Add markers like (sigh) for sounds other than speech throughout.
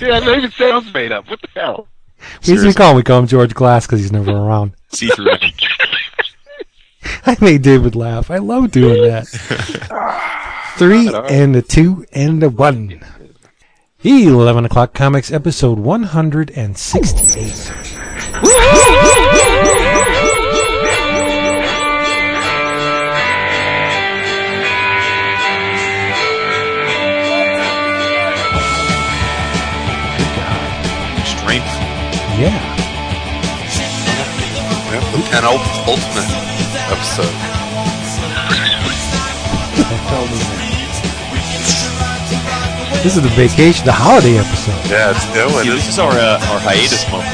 Yeah, that even sounds made up. What the hell? We usually call him, we call him George Glass because he's never around. See through. (laughs) I made David laugh. I love doing that. (laughs) Three and a two and a one. 11 o'clock comics episode 168. Strength. Yeah. Yep, the penultimate episode. This is the vacation, the holiday episode. Yeah, it's doing. and See, this is our uh, our hiatus month.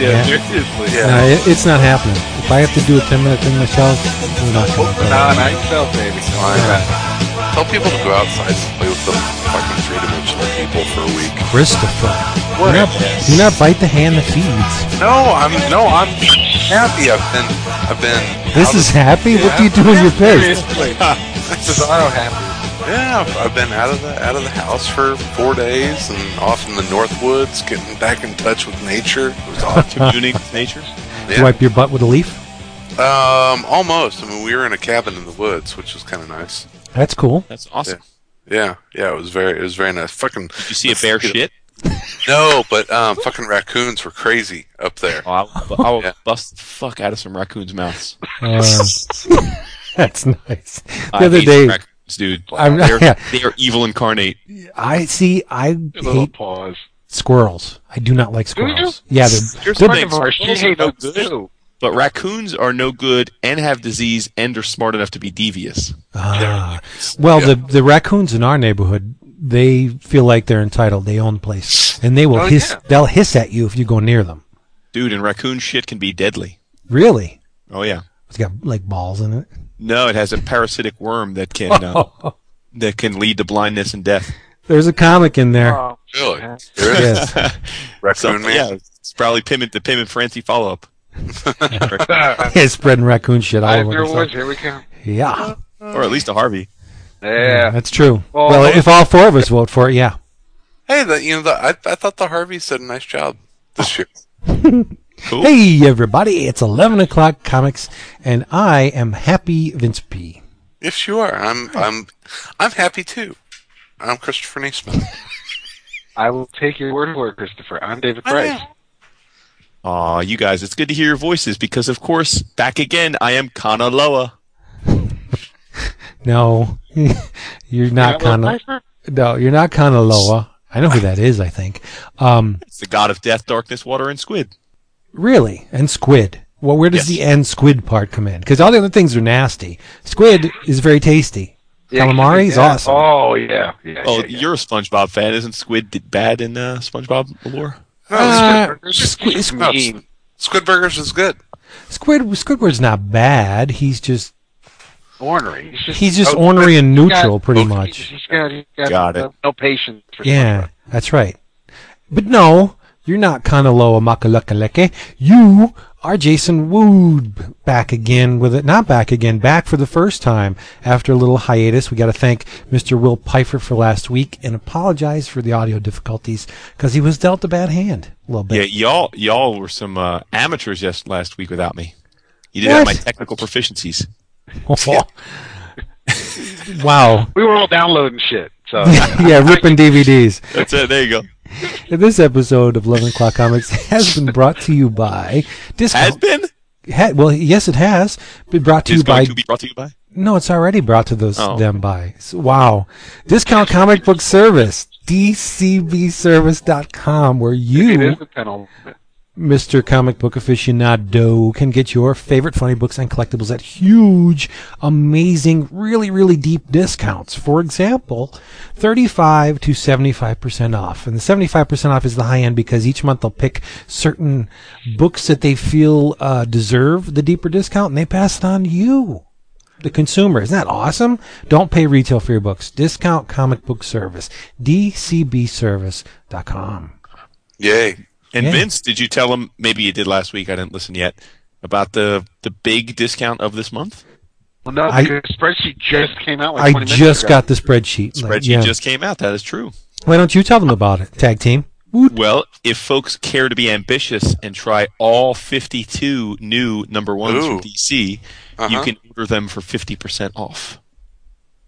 Yeah, Yeah. seriously. Yeah. No, it, it's not happening. If I have to do a 10 minute thing myself, we're not going to Nah, not yourself, baby. fine. Tell people to go outside and play with the fucking three dimensional people for a week. Christopher. Do not, do not bite the hand that feeds. No, I'm no, I'm happy. I've been, I've been. This is of- happy? What do you do when you're pissed? Seriously. (laughs) Cesaro happy. Yeah, I've, I've been out of the out of the house for four days and off in the North Woods, getting back in touch with nature. It was awesome. (laughs) Communing with nature. Yeah. Wipe your butt with a leaf? Um, almost. I mean, we were in a cabin in the woods, which was kind of nice. That's cool. That's awesome. Yeah, yeah, it was very, it was very nice. Fucking Did you see a bear (laughs) shit? No, but um, fucking raccoons were crazy up there. Oh, I'll, I'll Yeah. bust the fuck out of some raccoons' mouths. Uh, (laughs) that's nice. The I other hate day, raccoons, dude. I'm, They're, yeah, they are evil incarnate. I see. I A little hate pause. squirrels. I do not like squirrels. Yeah, they're, Here's they're the Friend thing, of ours, she squirrels are no good, too. but raccoons are no good and have disease and are smart enough to be devious. ah. well, the the raccoons in our neighborhood, they feel like they're entitled. They own the place, and they will Oh, hiss. yeah. They'll hiss at you if you go near them. Dude, and raccoon shit can be deadly. Really? Oh yeah. It's got like balls in it. No, it has a parasitic worm that can uh, (laughs) that can lead to blindness and death. There's a comic in there. Oh, Really? yeah. There it is. Yes. (laughs) Raccoon So, man. yeah, it's probably Pim the Pim and Francie follow up. It's (laughs) spreading raccoon shit all Five over Beer the Woods, place. here we come. Yeah, or at least a Harvey. Yeah. that's true. Well, well, if all four of us vote for it, yeah. Hey, the, you know, the, I, I thought the Harveys did a nice job this year. (laughs) Cool. Hey, everybody, it's 11 o'clock comics, and I am happy Vince P. Yes, you are. I'm, I'm, I'm happy too. I'm Christopher Neseman. (laughs) I will take your word for it, Christopher. I'm David Price. am. Aw, you guys, it's good to hear your voices because, of course, back again, I am Kanaloa. (laughs) (laughs) No, you're not Kind kind of. No, you're not kind of Loa. I know who that is. I think. Um, It's the god of death, darkness, water, and squid. really, and squid. Well, where does Yes. the end squid part come in? Because all the other things are nasty. Squid is very tasty. Calamari is yeah. awesome. Oh yeah. yeah Oh, yeah, yeah. you're a SpongeBob fan. Isn't squid d- bad in uh, SpongeBob lore? No, Uh, Squid Burgers. squid, No. Squid Burgers is good. squid, Squidward's not bad. He's just ornery. He's just, he's just oh, ornery and neutral, got- pretty okay. much. He's got, he's got, Got it. No, no patience. For Yeah, that's right. But no, you're not Kanaloa Makalakaleke. You are Jason Wood back again with it. Not back again, back for the first time after a little hiatus. We got to thank Mr. Will Pfeifer for last week and apologize for the audio difficulties because he was dealt a bad hand a little bit. Yeah, y'all, y'all were some uh, amateurs yes last week without me. You didn't have my technical proficiencies. (laughs) (laughs) wow. We were all downloading shit. So (laughs) yeah, ripping DVDs. That's it. There you go. This episode of 11 O'Clock Comics has been brought to you by Discount. Has been. Ha- well, yes, it has been brought to Is you by to be brought to you by. No, it's already brought to those Oh. them by. So- wow. Discount comic book service. DCBService.com where you, is a penalty. Mr. Comic Book Aficionado, can get your favorite funny books and collectibles at huge, amazing, really, really deep discounts. For example, 35 to 75% off. And the 75% off is the high end because each month they'll pick certain books that they feel uh, deserve the deeper discount and they pass it on to you the consumer. Isn't that awesome? Don't pay retail for your books. Discount comic book service. DCBService.com. Yay. And Yeah. Vince, did you tell him? Maybe you did last week. I didn't listen yet. About the the big discount of this month. Well, no, I- the spreadsheet just came out. Like I 20 just ago. got the spreadsheet. Like, Spreadsheet yeah. just came out. That is true. Why don't you tell them about it, tag team? Well, if folks care to be ambitious and try all 52 new number ones Ooh. from DC, you Uh-huh. can order them for 50% off.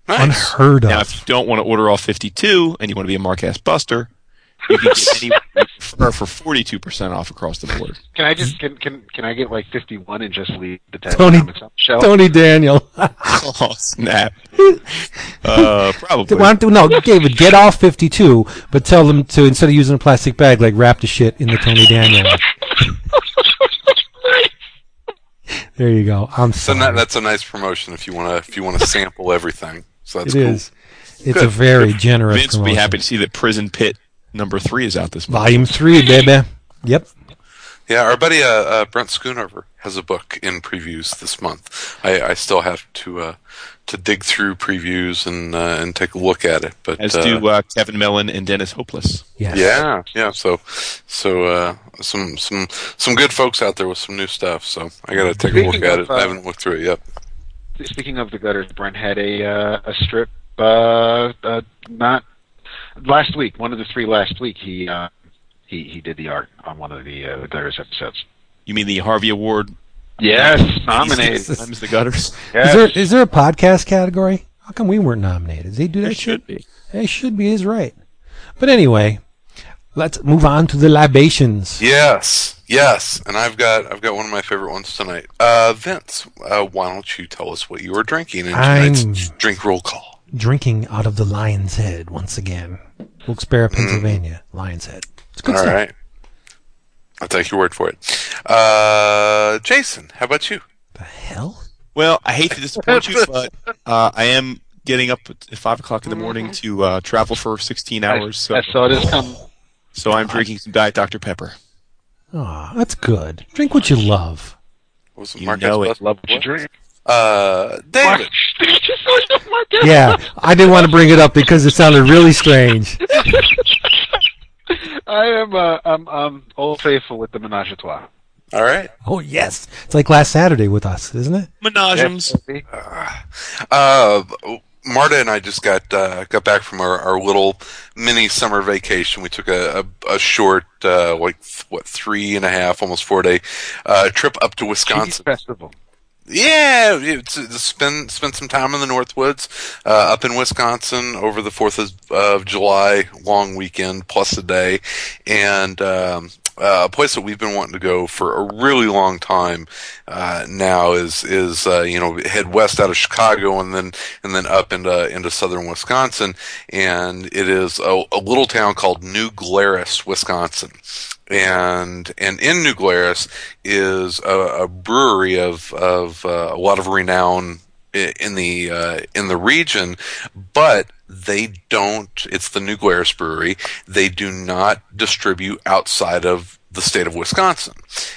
Nice. Unheard of. Now, if you don't want to order all 52 and you want to be a Mark Ass Buster, you can get any (laughs) for 42% off across the board. Can I just can can can I get like fifty one and just leave the ten Tony- comics on the shelf? Tony Daniel. (laughs) (laughs) oh, snap. Uh, probably. Why don't- no, David, get off 52, but tell them to, instead of using a plastic bag, like wrap the shit in the Tony Daniel. there you go. I'm So sorry. that, that's a nice promotion if you want to if you want to sample everything. So that's It cool. is. It's Good. a very generous Vince will be happy to see that Prison Pit number three is out this month. Volume 3, baby. Yep. Yeah, our buddy uh, uh, Brent Schoonover has a book in previews this month. I, I still have to uh, to dig through previews and uh, and take a look at it. But As uh, do uh, Kevin Mellon and Dennis Hopeless. Yes. yeah, yeah. So so uh, some some some good folks out there with some new stuff. So I got to take a look Speaking at of, it. uh, I haven't looked through it yet. Speaking of the gutters, Brent had a uh, a strip uh, uh, not last week. One of the three last week. He uh, he he did the art on one of the uh, the gutters episodes. You mean the Harvey Award? Yes, nominated. Times the gutters. Yes. Is there is there a podcast category? How come we weren't nominated? Did they do that There should be. They should be. Is right. But anyway, let's move on to the libations. Yes, yes. And I've got I've got one of my favorite ones tonight. Uh, Vince, uh, why don't you tell us what you were drinking in tonight's I'm- drink roll call? Drinking out of the Lion's Head once again, Wilkes-Barre, Pennsylvania. Lion's Head. It's good All stuff. right. I'll take your word for it. Uh, Jason, how about you? The hell? Well, I hate to disappoint you, (laughs) but uh, I am getting up at five o'clock in the morning to uh, travel for 16 hours. So, I saw this (laughs) come. so I'm drinking some Diet Dr Pepper. Aw, that's good. Drink what you love. Was You Mark know it. Love what you drink. Uh, David. (laughs) Yeah, I didn't want to bring it up because it sounded really strange. (laughs) I am uh, I'm um old faithful with the menage a trois. All right. Oh yes, it's like last Saturday with us, isn't it? Menagems. Uh, Marta and I just got uh, got back from our, our little mini summer vacation. We took a, a, a short, uh, like th- what, three and a half, almost four day uh, trip up to Cheese Wisconsin. festival. Yeah, it's, it's spend spend some time in the Northwoods, uh, up in Wisconsin over the Fourth of, July long weekend plus a day, and um, uh, a place that we've been wanting to go for a really long time uh, now is is uh, you know head west out of Chicago and then and then up into into southern Wisconsin, and it is a, a little town called New Glarus, Wisconsin and and in New Glarus is a, a brewery of of uh, a lot of renown in the uh, in the region, but they don't. It's the New Glarus Brewery. They do not distribute outside of the state of Wisconsin,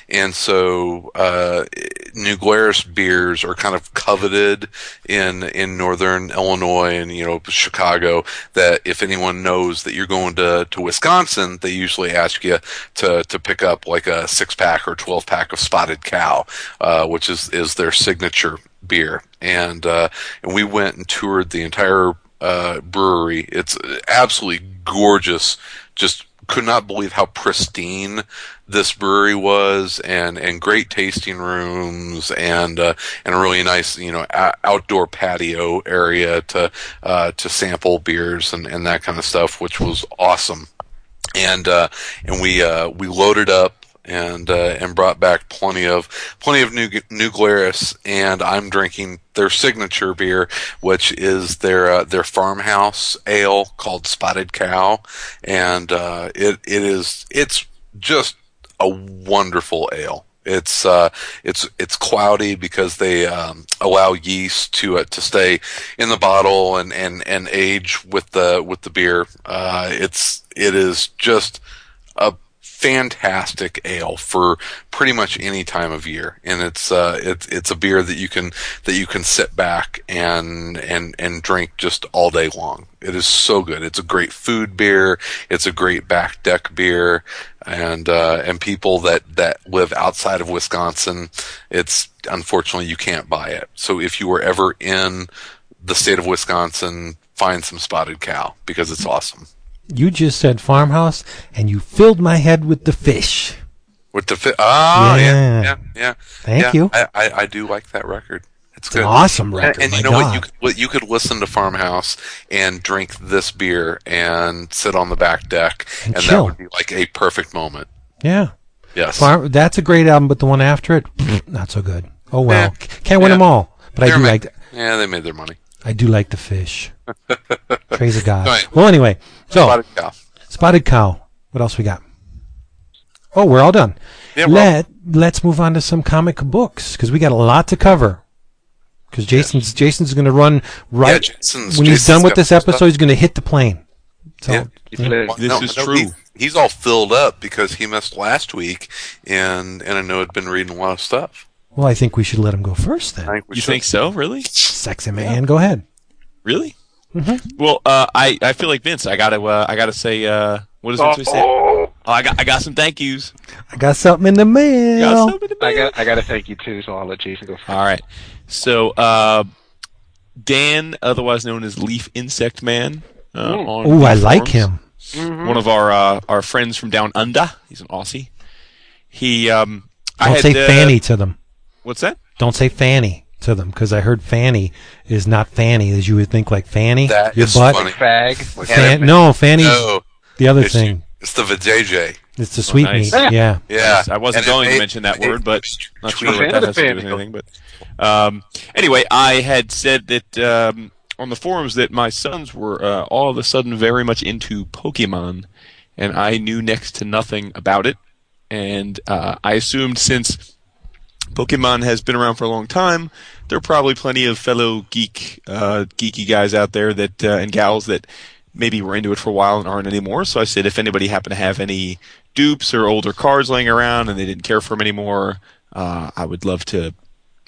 and so uh, New Glarus beers are kind of coveted in in northern Illinois and you know Chicago. That if anyone knows that you're going to to Wisconsin, they usually ask you to to pick up like a six pack or twelve pack of Spotted Cow, uh, which is is their signature beer. And uh, and we went and toured the entire uh, brewery. It's absolutely gorgeous. Just could not believe how pristine this brewery was, and and great tasting rooms, and uh, and a really nice you know o- outdoor patio area to uh, to sample beers and and that kind of stuff, which was awesome. And uh, and we uh, we loaded up and uh, and brought back plenty of plenty of new new Glarus, and I'm drinking their signature beer, which is their uh, their farmhouse ale called Spotted Cow, and uh, it it is it's just a wonderful ale. It's uh, it's it's cloudy because they um, allow yeast to uh, to stay in the bottle and, and, and age with the with the beer. Uh, it's it is just fantastic ale for pretty much any time of year, and it's uh, it's it's a beer that you can that you can sit back and and and drink just all day long. It is so good. It's a great food beer. It's a great back deck beer, and uh, and people that that live outside of Wisconsin, it's unfortunately you can't buy it. So if you were ever in the state of Wisconsin, find some Spotted Cow because it's awesome. You just said farmhouse, and you filled my head with the Phish. With the Phish. oh yeah Yeah. yeah yeah. Thank yeah. you. I, I I do like that record. It's It's an good. awesome record. And, and you know God. what? You could you could listen to Farmhouse and drink this beer and sit on the back deck, And and, that would be like a perfect moment. yeah. Yes. Farm, that's a great album, but the one after it, (sniffs) not so good. Oh eh. well, Yeah. can't win Yeah. them all. But I They're do ma- like yeah, they made their money. I do like the Phish. (laughs) Praise of God. Right. Well, anyway, so Spotted cow. Spotted Cow. What else we got? Oh, we're all done. Yeah, well- Let Let's move on to some comic books because we got a lot to cover. Because Jason's Jason's going to run right Jason's- when he's Jason's done with this episode. stuff. He's going to hit the plane. So Yeah. Well, This is I know true. He, he's all filled up because he missed last week, and and I know had been reading a lot of stuff. well, I think we should let him go first then. I think we You should. think so? Really? Sexy man, go ahead. Really? Mm-hmm. Well, uh, I I feel like Vince. I gotta uh, I gotta say uh, what does Vince always say? Oh, I got I got some thank yous. I got something in the Got mail. some in the I got I got to thank you too, so I'll let Jason go first. All right. So uh, Dan, otherwise known as Leaf Insect Man. Uh, Oh, I Leaf like Forums. him. One of our uh, our friends from down under. He's an Aussie. He um. I Don't had, say uh, Fanny to them. What's that? Don't say Fanny to them because I heard Fanny is not Fanny as you would think like Fanny. That your is butt. funny. Fag. Fan- no, Fanny's No, the other it's, thing. it's the vajayjay. It's the sweet nice. meat. Yeah. Yeah, I wasn't And it going to mention that it- word, but not sure what that has to do with anything. But um, anyway, I had said that um, on the forums that my sons were uh, all of a sudden very much into Pokemon, and I knew next to nothing about it. And uh, I assumed since Pokemon has been around for a long time, there are probably plenty of fellow geek, uh, geeky guys out there that uh, and gals that maybe were into it for a while and aren't anymore. So I said, if anybody happened to have any dupes or older cards laying around and they didn't care for them anymore, uh, I would love to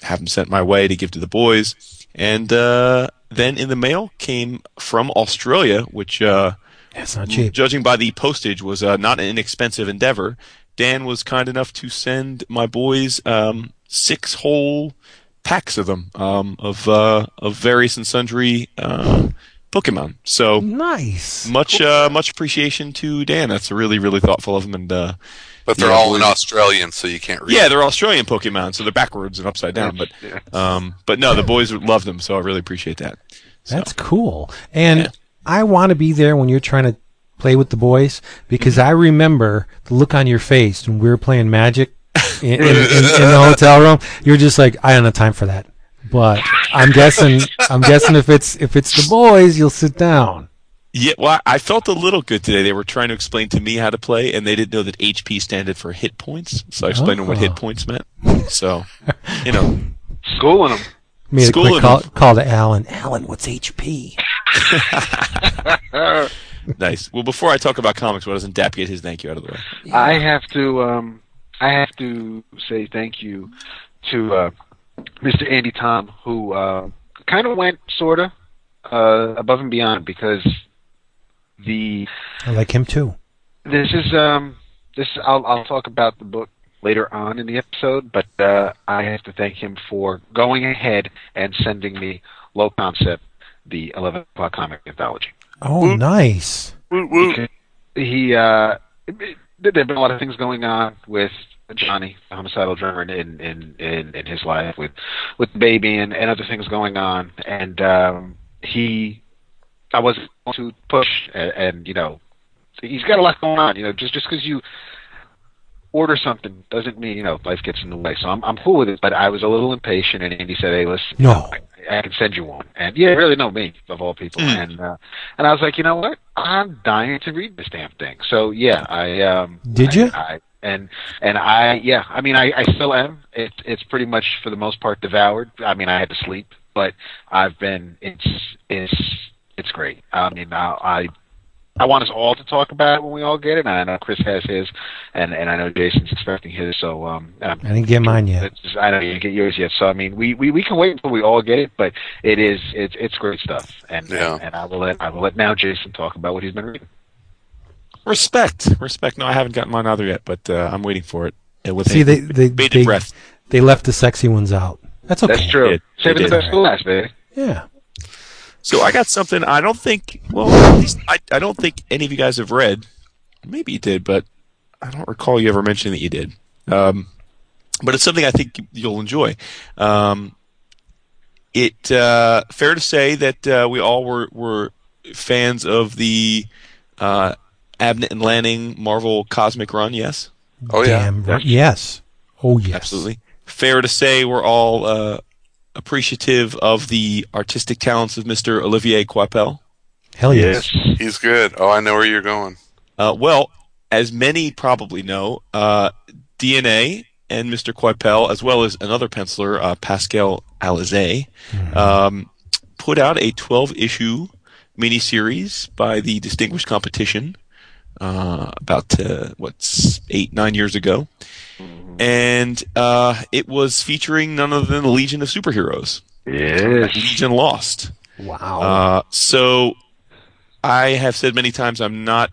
have them sent my way to give to the boys. And uh, then in the mail came from Australia, which uh, That's not cheap. judging by the postage, was uh, not an inexpensive endeavor. Dan was kind enough to send my boys um, six whole packs of them um, of uh, of various and sundry uh, Pokemon. So Nice. much uh, much appreciation to Dan. That's really really thoughtful of him. And uh, But they're Yeah, all in. Australian, so you can't read. yeah, they're Australian Pokemon, so they're backwards and upside down. But Yeah. um, but no, the boys love them, so I really appreciate that. So, That's cool. And Yeah. I want to be there when you're trying to play with the boys because mm-hmm. I remember the look on your face when we were playing Magic in, in, in, (laughs) in the hotel room. You're just like, I don't have time for that. But I'm guessing, I'm guessing if it's if it's the boys, you'll sit down. Yeah, well, I felt a little good today. They were trying to explain to me how to play, and they didn't know that HP stood for hit points. So I explained to them what Oh. hit points meant. (laughs) So, you know, Schooling them. Made a quick call, call to Alan. Alan, what's HP? (laughs) nice. Well, before I talk about comics, why doesn't Dap get his thank you out of the way? I have to um I have to say thank you to uh Mr. Andy Tom who uh kind of went sort of uh above and beyond because the I like him too. this is um this I'll I'll talk about the book later on in the episode, but uh I have to thank him for going ahead and sending me low concept the eleven o'clock comic anthology. Oh, nice. Woot, woot. he uh there have been a lot of things going on with Johnny, the homicidal drummer, in in in, in his life with with baby and, and other things going on, and um, he, I was going to push, and, and you know, he's got a lot going on. You know, just just because you order something doesn't mean you know life gets in the way. So I'm I'm cool with it, but I was a little impatient, and Andy said, "Hey, listen, No. I, I can send you one." And yeah, really, no, me of all people, Mm. and uh, and I was like, you know what? I'm dying to read this damn thing. So yeah, I um Did I- you? I, and and I yeah, I mean I, I still am. It's it's pretty much for the most part devoured. I mean I had to sleep, but I've been it's it's it's great. I mean I I I want us all to talk about it when we all get it. And I know Chris has his, and and I know Jason's expecting his. So um, I'm, didn't get mine yet. just- I know you didn't get yours yet. So I mean, we, we, we can wait until we all get it, but it is it's it's great stuff. And Yeah. and, and I will let I will let now Jason talk about what he's been reading. Respect, respect. No, I haven't gotten mine either yet, but uh, I'm waiting for it. Uh, with See, they they bated they, breath. they left the sexy ones out. That's okay. That's true. did. Saving They the best for last, baby. Yeah. So I got something I don't think, well, at least I, I don't think any of you guys have read. Maybe you did, but I don't recall you ever mentioning that you did. Um, but it's something I think you'll enjoy. Um, it uh, fair to say that uh, we all were were fans of the uh, Abnett and Lanning Marvel Cosmic Run. Yes, Oh yeah. Damn right. Yes. Oh yes. absolutely. Fair to say we're all uh, appreciative of the artistic talents of Mr. Olivier Coipel. Hell yes. He's good. Oh, I know where you're going. Uh, well, as many probably know, uh, DNA and Mr. Coipel, as well as another penciler, uh, Pascal Alixe, um, put out a 12 issue miniseries by the Distinguished Competition uh, about, uh, what's eight, nine years ago. And uh, it was featuring none other than the Legion of Superheroes. Yes. Legion Lost. Wow. Uh, so I have said many times I'm not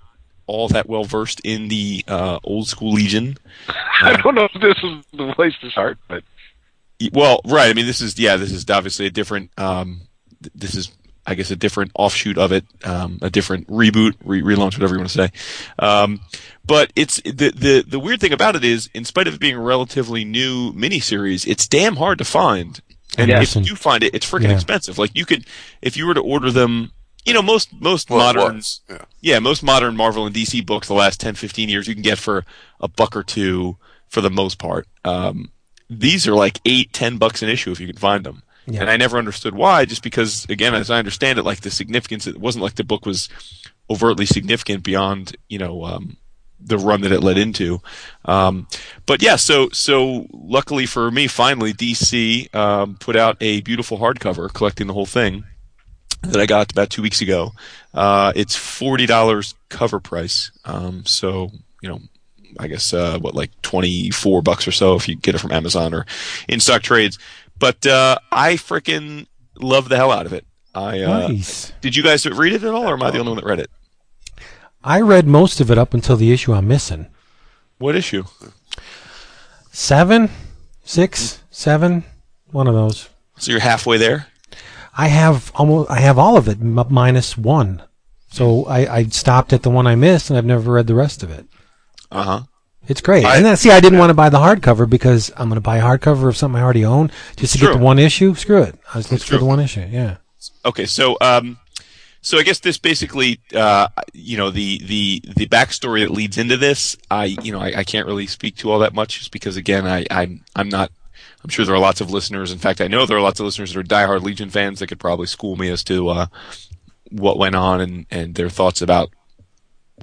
all that well versed in the uh, old school Legion. (laughs) I don't know if this is the place to start, but Well, right. I mean, this is yeah, this is obviously a different. Um, this is, I guess, a different offshoot of it, um, a different reboot, re- relaunch, whatever you want to say. Um, but it's the the the weird thing about it is, in spite of it being a relatively new miniseries, it's damn hard to find. And Yes, if you do find it, it's freaking Yeah. expensive. Like you could, if you were to order them, you know, most most Well, modern Yeah. yeah, most modern Marvel and DC books the last 10, 15 years you can get for a buck or two for the most part. Um, these are like eight, ten bucks an issue if you can find them. Yeah. And I never understood why, just because, again, as I understand it, like the significance, it wasn't like the book was overtly significant beyond, you know, um, the run that it led into. Um, but yeah, so, so luckily for me, finally, DC, um, put out a beautiful hardcover collecting the whole thing that I got about two weeks ago. Uh, it's forty dollars cover price. Um, so you know, I guess uh, what like twenty four bucks or so if you get it from Amazon or in stock trades. But uh, I freaking love the hell out of it. I uh, nice. did you guys read it at all, or am I the only one that read it? I read most of it up until the issue I'm missing. What issue? Seven, six, seven, one of those. So you're halfway there. I have almost. I have all of it m- minus one. So I, I stopped at the one I missed, and I've never read the rest of it. Uh huh. It's great. I- and then, see, I didn't want to buy the hardcover because I'm going to buy a hardcover of something I already own just to True. get the one issue. Screw it. I was looking for the one issue. Yeah. Okay, so um, so I guess this basically, uh, you know, the the the backstory that leads into this, I you know, I, I can't really speak to all that much, just because again, I I'm I'm not. I'm sure there are lots of listeners. In fact, I know there are lots of listeners that are diehard Legion fans that could probably school me as to uh, what went on and and their thoughts about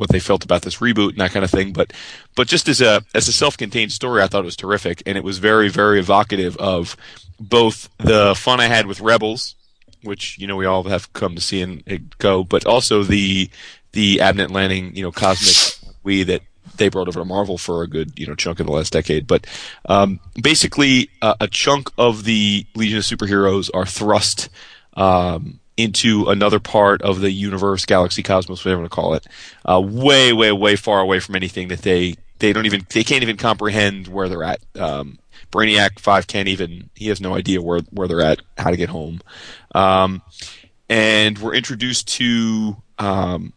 what they felt about this reboot and that kind of thing. But but just as a as a self-contained story, I thought it was terrific, and it was very very evocative of both the fun I had with Rebels, which you know we all have come to see and go, but also the the Abnett Lanning you know cosmic (laughs) we that they brought over to Marvel for a good you know chunk of the last decade. But um, basically, uh, a chunk of the Legion of Superheroes are thrust. Um, into another part of the universe, galaxy, cosmos, whatever you want to call it, uh, way, way, way far away from anything that they they don't even they can't even comprehend where they're at. Um, Brainiac Five can't even he has no idea where where they're at, how to get home, um, and we're introduced to um,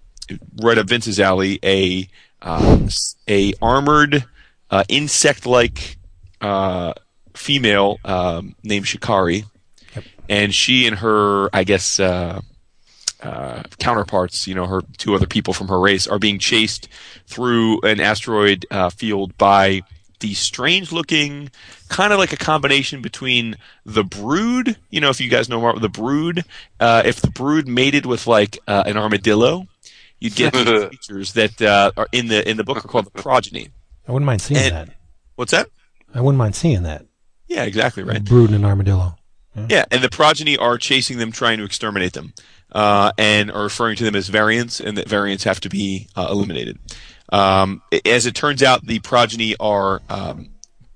right up Vince's alley a uh, a armored uh, insect like uh, female um, named Shikari, and she and her I guess. Uh, uh, counterparts, you know, her two other people from her race are being chased through an asteroid uh, field by the strange looking, kind of like a combination between the Brood, you know, if you guys know more the Brood, uh, if the Brood mated with like uh, an armadillo, you'd get these (laughs) creatures that uh, are in the in the book are called the progeny. I wouldn't mind seeing And- that. What's that? I wouldn't mind seeing that. Yeah, exactly right. Brood and an armadillo. Yeah, and the progeny are chasing them, trying to exterminate them, uh, and are referring to them as variants, and that variants have to be uh, eliminated. Um, as it turns out, the progeny are um,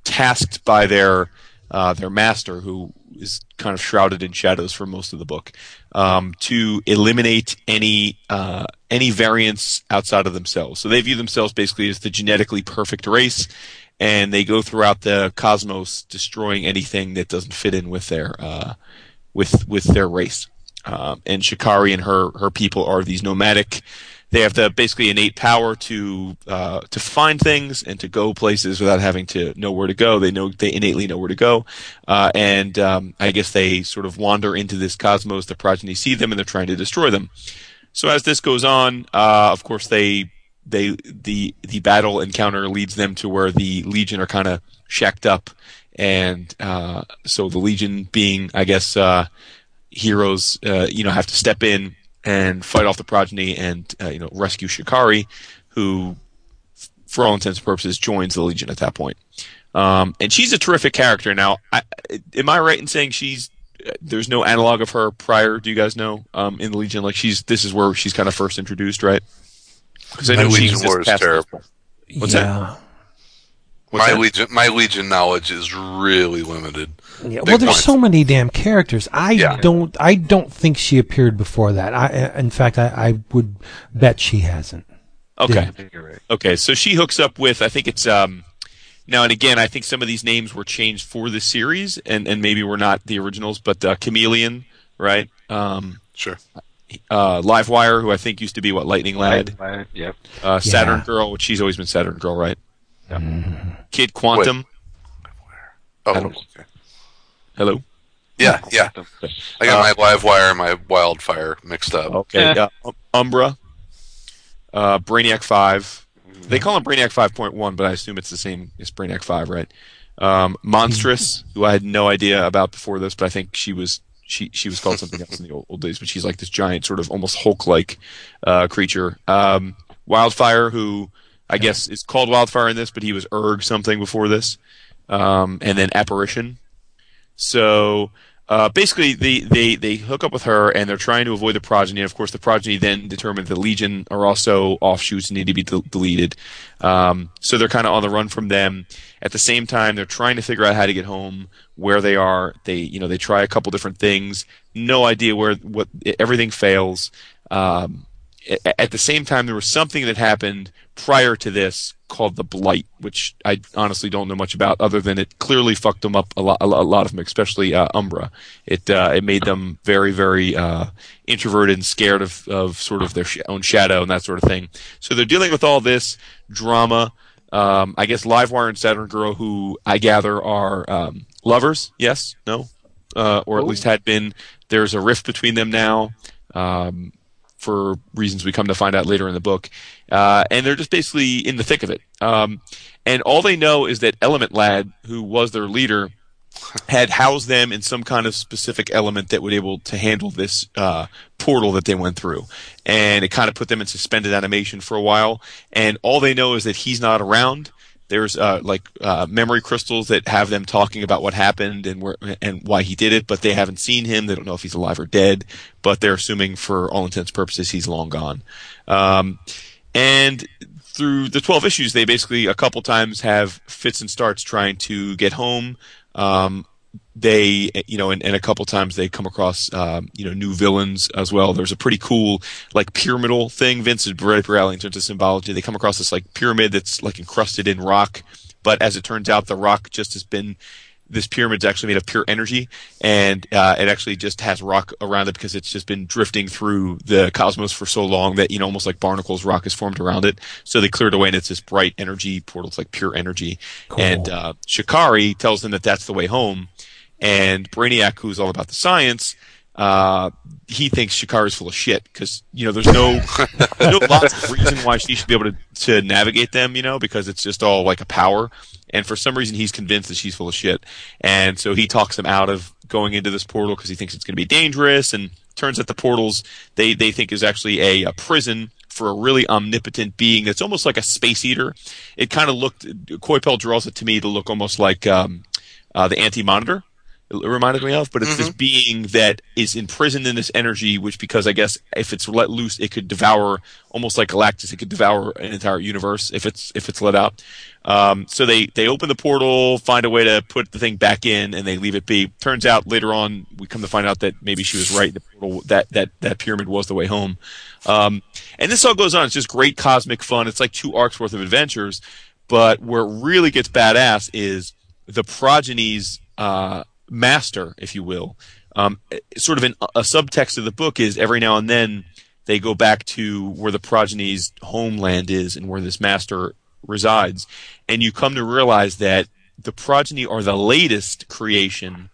tasked by their uh, their master, who is kind of shrouded in shadows for most of the book, um, to eliminate any uh, any variants outside of themselves. So they view themselves basically as the genetically perfect race, and they go throughout the cosmos destroying anything that doesn't fit in with their uh, with with their race. um, and Shikari and her her people are these nomadic. They have the basically innate power to uh, to find things and to go places without having to know where to go. They know they innately know where to go, uh, and um, I guess they sort of wander into this cosmos. The progeny see them and they're trying to destroy them. So as this goes on, uh, of course they they the the battle encounter leads them to where the Legion are kind of shacked up, and uh, so the Legion being, I guess, uh, heroes, uh, you know, have to step in and fight off the progeny and uh, you know rescue Shikari, who, for all intents and purposes, joins the Legion at that point. Um, and she's a terrific character. Now, I, am I right in saying she's there's no analog of her prior? Do you guys know um, in the Legion? Like she's this is where she's kind of first introduced, right? Because I know Legion War is terrible. What's yeah. that? What's my that? legion, my legion knowledge is really limited. Yeah, Big well, there's points. so many damn characters. I Yeah. don't. I don't think she appeared before that. I, in fact, I, I would bet she hasn't. Okay. I think you're right. Okay, so she hooks up with I think it's um now and again I think some of these names were changed for the series and and maybe were not the originals, but uh, Chameleon, right? Um, Sure. Uh, Livewire, who I think used to be what Lightning Lad, Lad, Yep. uh, Saturn Yeah. Girl, which she's always been Saturn Girl, right? Yep. Kid Quantum. Oh, okay. Hello. Yeah, yeah. I got Uh, my live wire and my wildfire mixed up. Okay. Uh, Um- Umbra. Uh, Brainiac Five. They call him Brainiac Five Point One, but I assume it's the same as Brainiac Five, right? Um, Monstress, (laughs) who I had no idea about before this, but I think she was she she was called something else in the old, old days. But she's like this giant, sort of almost Hulk-like uh, creature. Um, Wildfire, who I guess is called Wildfire in this, but he was Erg something before this. Um, and then Apparition. So uh, basically, they, they, they hook up with her and they're trying to avoid the progeny. Of course, the progeny then determine the Legion are also offshoots and need to be del- deleted. Um, so they're kind of on the run from them. At the same time, they're trying to figure out how to get home, where they are. They you know they try a couple different things. No idea where what everything fails. Um, at the same time, there was something that happened prior to this called the Blight, which I honestly don't know much about, other than it clearly fucked them up a lot. A lot, of them, especially uh, Umbra. It uh, it made them very very uh, introverted and scared of of sort of their sh- own shadow and that sort of thing. So they're dealing with all this drama. Um, I guess Livewire and Saturn Girl, who I gather are um, lovers. Yes, no, uh, or at least had been. There's a rift between them now. Um, for reasons we come to find out later in the book. Uh, and they're just basically in the thick of it. Um, and all they know is that Element Lad, who was their leader, had housed them in some kind of specific element that would able to handle this uh, portal that they went through. And it kind of put them in suspended animation for a while. And all they know is that he's not around. There's uh, like uh, memory crystals that have them talking about what happened and where and why he did it, but they haven't seen him. They don't know if he's alive or dead, but they're assuming for all intents and purposes he's long gone. Um, and through the 12 issues, they basically a couple times have fits and starts trying to get home. Um, they, you know, and, and a couple times they come across, um, you know, new villains as well. There's a pretty cool, like, pyramidal thing. Vince is very rallying in terms of symbology. They come across this, like, pyramid that's, like, encrusted in rock. But as it turns out, the rock just has been, this pyramid's actually made of pure energy. And, uh, it actually just has rock around it because it's just been drifting through the cosmos for so long that, you know, almost like barnacles, rock has formed around it. So they cleared away and it's this bright energy portal. It's like pure energy. And, uh, Shikari tells them that that's the way home and Brainiac, who's all about the science, uh, he thinks Shikari's full of shit because you know there's no, no lots of reason why she should be able to to navigate them, you know, because it's just all like a power. And for some reason, he's convinced that she's full of shit, and so he talks them out of going into this portal because he thinks it's going to be dangerous. And turns out the portals they they think is actually a, a prison for a really omnipotent being that's almost like a space eater. It kind of looked Coipel draws it to me to look almost like um, uh, the Anti Monitor. It reminded me of, but it's this being that is imprisoned in this energy, which because I guess if it's let loose, it could devour almost like Galactus. It could devour an entire universe if it's if it's let out. Um, so they they open the portal, find a way to put the thing back in, and they leave it be. Turns out later on, we come to find out that maybe she was right. The portal that that that pyramid was the way home. Um, and this all goes on. It's just great cosmic fun. It's like two arcs worth of adventures. But where it really gets badass is the progenies. uh, master, if you will, um, sort of an, a subtext of the book is every now and then they go back to where the progeny's homeland is and where this master resides, and you come to realize that the progeny are the latest creation.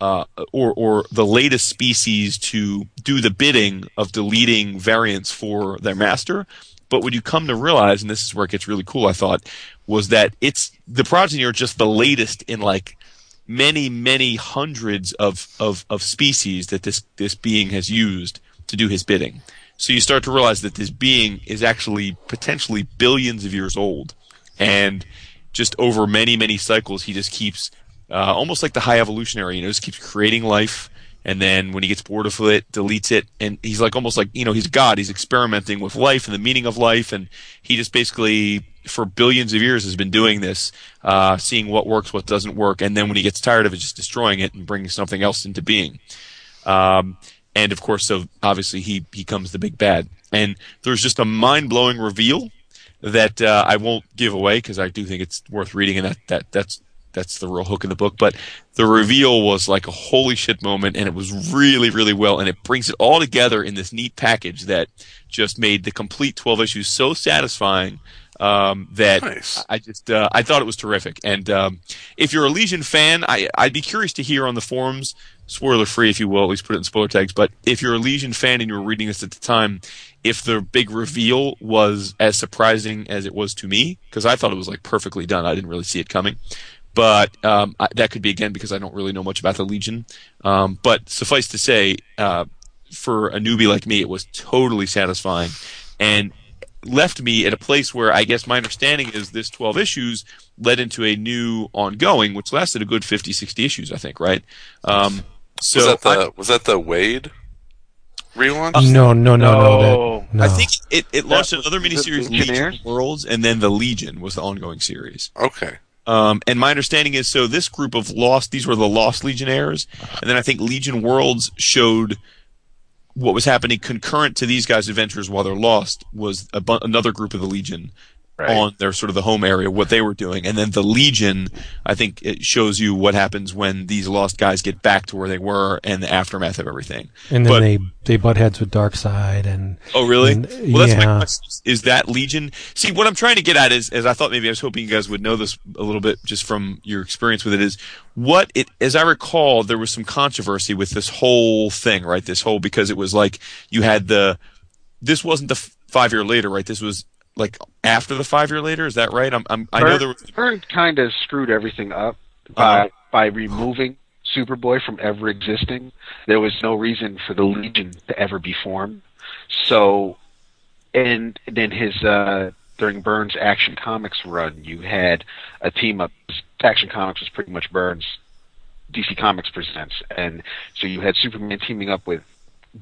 Uh, or, or the latest species to do the bidding of deleting variants for their master. But what you come to realize, and this is where it gets really cool, I thought, was that it's the progeny are just the latest in like many, many hundreds of, of, of species that this, this being has used to do his bidding. So you start to realize that this being is actually potentially billions of years old. And just over many, many cycles, he just keeps, uh, almost like the high evolutionary, you know, just keeps creating life. And then when he gets bored of it, deletes it. And he's like almost like, you know, he's God. He's experimenting with life and the meaning of life. And he just basically, for billions of years, has been doing this, uh, seeing what works, what doesn't work. And then when he gets tired of it, just destroying it and bringing something else into being. Um, and of course, so obviously he becomes the big bad. And there's just a mind blowing reveal that uh, I won't give away because I do think it's worth reading, and that that that's that's the real hook in the book. But the reveal was like a holy shit moment, and it was really really well, and it brings it all together in this neat package that just made the complete twelve issues so satisfying. Um, that Nice. I just uh, I thought it was terrific. And um, if you're a Legion fan, I I'd be curious to hear on the forums, spoiler free if you will, at least put it in spoiler tags. But if you're a Legion fan and you were reading this at the time, if the big reveal was as surprising as it was to me, because I thought it was like perfectly done, I didn't really see it coming. But um, I, that could be again because I don't really know much about the Legion. Um, but suffice to say, uh, for a newbie like me, it was totally satisfying and left me at a place where I guess my understanding is this 12 issues led into a new ongoing, which lasted a good 50, 60 issues, I think, right? Um, so was that I- the was that the Waid relaunch? No, no, no, no. No. that- no. I think it, it launched another miniseries, Legion Worlds, and then the Legion was the ongoing series. Okay. Um, and my understanding is so this group of lost, these were the lost Legionnaires, and then I think Legion Worlds showed what was happening concurrent to these guys' adventures while they're lost was bu- another group of the Legion Right. on their sort of the home area, what they were doing, and then the Legion, I think it shows you what happens when these lost guys get back to where they were and the aftermath of everything. and then but- they they butt heads with Darkseid and Oh, really? And- well, that's my yeah. question. Is that Legion? See, what I'm trying to get at is, is I thought maybe I was hoping you guys would know this a little bit just from your experience with it. Is what it, as I recall, there was some controversy with this whole thing, right? This whole because it was like you had the, this wasn't the f- five year later, right? This was like after the five year later. Is that right? I'm, I'm I know there was. Byrne kind of screwed everything up by Uh-huh. by removing Superboy from ever existing. There was no reason for the Legion to ever be formed. So, and then his uh, during Byrne's Action Comics run, you had a team up. Action Comics was pretty much Byrne's DC Comics presents, and so you had Superman teaming up with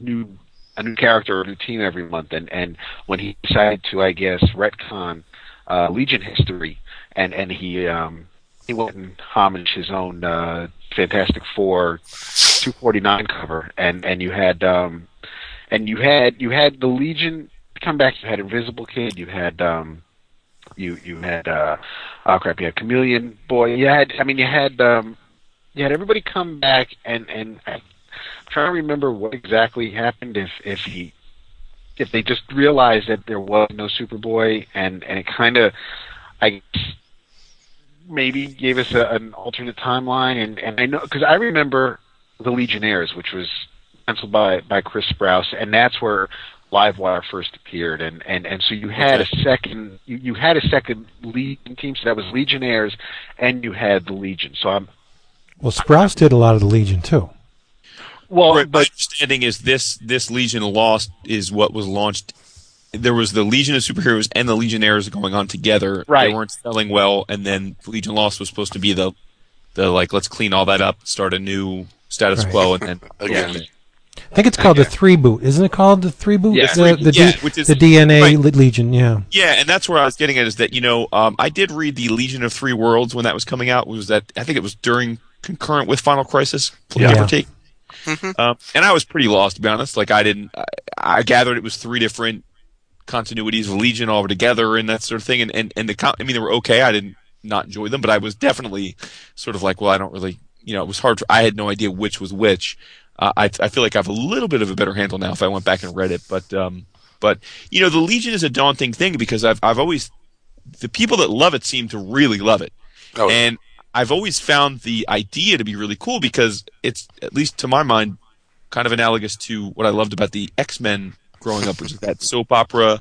new a new character a new team every month, and and when he decided to, I guess, retcon uh, Legion history, and and he um, he went and homaged his own uh, Fantastic Four 249 cover, and and you had um, and you had you had the Legion come back. You had Invisible Kid. You had um, you you had uh, oh crap. You had Chameleon Boy. You had I mean you had um, you had everybody come back, and and trying to remember what exactly happened. If if he if they just realized that there was no Superboy, and and it kind of I maybe gave us a, an alternate timeline, and and I know because I remember the Legionnaires, which was penciled by by Chris Sprouse, and that's where Livewire first appeared, and and and so you had a second you, you had a second Legion team, so that was Legionnaires, and you had the Legion. So I'm well, Sprouse did a lot of the Legion too. Well, Right, my but understanding is this this Legion Lost is what was launched. There was the Legion of Superheroes and the Legionnaires going on together. Right. They weren't selling well, and then Legion Lost was supposed to be the the like let's clean all that up, start a new status Right. quo, and (laughs) then Again. I think it's called the Three Boot, isn't it called the Three Boot? Yeah. the, the, Yeah, D- which is- the DNA right. Legion. Yeah, Yeah, and that's where I was getting at is that you know um, I did read the Legion of Three Worlds when that was coming out. Was that I think it was during concurrent with Final Crisis, Yeah. give or take. Um, and I was pretty lost to be honest. Like I didn't, I, I gathered it was three different continuities of Legion all together and that sort of thing. And and and the con- I mean they were okay. I didn't not enjoy them, but I was definitely sort of like, well, I don't really, you know, it was hard. For, I had no idea which was which. uh, I, I feel like I have a little bit of a better handle now if I went back and read it. But um, but you know, the Legion is a daunting thing because I've I've always the people that love it seem to really love it, Oh, and I've always found the idea to be really cool because it's at least to my mind kind of analogous to what I loved about the X Men growing up, which is that soap opera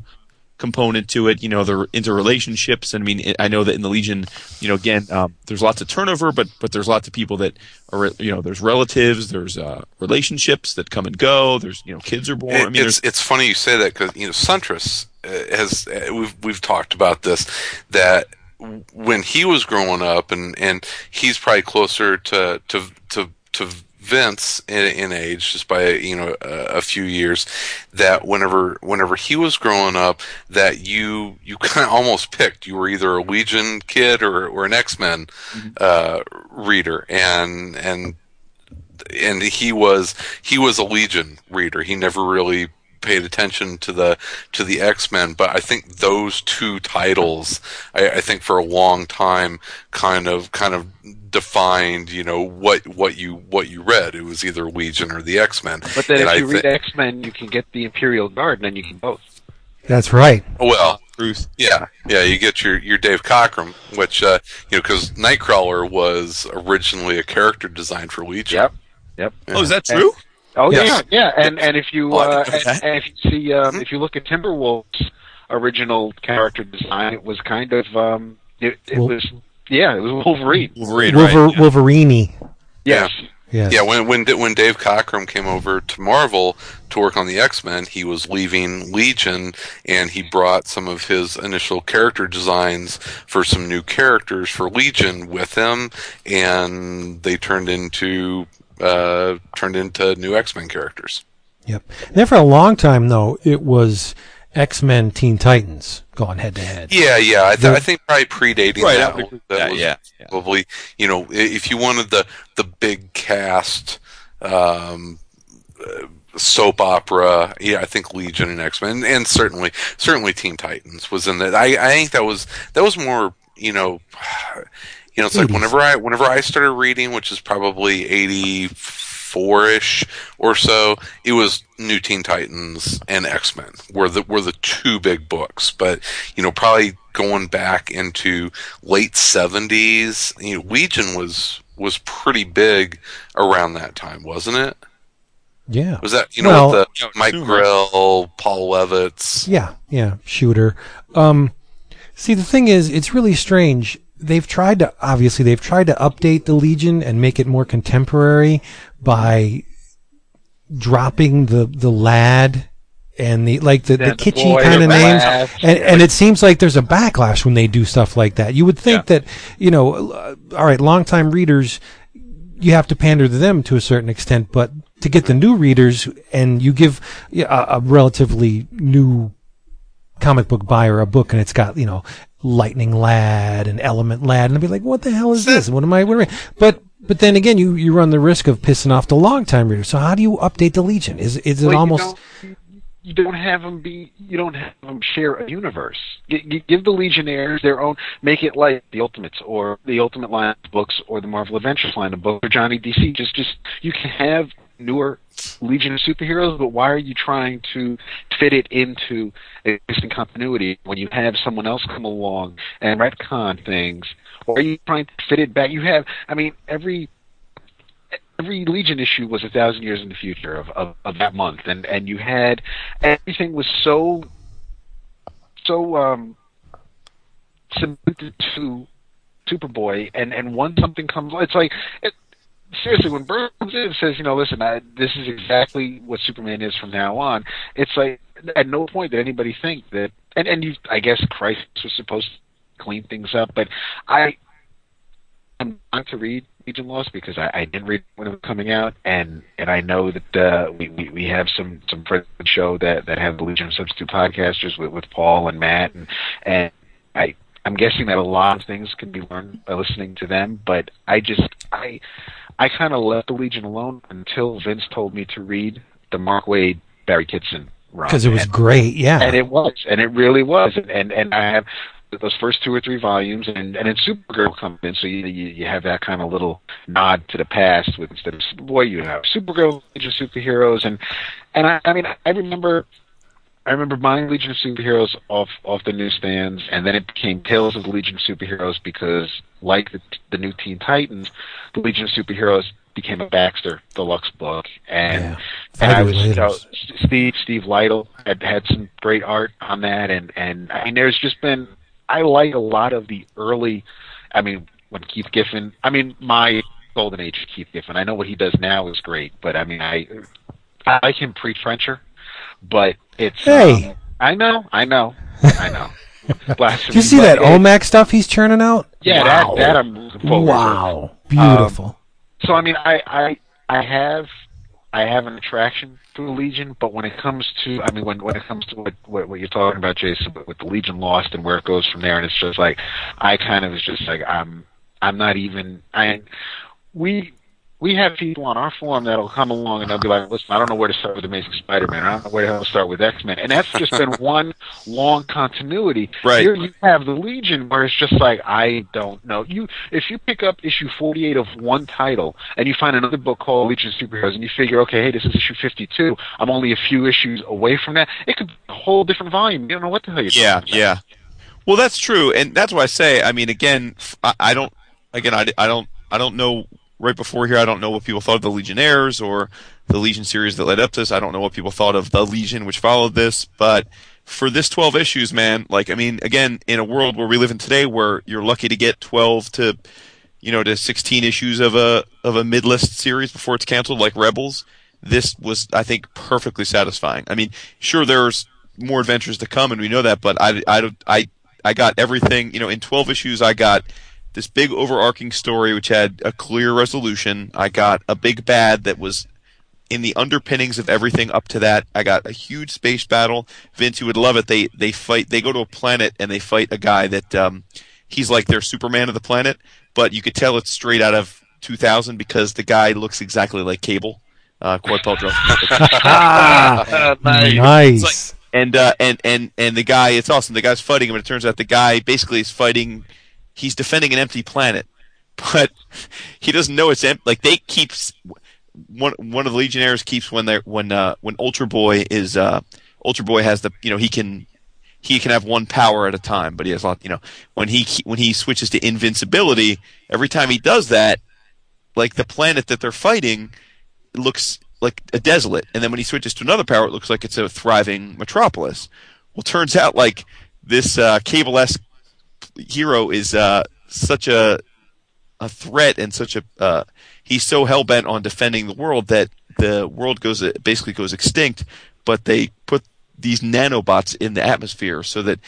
component to it. You know, the interrelationships. And I mean, I know that in the Legion, you know, again, um, there's lots of turnover, but but there's lots of people that are, you know, there's relatives, there's uh, relationships that come and go. There's you know, kids are born. I mean, it's it's funny you say that because you know Suntress uh, has uh, we've we've talked about this that when he was growing up and and he's probably closer to to to to Vince in, in age just by you know a, a few years that whenever whenever he was growing up that you you (laughs) kind of almost picked you were either a Legion kid or or an X Men uh, reader and and and he was he was a Legion reader. He never really paid attention to the to the X Men, but I think those two titles, I, I think for a long time, kind of kind of defined, you know, what what you what you read. It was either Legion or the X Men. But then And if I you read X Men, you can get the Imperial Guard, and then you can both. That's right. well, truth. Yeah, yeah, you get your your Dave Cockrum, which uh, you know, because Nightcrawler was originally a character designed for Legion. Yep. Yep. Oh, is that true? Oh Yes. yeah, yeah, and and if you Oh, uh, and, and if you see um, if you look at Timberwolf's original character design, it was kind of um, it, it Wol- was yeah, it was Wolverine. Wolverine, Wolver- right? Wolverine. Yes. Yes. Yeah, when when when Dave Cockrum came over to Marvel to work on the X Men, he was leaving Legion, and he brought some of his initial character designs for some new characters for Legion with him, and they turned into uh, turned into new X Men characters. Yep. Then for a long time though, it was X Men Teen Titans going head to head. Yeah, yeah, I, th- I think probably predating Right, that. I would that that, was yeah, yeah. probably you know if you wanted the the big cast. Um, uh, soap opera. Yeah, I think Legion and X Men, and certainly certainly Teen Titans was in that. I I think that was that was more you know. You know, it's like whenever I whenever I started reading, which is probably eighty four ish or so, it was New Teen Titans and X Men were the were the two big books. But you know, probably going back into late seventies, you know, Legion was was pretty big around that time, wasn't it? Yeah. Was that you know Well- with Yeah, the Mike Schumer. Grell, Paul Levitz? Yeah, yeah, shooter. Um, see, the thing is, it's really strange. They've tried to obviously they've tried to update the Legion and make it more contemporary by dropping the the lad and the like the, the Yeah, the kitschy kind of names. And, and it seems like there's a backlash when they do stuff like that. You would think that, you know, uh, all right, longtime readers, you have to pander to them to a certain extent, but to get the new readers and you give a, a relatively new comic book buyer a book and it's got, you know, Lightning Lad and Element Lad, and they'll be like, what the hell is this? What am I, what am I? But, but then again, you, you run the risk of pissing off the longtime reader. So how do you update the Legion? Is, is it Well, you almost, don't- You don't have them be. You don't have them share a universe. G- give the Legionnaires their own. Make it like the Ultimates or the Ultimate line of books or the Marvel Adventures line of books or Johnny DC. Just, just you can have newer Legion of superheroes, but why are you trying to fit it into existing continuity when you have someone else come along and retcon things? Or are you trying to fit it back? You have. I mean, every every Legion issue was a thousand years in the future of, of, of that month, and and you had everything was so so um cemented to Superboy, and and once something comes, it's like. It, Seriously, when Byrne's in says, you know, listen, I, this is exactly what Superman is from now on, it's like at no point did anybody think that, and and you, I guess Crisis was supposed to clean things up, but I, I'm trying to read Legion Lost because I, I didn't read when it was coming out, and and I know that uh, we, we we have some some friends of the show that that have the Legion Substitute podcasters with with Paul and Matt, and and I I'm guessing that a lot of things can be learned by listening to them, but I just I I kind of left the Legion alone until Vince told me to read the Mark Waid Barry Kitson run because it was And- great. Yeah. and it was, and it really was, and and, and I have those first two or three volumes, and and then Supergirl comes in, so you you, you have that kind of little nod to the past with instead of Superboy, you have Supergirl, Legion Superheroes, and and I, I mean I remember. I remember buying Legion of Superheroes off off the newsstands, and then it became Tales of the Legion of Superheroes because, like the, the new Teen Titans, the Legion of Superheroes became a Baxter deluxe book, and Yeah. and I was you know, Steve Steve Lightle had had some great art on that, and and I mean there's just been I like a lot of the early, I mean when Keith Giffen, I mean my golden age of Keith Giffen. I know what he does now is great, but I mean I I like him pre Trencher, but it's Hey. um, I know I know I know. (laughs) Blasphemy, you see that it- OMAC stuff he's churning out? Yeah, Wow. that that I'm looking forward to. Wow, beautiful. So I mean, I I I have I have an attraction to the Legion, but when it comes to I mean when when it comes to what what, what you're talking about, Jason, with, with the Legion Lost and where it goes from there, and it's just like I kind of was just like I'm I'm not even I we. We have people on our forum that'll come along and they'll be like, "Listen, I don't know where to start with Amazing Spider-Man. I don't know where the hell to start with X-Men," and that's just been (laughs) one long continuity. Right. Here you have the Legion, where it's just like I don't know. You if you pick up issue forty-eight of one title and you find another book called Legion of Superheroes, and you figure, okay, hey, this is issue fifty-two. I'm only a few issues away from that. It could be a whole different volume. You don't know what the hell you're Yeah, talking about. yeah. Well, that's true, and that's why I say. I mean, again, I don't. Again, I, I don't. I don't know. Right before here, I don't know what people thought of the Legionnaires or the Legion series that led up to this. I don't know what people thought of the Legion, which followed this. But for this 12 issues, man, like I mean, again, in a world where we live in today, where you're lucky to get 12 to, you know, to 16 issues of a of a mid-list series before it's canceled, like Rebels. This was, I think, perfectly satisfying. I mean, sure, there's more adventures to come, and we know that. But I, I, I, I got everything. You know, in 12 issues, I got this big overarching story which had a clear resolution. I got a big bad that was in the underpinnings of everything up to that. I got a huge space battle. Vince, you would love it. They they fight. They go to a planet and they fight a guy that um, he's like their Superman of the planet, but you could tell it's straight out of 2000 because the guy looks exactly like Cable. Uh, Quad Paltrow. (laughs) (laughs) Ah, nice. and uh, and and and the guy, it's awesome. The guy's fighting him, and it turns out the guy basically is fighting. He's defending an empty planet, but he doesn't know it's empty. Like they keep s- one one of the Legionnaires keeps when they when uh, when Ultra Boy is uh, Ultra Boy has the you know he can he can have one power at a time, but he has a lot. You know when he when he switches to invincibility, every time he does that, like the planet that they're fighting looks like a desolate, and then when he switches to another power, it looks like it's a thriving metropolis. Well, turns out like this uh, cable-esque hero is uh, such a a threat and such a uh, he's so hell bent on defending the world that the world goes basically goes extinct. But they put these nanobots in the atmosphere so that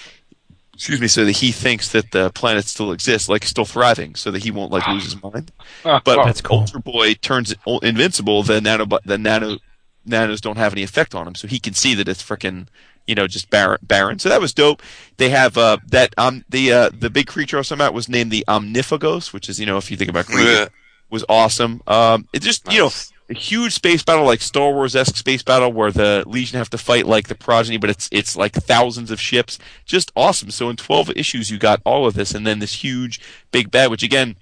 excuse me so that he thinks that the planet still exists, like still thriving, so that he won't like lose his mind. But That's cool. Ultra Boy turns invincible, the nano the nano nanos don't have any effect on him, so he can see that it's frickin' you know just barren. barren. So that was dope. They have uh, that um the uh, the big creature I was talking about was named the Omnifagos, which is you know if you think about Greek, Yeah. was awesome. Um, it just you know a huge space battle like Star Wars esque space battle where the Legion have to fight like the progeny, but it's it's like thousands of ships. Just awesome. So in twelve issues you got all of this, and then this huge big bad, which again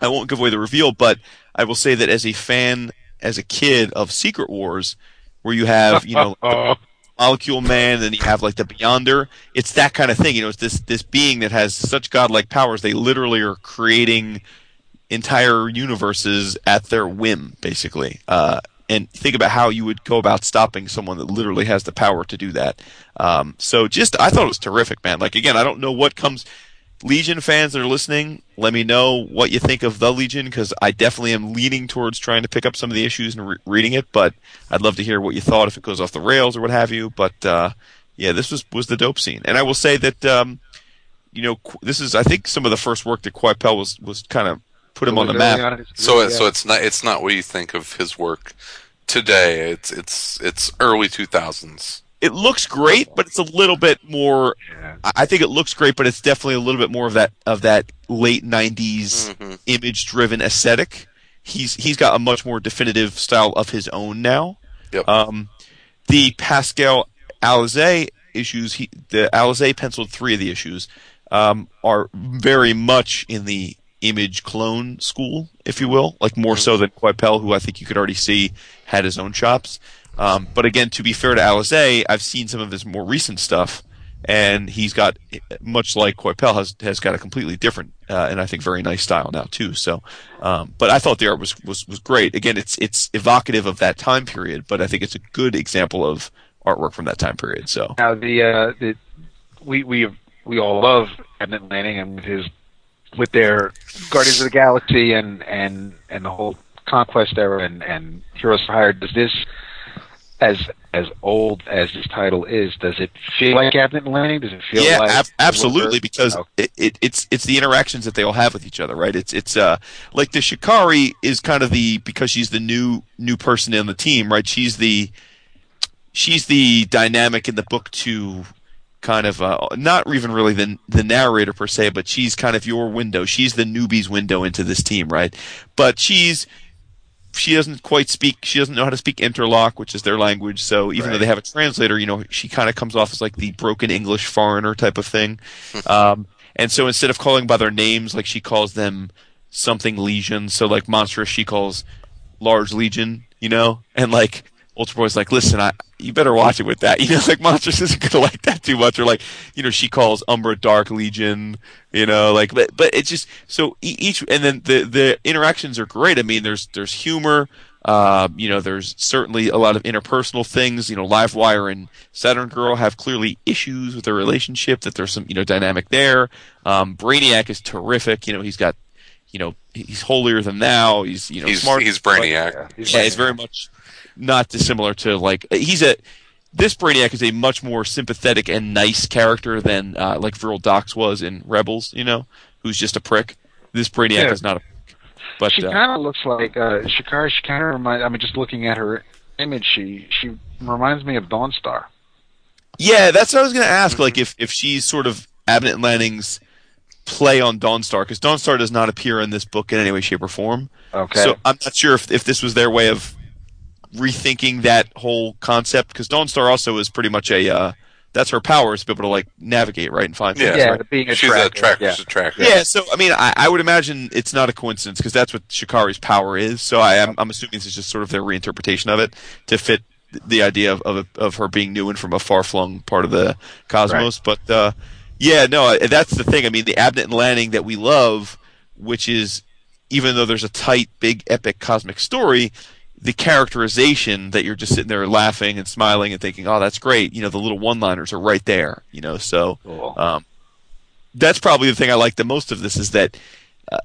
I won't give away the reveal, but I will say that as a fan, as a kid of Secret Wars, where you have you know the (laughs) Molecule Man, and you have like the Beyonder. It's that kind of thing. You know, it's this this being that has such godlike powers. They literally are creating entire universes at their whim, basically. Uh, and think about how you would go about stopping someone that literally has the power to do that. Um, so just, I thought it was terrific, man. Like again, I don't know what comes. Legion fans that are listening, let me know what you think of the Legion because I definitely am leaning towards trying to pick up some of the issues and re- reading it. But I'd love to hear what you thought if it goes off the rails or what have you. But uh, yeah, this was was the dope scene, and I will say that um, you know Qu- this is I think some of the first work that Coipel was was kind of put him on the map. So it, so it's not it's not what you think of his work today. It's it's it's early two thousands. It looks great, but it's a little bit more. Yeah. I I think it looks great, but it's definitely a little bit more of that of that late '90s Mhm. image-driven aesthetic. He's he's got a much more definitive style of his own now. Yep. Um, the Pascal Alixe issues, he, the Alixe penciled three of the issues. um, are very much in the image clone school, if you will, like more so than Coipel, who I think you could already see had his own chops. Um, but again, to be fair to Alixe, I've seen some of his more recent stuff, and he's got much like Coipel has has got a completely different uh, and I think very nice style now too. So, um, but I thought the art was, was was great. Again, it's it's evocative of that time period, but I think it's a good example of artwork from that time period. So Now the uh, the we we we all love Abnett Lanning and his with their Guardians of the Galaxy and and and the whole Conquest era and and Heroes for Hire. Does this as as old as this title is, does it feel like Abnett Lanning? Does it feel yeah, like ab- absolutely, because Oh. it, it, it's it's the interactions that they all have with each other, right? It's it's uh like the Shikari is kind of the because she's the new new person in the team, right? She's the she's the dynamic in the book to kind of uh, not even really the the narrator per se, but she's kind of your window. She's the newbie's window into this team, right? But she's she doesn't quite speak she doesn't know how to speak Interlac which is their language. So even though they have a translator you know she kind of comes off as like the broken english foreigner type of thing. Um, and so instead of calling by their names like she calls them something legion. So like Monstress she calls large legion you know? And like ultra boy's like listen i you better watch it with that (laughs) you know like Monstress isn't gonna like that too much or like you know she calls umbra dark legion you know like but but it's just so e- each and then the the interactions are great i mean there's there's humor uh, you know, there's certainly a lot of interpersonal things. You know, Livewire and Saturn Girl have clearly issues with their relationship. That there's some, you know, dynamic there. Um, Brainiac is terrific. You know, he's got, you know, he's holier than thou. He's, you know, He's smart. he's Brainiac. Yeah, he's Yeah, like- he's very much not dissimilar to like he's a this Brainiac is a much more sympathetic and nice character than uh, like Vril Dox was in Rebels. You know, who's just a prick. This Brainiac Yeah. is not a prick. But she uh, kind of looks like uh, Shikari. She kind of reminds. I mean, just looking at her image, she she reminds me of Dawnstar. yeah, that's what I was going to ask. Like if if she's sort of Abnett Lanning's play on Dawnstar, because Dawnstar does not appear in this book in any way, shape, or form. Okay. So I'm not sure if if this was their way of rethinking that whole concept because Dawnstar also is pretty much a uh, that's her power is to be able to like navigate right and find Yeah. things, yeah, right? being a She's tracker. a tracker. Yeah. She's a tracker. Yeah. so I mean, I, I would imagine it's not a coincidence because that's what Shikari's power is. So I am I'm assuming this is just sort of their reinterpretation of it to fit the idea of of, of her being new and from a far flung part of the cosmos. But uh, yeah, no, that's the thing. I mean, the Abnett and Lanning that we love, which is even though there's a tight, big, epic cosmic story, the characterization that you're just sitting there laughing and smiling and thinking, "Oh, that's great." You know, the little one-liners are right there. You know, so Cool. um, that's probably the thing I like the most of this is that uh,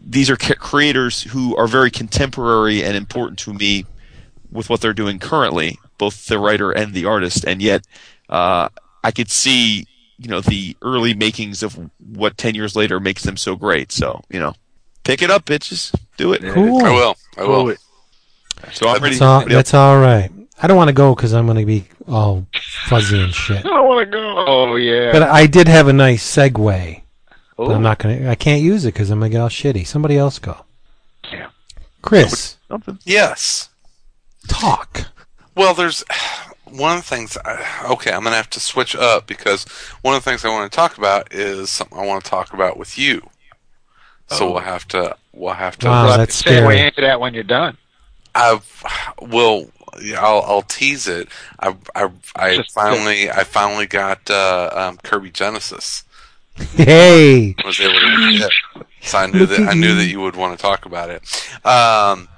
these are ca- creators who are very contemporary and important to me with what they're doing currently, both the writer and the artist, and yet uh, I could see you know the early makings of what ten years later makes them so great. So you know, pick it up, bitches, do it. Cool. I will. I will. Cool. So I'm ready. That's all, Anybody that's all right. I don't want to go because I'm going to be all fuzzy and shit. (laughs) I don't want to go. Oh yeah. But I did have a nice segue. But Oh, I'm not going to. I can't use it because I'm going to get all shitty. Somebody else go. Yeah. Chris, Something. Yes. talk. Well, there's (sighs) one of the things. I, okay, I'm gonna have to switch up because one of the things I want to talk about is something I want to talk about with you. So Oh. we'll have to. We'll have to. Wow, that's to segue scary. into that when you're done. I've will. I'll, I'll tease it. I I, I Just- finally I finally got uh, um, Kirby Genesis. Hey. was able to get it. So I knew that I knew that you would want to talk about it. Um,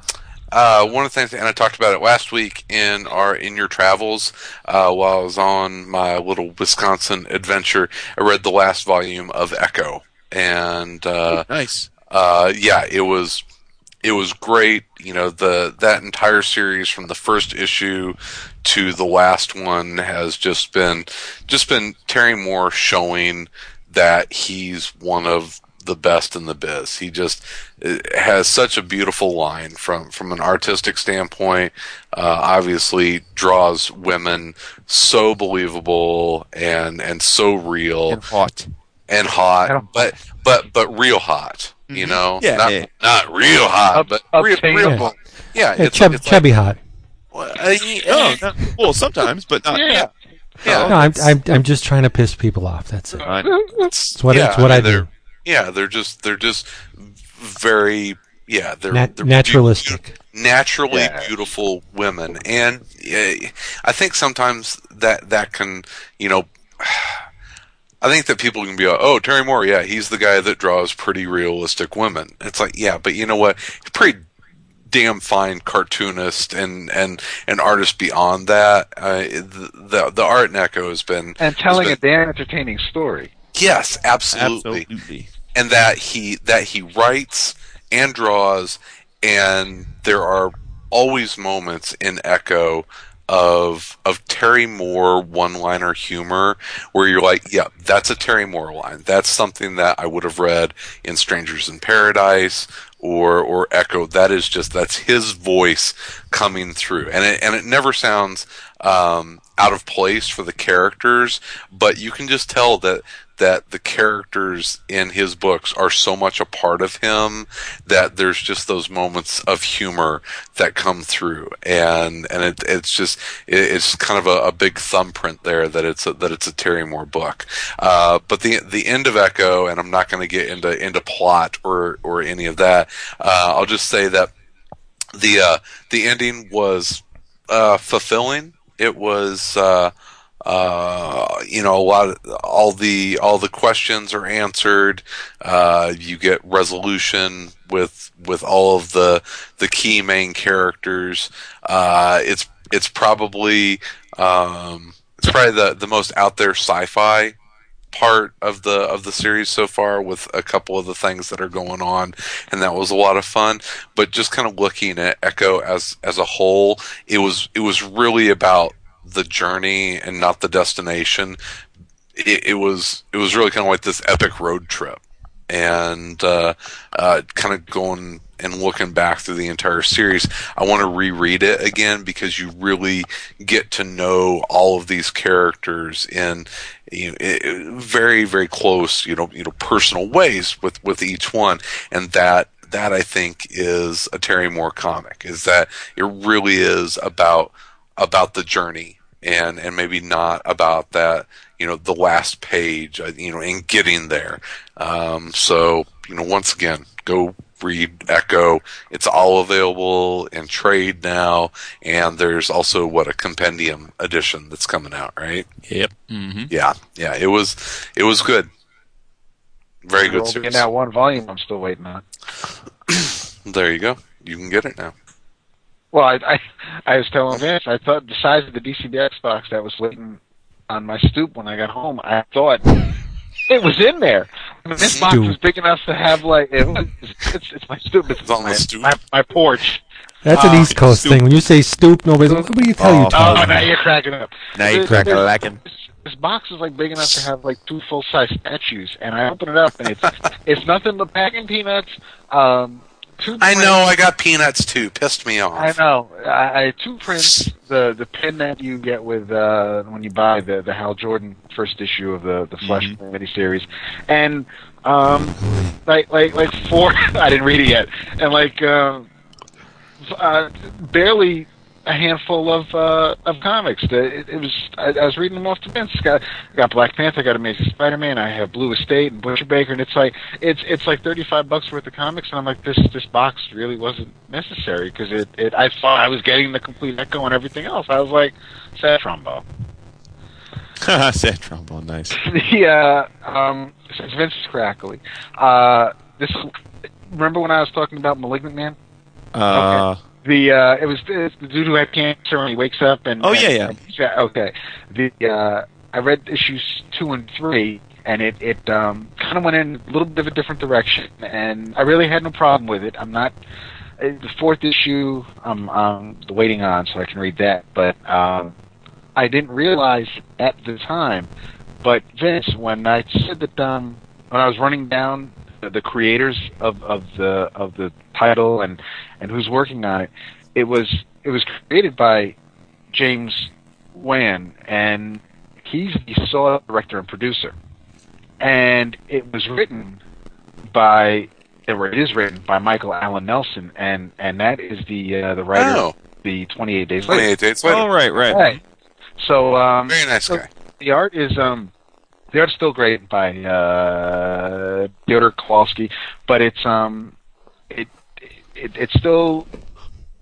uh, one of the things, and I talked about it last week in our in your travels uh, while I was on my little Wisconsin adventure. I read the last volume of Echo, and uh, Nice. uh, yeah, it was it was great. You know, the that entire series from the first issue to the last one has just been just been Terry Moore showing that he's one of the best in the biz. He just uh, has such a beautiful line from from an artistic standpoint. Uh, obviously, draws women so believable and and so real And hot. and hot, but but but real hot. You Mhm. know, Yeah, not yeah. not real hot, Up- but real, real Yeah. hot. Yeah, Yeah, it's, chub, it's chubby hot. Well, uh, No, not, well, sometimes, but not. Yeah. Yeah, No, I'm, I'm I'm just trying to piss people off. That's it. I- it's, what- yeah, it's what I mean, do. they're- Yeah, they're just they're just very yeah they're, Nat- they're naturalistic. naturally Yeah. beautiful women, and uh, I think sometimes that that can you know. I think that people can be like, oh, Terry Moore, yeah, he's the guy that draws pretty realistic women. It's like, yeah, but you know what? He's pretty damn fine cartoonist and and an artist beyond that. Uh, the, the the art in Echo has been and telling has a damn entertaining story. yes, absolutely Absolutely. and that he that he writes and draws and there are always moments in echo of of Terry Moore one-liner humor where you're like, yeah, that's a Terry Moore line. That's something that I would have read in Strangers in Paradise or or Echo. That is just that's his voice coming through, and it and it never sounds um, out of place for the characters, but you can just tell that that the characters in his books are so much a part of him that there's just those moments of humor that come through. And and it, it's just it, it's kind of a, a big thumbprint there that it's a, that it's a Terry Moore book. Uh, but the the end of Echo and I'm not going to get into into plot or or any of that uh, I'll just say that the uh, the ending was uh, fulfilling. It was uh, you know, a lot of all the all the questions are answered. Uh, you get resolution with with all of the the key main characters. Uh, it's it's probably um, it's probably the the most out there sci-fi part of the of the series so far with a couple of the things that are going on and that was a lot of fun but just kind of looking at echo as as a whole it was it was really about the journey and not the destination it, it was it was really kind of like this epic road trip and uh, uh, kind of going and looking back through the entire series, I want to reread it again because you really get to know all of these characters in you know, i- i- very very close, you know, you know, personal ways with with each one, and that that I think is a Terry Moore comic. Is that it really is about about the journey and and maybe not about that you know the last page uh, you know in getting there. Um, so you know once again go read echo. It's all available in trade now and there's also what a compendium edition that's coming out right? Yep. hmm yeah. Yeah. It was it was good. Very good In series. that one volume, I'm still waiting on. (clears throat) there you go. You can get it now Well, I, I, (laughs) I was telling Vince, I thought the size of the DCBS box that was waiting on my stoop when I got home, I thought it was in there. I mean, this box Stoop. was big enough to have like it was, it's, it's my stoop. It's, It's on the my, stoop. My, my porch. That's an Uh, East Coast stoop. thing. When you say stoop, nobody's like, what do you tell Oh, you, Oh, now you're cracking up. Now you're cracking a there's- lacking. This, this box is like big enough to have like two full size statues, and I open it up, and it's it's nothing but packing peanuts. Um, two i know i got peanuts too pissed me off I know. I, I two prints. The the pin that you get with uh, when you buy the the Hal Jordan first issue of the the Flash miniseries, and um, like like like four. (laughs) I didn't read it yet, and like um, uh, barely a handful of uh, of comics. It, it was I, I was reading them off the bench. Got got Black Panther, I got Amazing Spider-Man. I have Blue Estate and Butcher Baker, and it's like it's it's like thirty five bucks worth of comics, and I'm like this this box really wasn't necessary because it, it I thought I was getting the complete Echo and everything else. I was like, sad Trumbo. (laughs) Sad trombone, nice. (laughs) the uh, um, Vince is crackly, uh, this remember when I was talking about Malignant Man? Uh, The uh, it was the dude who had cancer and he wakes up and Oh, yeah, yeah. and he's okay. The uh, I read issues two and three and it it um, kind of went in a little bit of a different direction and I really had no problem with it. I'm not uh, the fourth issue I'm um, waiting on so I can read that, but um, I didn't realize at the time. But Vince, when I said that um, when I was running down the, the creators of, of the of the title and and who's working on it, it was it was created by James Wan, and he's the sole director and producer, and it was written by or it is written by Michael Alan Nelson, and and that is the uh, the writer Oh. the Twenty Eight Days Later. 28 dates later oh, right, right. Right. So um, Very nice so guy. the art is um, the art's still great by uh, Fyodor Kowalski, but it's um, it, it it's still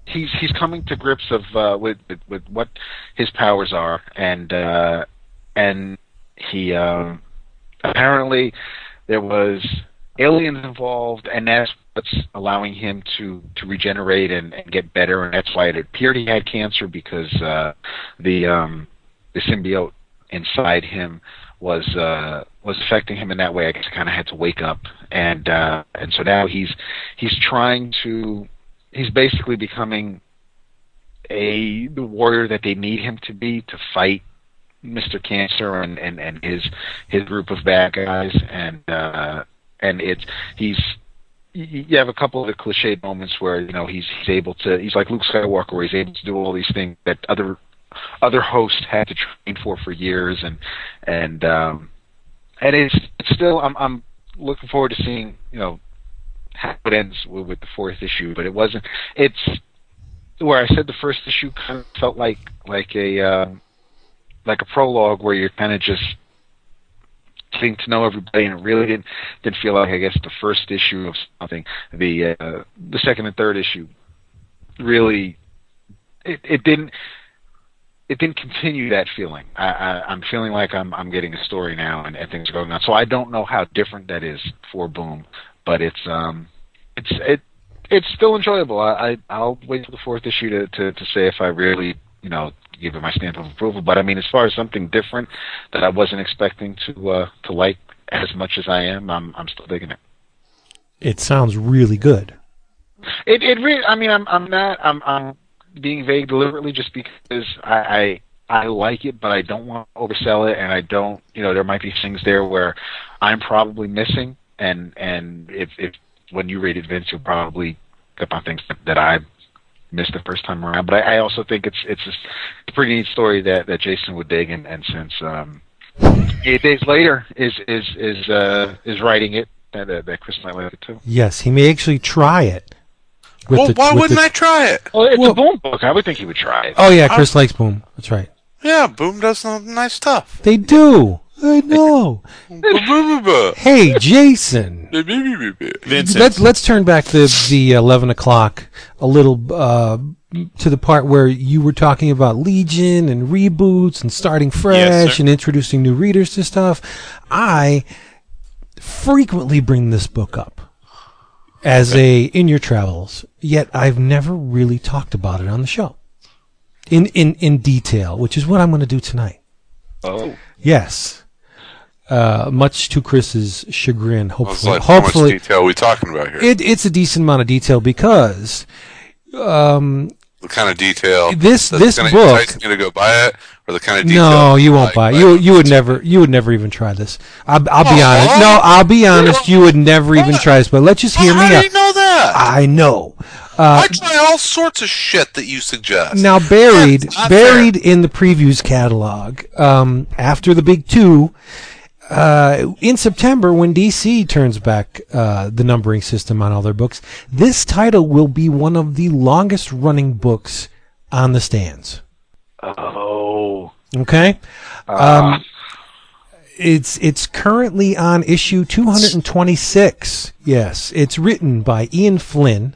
he's he's coming to grips of uh, with, with with what his powers are, and uh, and he um, apparently there was aliens involved, and that's what's allowing him to to regenerate and, and get better, and that's why it appeared he had cancer because uh, the um, the symbiote inside him was uh, was affecting him in that way. I guess kind of had to wake up, and uh, and so now he's he's trying to he's basically becoming a the warrior that they need him to be to fight Mr. Cancer and, and, and his his group of bad guys and uh and it's he's you have a couple of the cliched moments where you know he's he's able to he's like Luke Skywalker where he's able to do all these things that other other hosts had to train for for years and and um and it's, it's still I'm I'm looking forward to seeing you know how it ends with, with the fourth issue but it wasn't it's where I said the first issue kind of felt like like a uh, like a prologue where you're kind of just getting to know everybody, and it really didn't didn't feel like I guess the first issue of something. The uh, the second and third issue really it, it didn't it didn't continue that feeling. I, I, I'm feeling like I'm I'm getting a story now, and, and things are going on. So I don't know how different that is for Boom, but it's um it's it it's still enjoyable. I, I I'll wait till the fourth issue to, to to say if I really you know give it my stamp of approval. But I mean, as far as something different that I wasn't expecting to uh, to like as much as I am, I'm I'm still digging it. It sounds really good. It it really. I mean, I'm I'm not. I'm I'm being vague deliberately just because I. I I like it, but I don't want to oversell it, and I don't. You know, there might be things there where I'm probably missing, and and if if when you read it, Vince, you'll probably pick up on things that, that I missed the first time around. But I, I also think it's it's a pretty neat story that that Jason would dig, and, and since um, eight days later is is is uh, is writing it, that uh, that Chris might like it too. Yes, he may actually try it. With Well, the- why with wouldn't the- I try it? Well, it's Well- a boom book. I would think he would try it. Oh yeah, Chris likes Boom. That's right. Yeah, Boom does some nice stuff. They do. I know. Hey, Jason. (laughs) Vincent. Let's let's turn back to the eleven o'clock a little uh, to the part where you were talking about Legion and reboots and starting fresh Yes, and introducing new readers to stuff. I frequently bring this book up as a in your travels, yet I've never really talked about it on the show in in in detail, which is what I'm going to do tonight. Oh, Yes. Uh, much to Chris's chagrin, I was hopefully. how much hopefully, detail are we talking about here? it, it's a decent amount of detail because um, the kind of detail This- this gonna book- me to go buy it, or the kind of detail. no, you won't like, buy. it. You you would never you would never even try this. I'll, I'll be Oh, honest. No, I'll be honest. You would never even try this. But let's just hear How me do out. you know that? I know. Uh, I try all sorts of shit that you suggest. Now buried buried in the previews catalog um, after the big two. Uh, in September, when DC turns back uh, the numbering system on all their books, this title will be one of the longest running books on the stands. oh. Okay, Uh, um, it's it's currently on issue 226. Yes, it's written by Ian Flynn,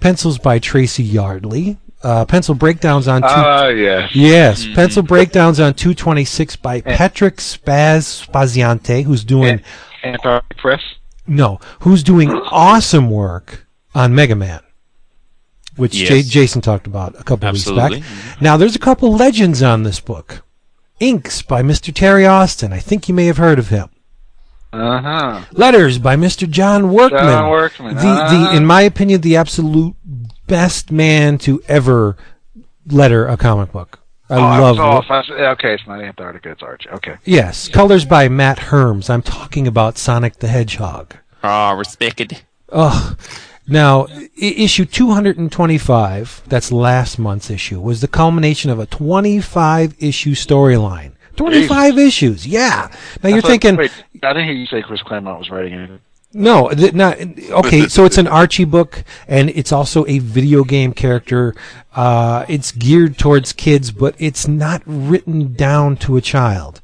pencils by Tracy Yardley, uh, pencil breakdowns on two. Ah, yes. Yes, pencil breakdowns on 226 by Patrick Spaz Spaziante, who's doing Antarctic Press. no, who's doing awesome work on Mega Man, which Yes. J- Jason talked about a couple Absolutely. weeks back. Now, there's a couple legends on this book. Inks by Mr. Terry Austin. I think you may have heard of him. Uh huh. Letters by Mr. John Workman. John Workman, The, the, uh-huh. in my opinion, the absolute best man to ever letter a comic book. I oh, love was off. I was- okay, it's not Antarctica. It's Archie. Okay. Yes, colors by Matt Herms. I'm talking about Sonic the Hedgehog. Ah, respected. Ugh. Now, I- issue 225, that's last month's issue, was the culmination of a 25 issue storyline. 25 issues, yeah. Now you're I thought- thinking, Wait, I didn't hear you say Chris Claremont was writing it. No, th- not okay. So it's an Archie book, and it's also a video game character. Uh, it's geared towards kids, but it's not written down to a child,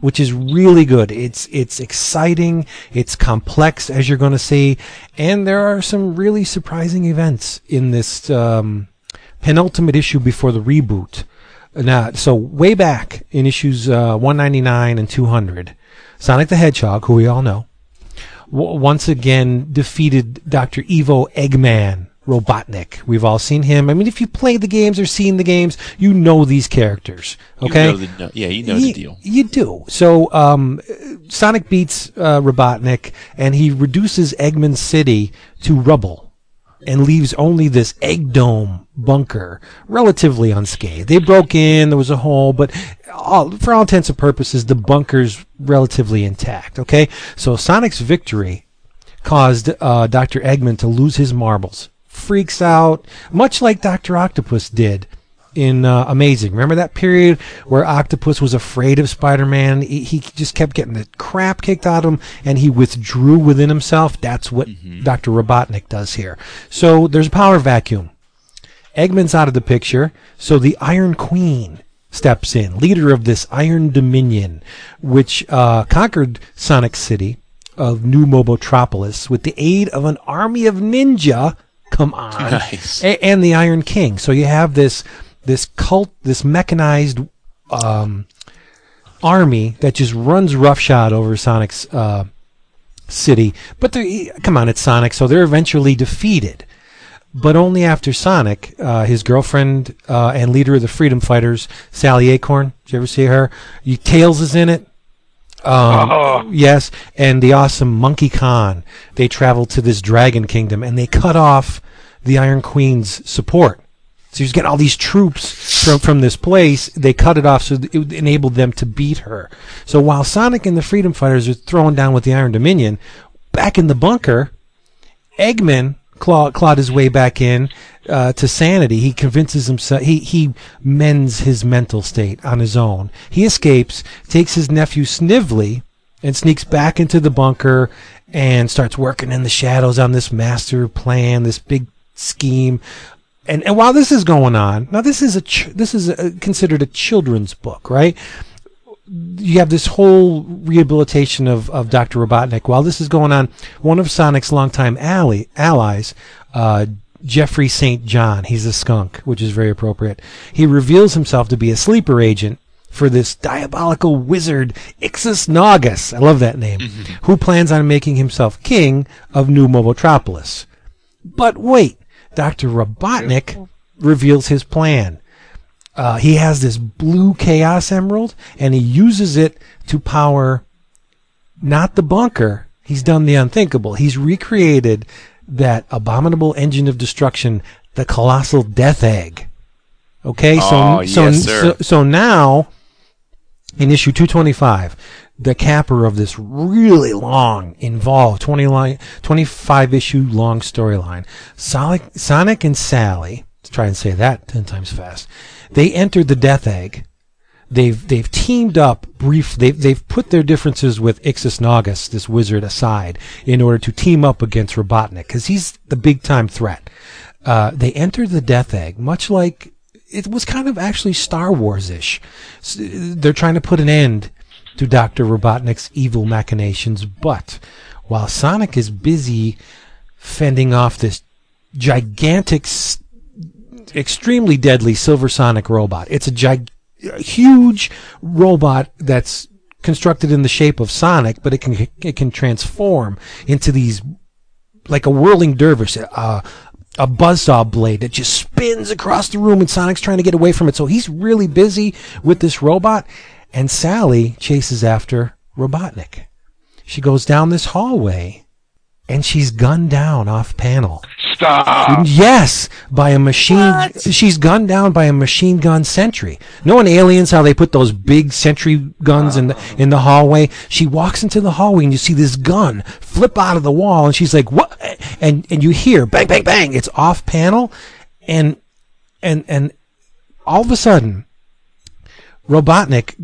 which is really good. It's it's exciting. It's complex, as you're going to see, and there are some really surprising events in this um, penultimate issue before the reboot. Now, so way back in issues uh, 199 and 200, Sonic the Hedgehog, who we all know w- once again defeated Dr. Ivo Eggman Robotnik. We've all seen him. I mean, if you played the games or seen the games, you know these characters. Okay, You know the, yeah, you know you, the deal. You do. So um, Sonic beats uh, Robotnik, and he reduces Eggman City to rubble, and leaves only this egg dome bunker relatively unscathed. They broke in, there was a hole, but all, for all intents and purposes, the bunker's relatively intact. Okay, so Sonic's victory caused uh, Dr. Eggman to lose his marbles. Freaks out, much like Dr. Octopus did in uh, Amazing. Remember that period where Octopus was afraid of Spider-Man? He, he just kept getting the crap kicked out of him, and he withdrew within himself. That's what Dr. Robotnik does here. So there's a power vacuum. Eggman's out of the picture, so the Iron Queen steps in, leader of this Iron Dominion, which uh, conquered Sonic City of New Mobotropolis with the aid of an army of ninja. Come on, (laughs) Nice. A- and the Iron King. So you have this this cult, this mechanized um, army that just runs roughshod over Sonic's uh, city. But come on, it's Sonic, so they're eventually defeated. But only after Sonic, uh, his girlfriend uh, and leader of the Freedom Fighters, Sally Acorn. Did you ever see her? You, Tails is in it. Um, Yes, and the awesome Monkey Khan. They travel to this dragon kingdom and they cut off the Iron Queen's support. So he's getting all these troops from from this place. They cut it off so it enabled them to beat her. So while Sonic and the Freedom Fighters are throwing down with the Iron Dominion, back in the bunker, Eggman claw, clawed his way back in uh, to sanity. He convinces himself. He he mends his mental state on his own. He escapes, takes his nephew Snively, and sneaks back into the bunker and starts working in the shadows on this master plan, this big scheme. And and while this is going on, now this is a ch- this is a, considered a children's book, right? you have this whole rehabilitation of, of Dr. Robotnik. While this is going on, one of Sonic's longtime ally, allies, uh, Geoffrey St. John, he's a skunk, which is very appropriate. He reveals himself to be a sleeper agent for this diabolical wizard, Ixis Naugus, I love that name, who plans on making himself king of New Mobotropolis. But wait, Dr. Robotnik reveals his plan. Uh, he has this blue Chaos Emerald, and he uses it to power not the bunker. He's done the unthinkable. He's recreated that abominable engine of destruction, the colossal Death Egg. Okay, so Oh, so, yes, so so now in issue 225, the capper of this really long, involved 20 line, 25 issue long storyline, Sonic, Sonic and Sally, let's try and say that 10 times fast, they entered the Death Egg. They've they've teamed up brief. They've they've put their differences with Ixis Naugus, this wizard, aside in order to team up against Robotnik because he's the big time threat. Uh, they entered the Death Egg, much like it was kind of actually Star Wars ish. They're trying to put an end to Dr. Robotnik's evil machinations, but while Sonic is busy fending off this gigantic, extremely deadly Silver Sonic robot, it's a gig- huge robot that's constructed in the shape of Sonic, but it can it can transform into these like a whirling dervish, uh, a buzzsaw blade that just spins across the room, and Sonic's trying to get away from it. So he's really busy with this robot, and Sally chases after Robotnik. She goes down this hallway, and she's gunned down off panel. Stop. Yes, by a machine. She's gunned down by a machine gun sentry. No in Aliens how they put those big sentry guns in the in the hallway. She walks into the hallway and you see this gun flip out of the wall, and she's like, "What?" And and you hear bang, bang, bang. It's off panel, and and and all of a sudden, Robotnik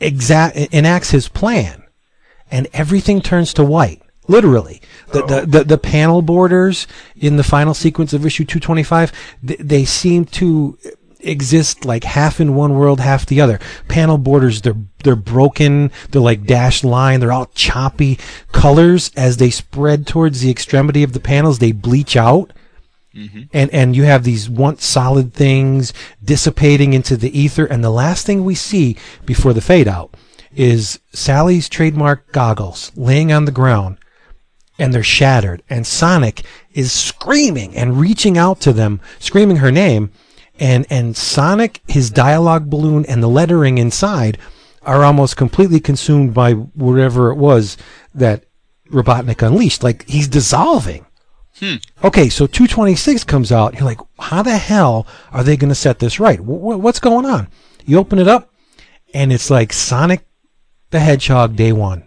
exa- enacts his plan, and everything turns to white. Literally, the, the, the the panel borders in the final sequence of issue 225, th- they seem to exist like half in one world, half the other. Panel borders, they're they're broken, they're like dashed line, they're all choppy colors as they spread towards the extremity of the panels, they bleach out. Mm-hmm. And and you have these once solid things dissipating into the ether, and the last thing we see before the fade out is Sally's trademark goggles laying on the ground and they're shattered. And Sonic is screaming and reaching out to them, screaming her name. And, and Sonic, his dialogue balloon and the lettering inside are almost completely consumed by whatever it was that Robotnik unleashed. Like he's dissolving. Okay, so 226 comes out. You're like, how the hell are they going to set this right? Wh- what's going on? You open it up, and it's like Sonic the Hedgehog day one.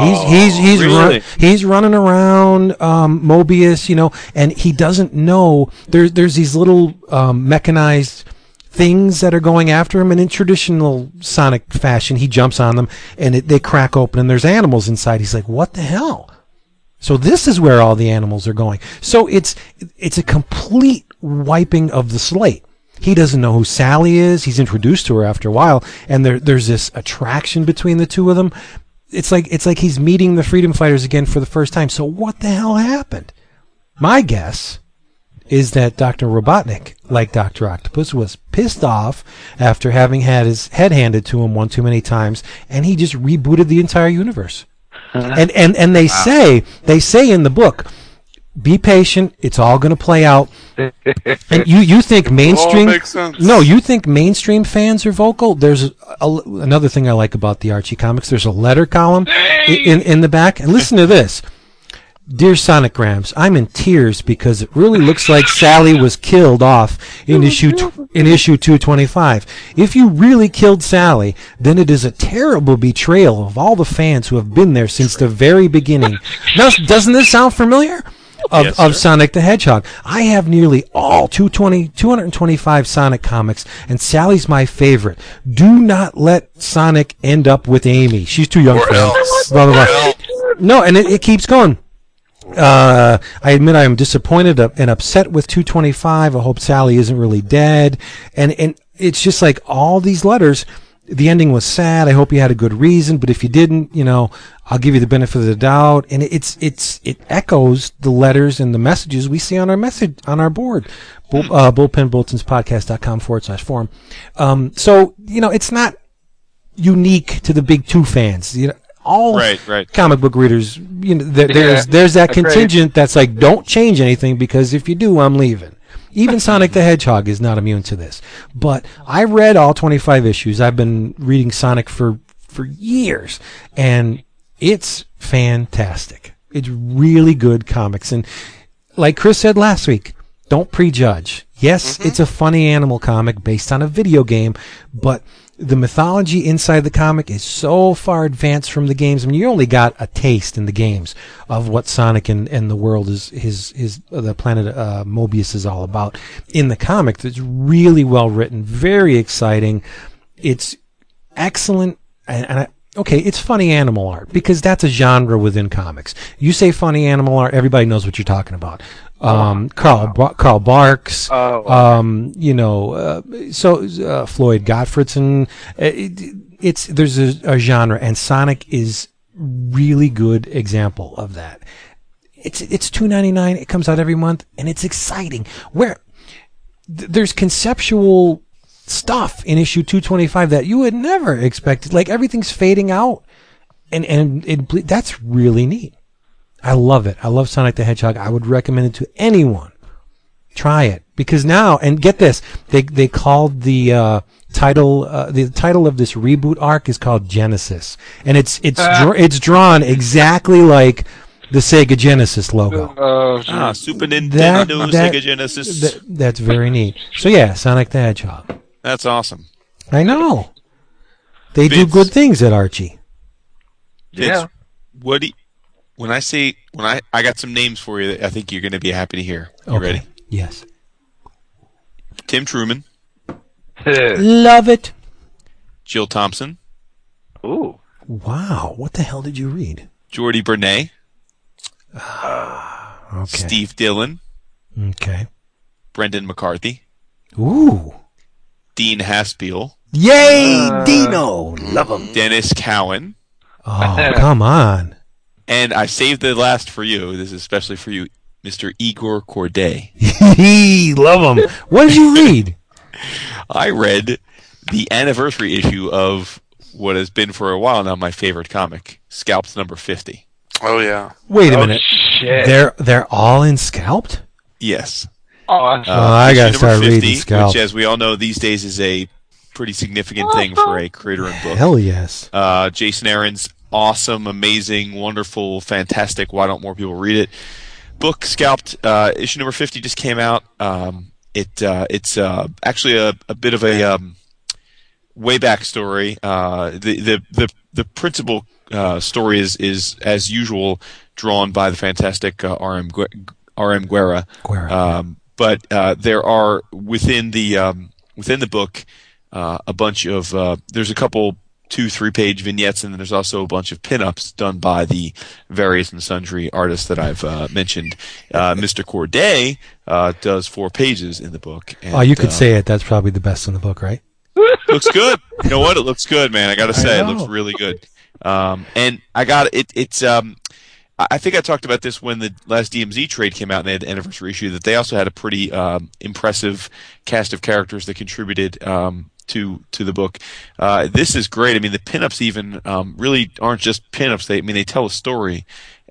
He's he's he's really? run, he's running around um, Mobius, you know, and he doesn't know there's there's these little um, mechanized things that are going after him, and in traditional Sonic fashion, he jumps on them and it, they crack open, and there's animals inside. He's like, "What the hell?" So this is where all the animals are going. So it's it's a complete wiping of the slate. He doesn't know who Sally is. He's introduced to her after a while, and there there's this attraction between the two of them. It's like it's like he's meeting the freedom fighters again for the first time. So what the hell happened? My guess is that Dr. Robotnik, like Dr. Octopus, was pissed off after having had his head handed to him one too many times, and he just rebooted the entire universe. And and and they say they say in the book, be patient. It's all going to play out. and you you think (laughs) mainstream? No, you think mainstream fans are vocal? There's a, a- another thing I like about the Archie comics. There's a letter column in in the back, and listen to this. Dear Sonicgrams, I'm in tears because it really looks like Sally was killed off in issue tw- in issue 225. If you really killed Sally, then it is a terrible betrayal of all the fans who have been there since the very beginning. (laughs) Now, doesn't this sound familiar? Of, Yes, of. Sonic the Hedgehog. I have nearly all 220, 225 Sonic comics, and Sally's my favorite. Do not let Sonic end up with Amy. She's too young Or for him. else. Blah, blah, Or blah. else. No, and it, it keeps going. Uh, I admit I am disappointed and upset with 225. I hope Sally isn't really dead. And, and it's just like all these letters. The ending was sad. I hope you had a good reason, but if you didn't, you know, I'll give you the benefit of the doubt. And it's, it's, it echoes the letters and the messages we see on our message, on our board. Bull, uh, bullpenbulletinspodcast.com forward slash forum. Um, so, you know, it's not unique to the big two fans. You know, all Right, right. comic book readers, you know, there, Yeah, there's there's that agreed. contingent that's like, don't change anything because if you do, I'm leaving. Even Sonic the Hedgehog is not immune to this. But I read all 25 issues. I've been reading Sonic for for years, and it's fantastic. It's really good comics, and like Chris said last week, don't prejudge. Yes, mm-hmm. it's a funny animal comic based on a video game, but the mythology inside the comic is so far advanced from the games. I mean, you only got a taste in the games of what Sonic and, and the world is, his, his, uh, the planet, uh, Mobius is all about. In the comic, it's really well written, very exciting. It's excellent, and, and I, okay, it's funny animal art because that's a genre within comics. You say funny animal art, everybody knows what you're talking about. Um, Carl Ba- Carl Barks, Oh, um, you know, uh, so uh, Floyd Gottfredson. Uh, It, it's there's a, a genre, and Sonic is really good example of that. It's it's two ninety nine. It comes out every month, and it's exciting. Where th- there's conceptual stuff in issue 225 that you would never expect. Like everything's fading out, and and it, that's really neat. I love it. I love Sonic the Hedgehog. I would recommend it to anyone. Try it because now, and get this, they they called the uh, title uh, the title of this reboot arc is called Genesis, and it's it's dr- it's drawn exactly like the Sega Genesis logo. Oh, Ah, Super That- Nintendo, that- Sega Genesis. Th- that's very neat. So yeah, Sonic the Hedgehog. That's awesome. I know. They do good things at Archie. Vince, Yeah. What do you, when I say when I I got some names for you that I think you're going to be happy to hear. You Okay. ready? Yes. Tim Truman, Love it. Jill Thompson, Ooh. Wow. What the hell did you read? Jordi Bernet, ah, Okay. Steve Dillon, Okay. Brendan McCarthy, Ooh. Dean Haspiel, Yay, uh. Dino. Love him. Denys Cowan, Oh, come on. And I saved the last for you. This is especially for you, Mr. Igor Kordey. (laughs) He love him. What did you read? (laughs) I read the anniversary issue of what has been for a while now my favorite comic, Scalped number 50. Oh yeah. Wait a Oh, minute. shit. They're they're all in scalped? Yes. Oh, Uh, Oh, I gotta number start reading Scalped. Which, as we all know, these days is a pretty significant thing for a creator and book. Hell yes. Uh, Jason Aaron's awesome, amazing, wonderful, fantastic. Why don't more people read it? Book Scalped uh, issue number fifty just came out. Um, it uh, it's uh, actually a, a bit of a um, way back story. Uh, the the the the principal uh, story is is as usual drawn by the fantastic uh, R.M. Gu- R.M. Guéra. Guéra, Um, but uh, there are within the um, within the book uh, a bunch of uh, there's a couple two three page vignettes and then there's also a bunch of pinups done by the various and sundry artists that I've uh, mentioned. Uh, Mr. Kordey uh, does four pages in the book. And, Oh, you could uh, say it. That's probably the best in the book, right? (laughs) looks good. You know what? It looks good, man. I got to say, it looks really good. Um, and I got it. It's um, I I think I talked about this when the last DMZ trade came out and they had the anniversary issue. That they also had a pretty um, impressive cast of characters that contributed um, to to the book. Uh, this is great. I mean, the pinups even um, really aren't just pinups. They I mean they tell a story,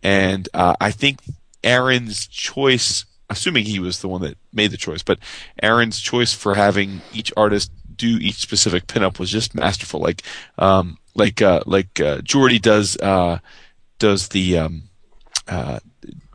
and uh, I think Aaron's choice. Assuming he was the one that made the choice, but Aaron's choice for having each artist do each specific pinup was just masterful. Like, um, like, uh, like uh, Jordi does uh, does the um, uh,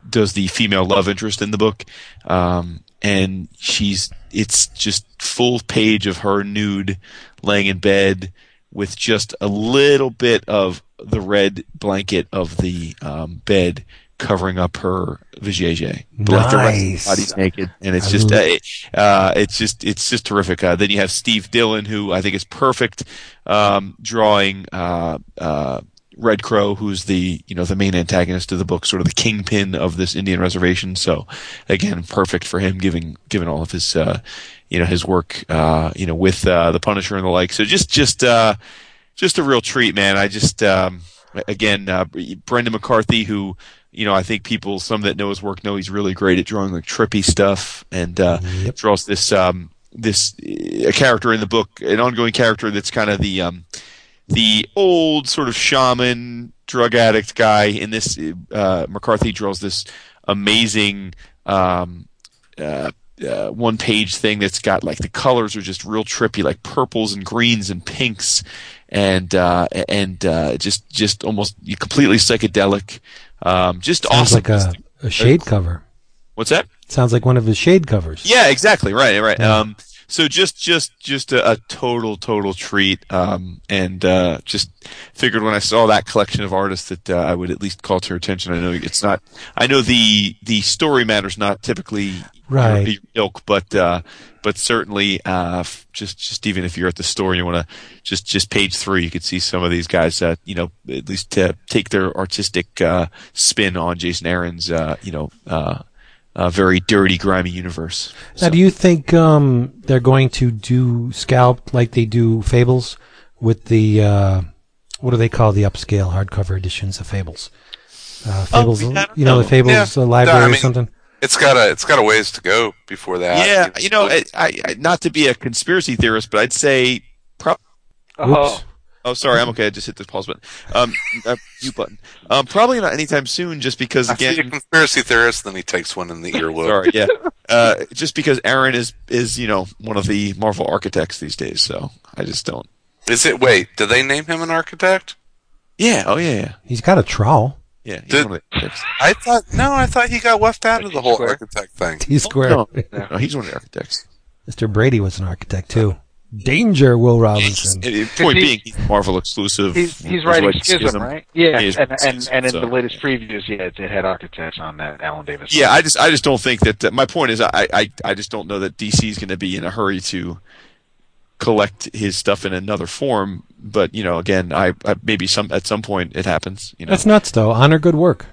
does the female love interest in the book, um, and she's it's just full page of her nude laying in bed with just a little bit of the red blanket of the um, bed covering up her vajayjay. But like the rest of the Nice. body's naked, and it's just uh, uh, it's just it's just terrific. Uh, then you have Steve Dillon, who I think is perfect um, drawing uh, uh, Red Crow, who's the you know the main antagonist of the book, sort of the kingpin of this Indian reservation. So again, perfect for him, giving given all of his uh, you know his work uh, you know with uh, the Punisher and the like. So just just uh, just a real treat, man. I just um, again uh, Brendan McCarthy, who you know I think people some that know his work know he's really great at drawing like trippy stuff and uh, Yep. draws this um, this uh, a character in the book, an ongoing character that's kind of the um, the old sort of shaman drug addict guy. In this, uh, McCarthy draws this amazing um, uh, uh, one page thing that's got like the colors are just real trippy, like purples and greens and pinks, and uh, and uh, just just almost completely psychedelic. Um, just Sounds awesome. like a, a shade cover. What's that? Sounds like one of his shade covers. Yeah, exactly. Right, right. Yeah. Um, so just, just, just a, a total, total treat. Um, and uh, just figured when I saw that collection of artists that uh, I would at least call to your attention. I know it's not. I know the the story matters not typically Right. your ilk, but uh, but certainly uh, f- just just even if you're at the store and you want to just just page three, you could see some of these guys. Uh, you know, at least to take their artistic uh, spin on Jason Aaron's. Uh, you know. Uh, very dirty, grimy universe. Now, do you think um, they're going to do scalp like they do Fables with the uh, what do they call the upscale hardcover editions of Fables? Uh, Fables, I don't you know, know. the Fables Yeah. uh, library No, I or something. It's got a it's got a ways to go before that. yeah, you know, I, I, I, not to be a conspiracy theorist, but I'd say, pro- Whoops. Oh, sorry, I'm okay. I just hit the pause button, um, uh, mute button. Um, probably not anytime soon, just because again, I see a again, conspiracy theorist, then he takes one in the earlobe. (laughs) sorry, yeah, uh, just because Aaron is is you know one of the Marvel architects these days, so I just don't. Is it? Wait, did they name him an architect? Yeah, oh yeah, yeah, He's got a trowel. yeah. He's Did- one of the. I thought no, I thought he got left out of the whole architect thing. T square. No, no, (laughs) he's one of the architects. Mr. Brady was an architect too. Danger, Will Robinson. And- and point he- being, he's Marvel exclusive. He's he's Was writing like Schism, right? Yeah, He is and and and in so- the latest previews, yeah, it, it had architects on that. Alan Davis. Yeah, I just I just don't think that. Uh, my point is, I, I I just don't know that DC is going to be in a hurry to collect his stuff in another form. But you know, again, I, I maybe some at some point it happens. You know, That's nuts, though. Honor good work.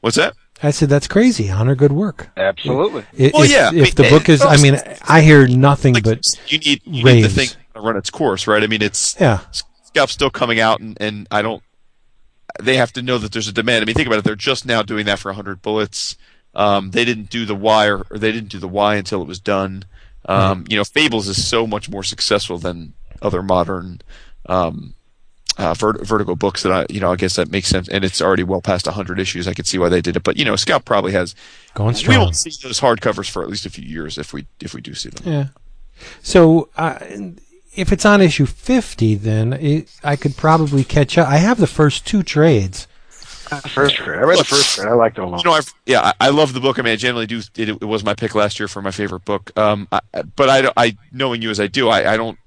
What's that? I said that's crazy. Honor good work. Absolutely. I- Well, yeah, I If the book is, I mean, I hear nothing Like, but you need you need the thing to run its course, right? I mean, it's yeah, Scalp's still coming out, and, and I don't. They have to know that there's a demand. I mean, think about it. They're just now doing that for 100 bullets. Um, they didn't do the Y, or, or they didn't do the Y until it was done. Um, You know, Fables is so much more successful than other modern um, uh, vert- Vertigo books that I, you know, I guess that makes sense. And it's already well past 100 issues. I could see why they did it. But you know, Scout probably has. going straight. We won't see those hardcovers for at least a few years if we if we do see them. Yeah. So uh, if it's on issue 50, then it, I could probably catch up. I have the first two trades. First trade. I read the first trade. I liked it a lot. You know, I've, yeah, I, I love the book. I mean, I generally do. It, it was my pick last year for my favorite book. Um, I, but I, don't- I, knowing you as I do, I, I don't.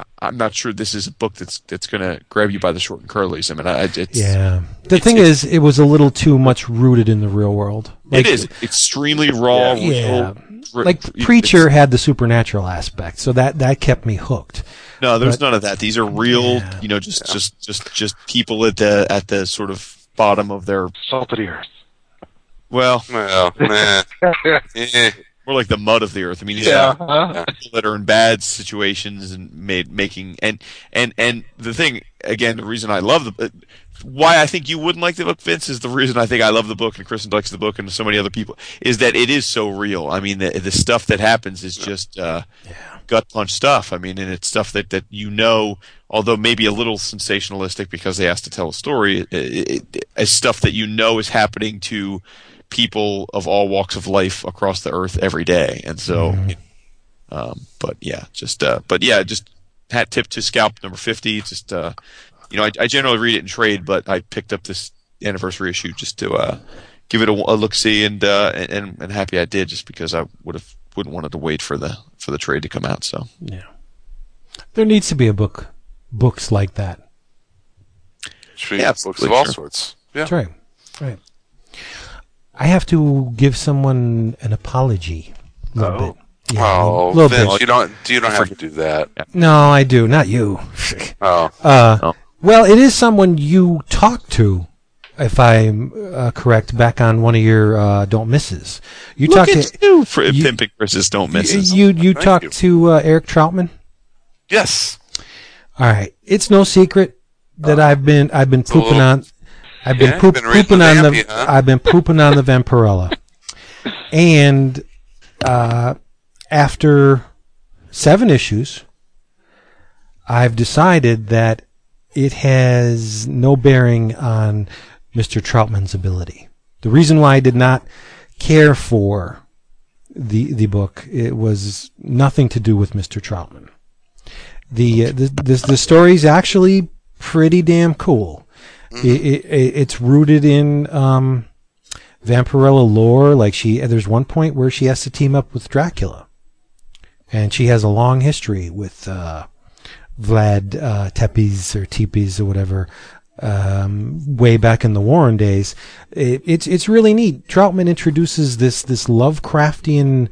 I- I'm not sure this is a book that's that's going to grab you by the short and curlies. I mean, I, it's, Yeah. The It's- thing it's- is, it was a little too much rooted in the real world. it is extremely raw. Yeah. real- Like it's- Preacher had the supernatural aspect, so that that kept me hooked. No, there's but- none of that. These are real. Yeah. You know, just just just just people at the at the sort of bottom of their. Salt of the earth. Well, Well, nah. (laughs) Eh. Eh. More like the mud of the earth. I mean, these Yeah. people that are in bad situations and made making and and and the thing again, the reason I love the uh, why I think you wouldn't like the book, Vince, is the reason I think I love the book and Kristen likes the book and so many other people is that it is so real. I mean, the the stuff that happens is just uh, gut punch stuff. I mean, and it's stuff that that you know, although maybe a little sensationalistic because they asked to tell a story, it, it, it, is stuff that you know is happening to people of all walks of life across the earth every day. And so, um, but yeah, just, uh, but yeah, just hat tip to Scalp number 50. Just, uh, you know, I, I generally read it in trade, but I picked up this anniversary issue just to, uh, give it a, a look see and, uh, and, and happy I did just because I would have, wouldn't wanted to wait for the, for the trade to come out. So Yeah. There needs to be a book, books like that. Yeah, books of absolutely, all sure. sorts. Yeah. That's right. Right. I have to give someone an apology. A little Oh. bit. Yeah, Oh, a little Vince, bit. you don't. You don't have to do that. No, I do. Not you. (laughs) Oh, Uh, Oh. Well, it is someone you talked to, if I'm uh, correct, back on one of your uh, don't misses. You look talked at to you for you- pimping Chris's don't misses. you you Thank talked you. to uh, Eric Trautmann. yes. All right, it's no secret that I've been I've been pooping little- on I've been Yeah, poop, been pooping on the Vampy, huh? I've been pooping on the (laughs) Vampirella, and uh, after seven issues, I've decided that it has no bearing on Mr. Trautmann's ability. The reason why I did not care for the the book it was nothing to do with Mr. Trautmann. The uh, the the, the story's actually pretty damn cool. It, it, it- it's rooted in um, Vampirella lore. Like she, there's one point where she has to team up with Dracula, and she has a long history with uh, Vlad uh, Tepes or Tepes or whatever. Um, way back in the Warren days, it, it's it's really neat. Trautmann introduces this this Lovecraftian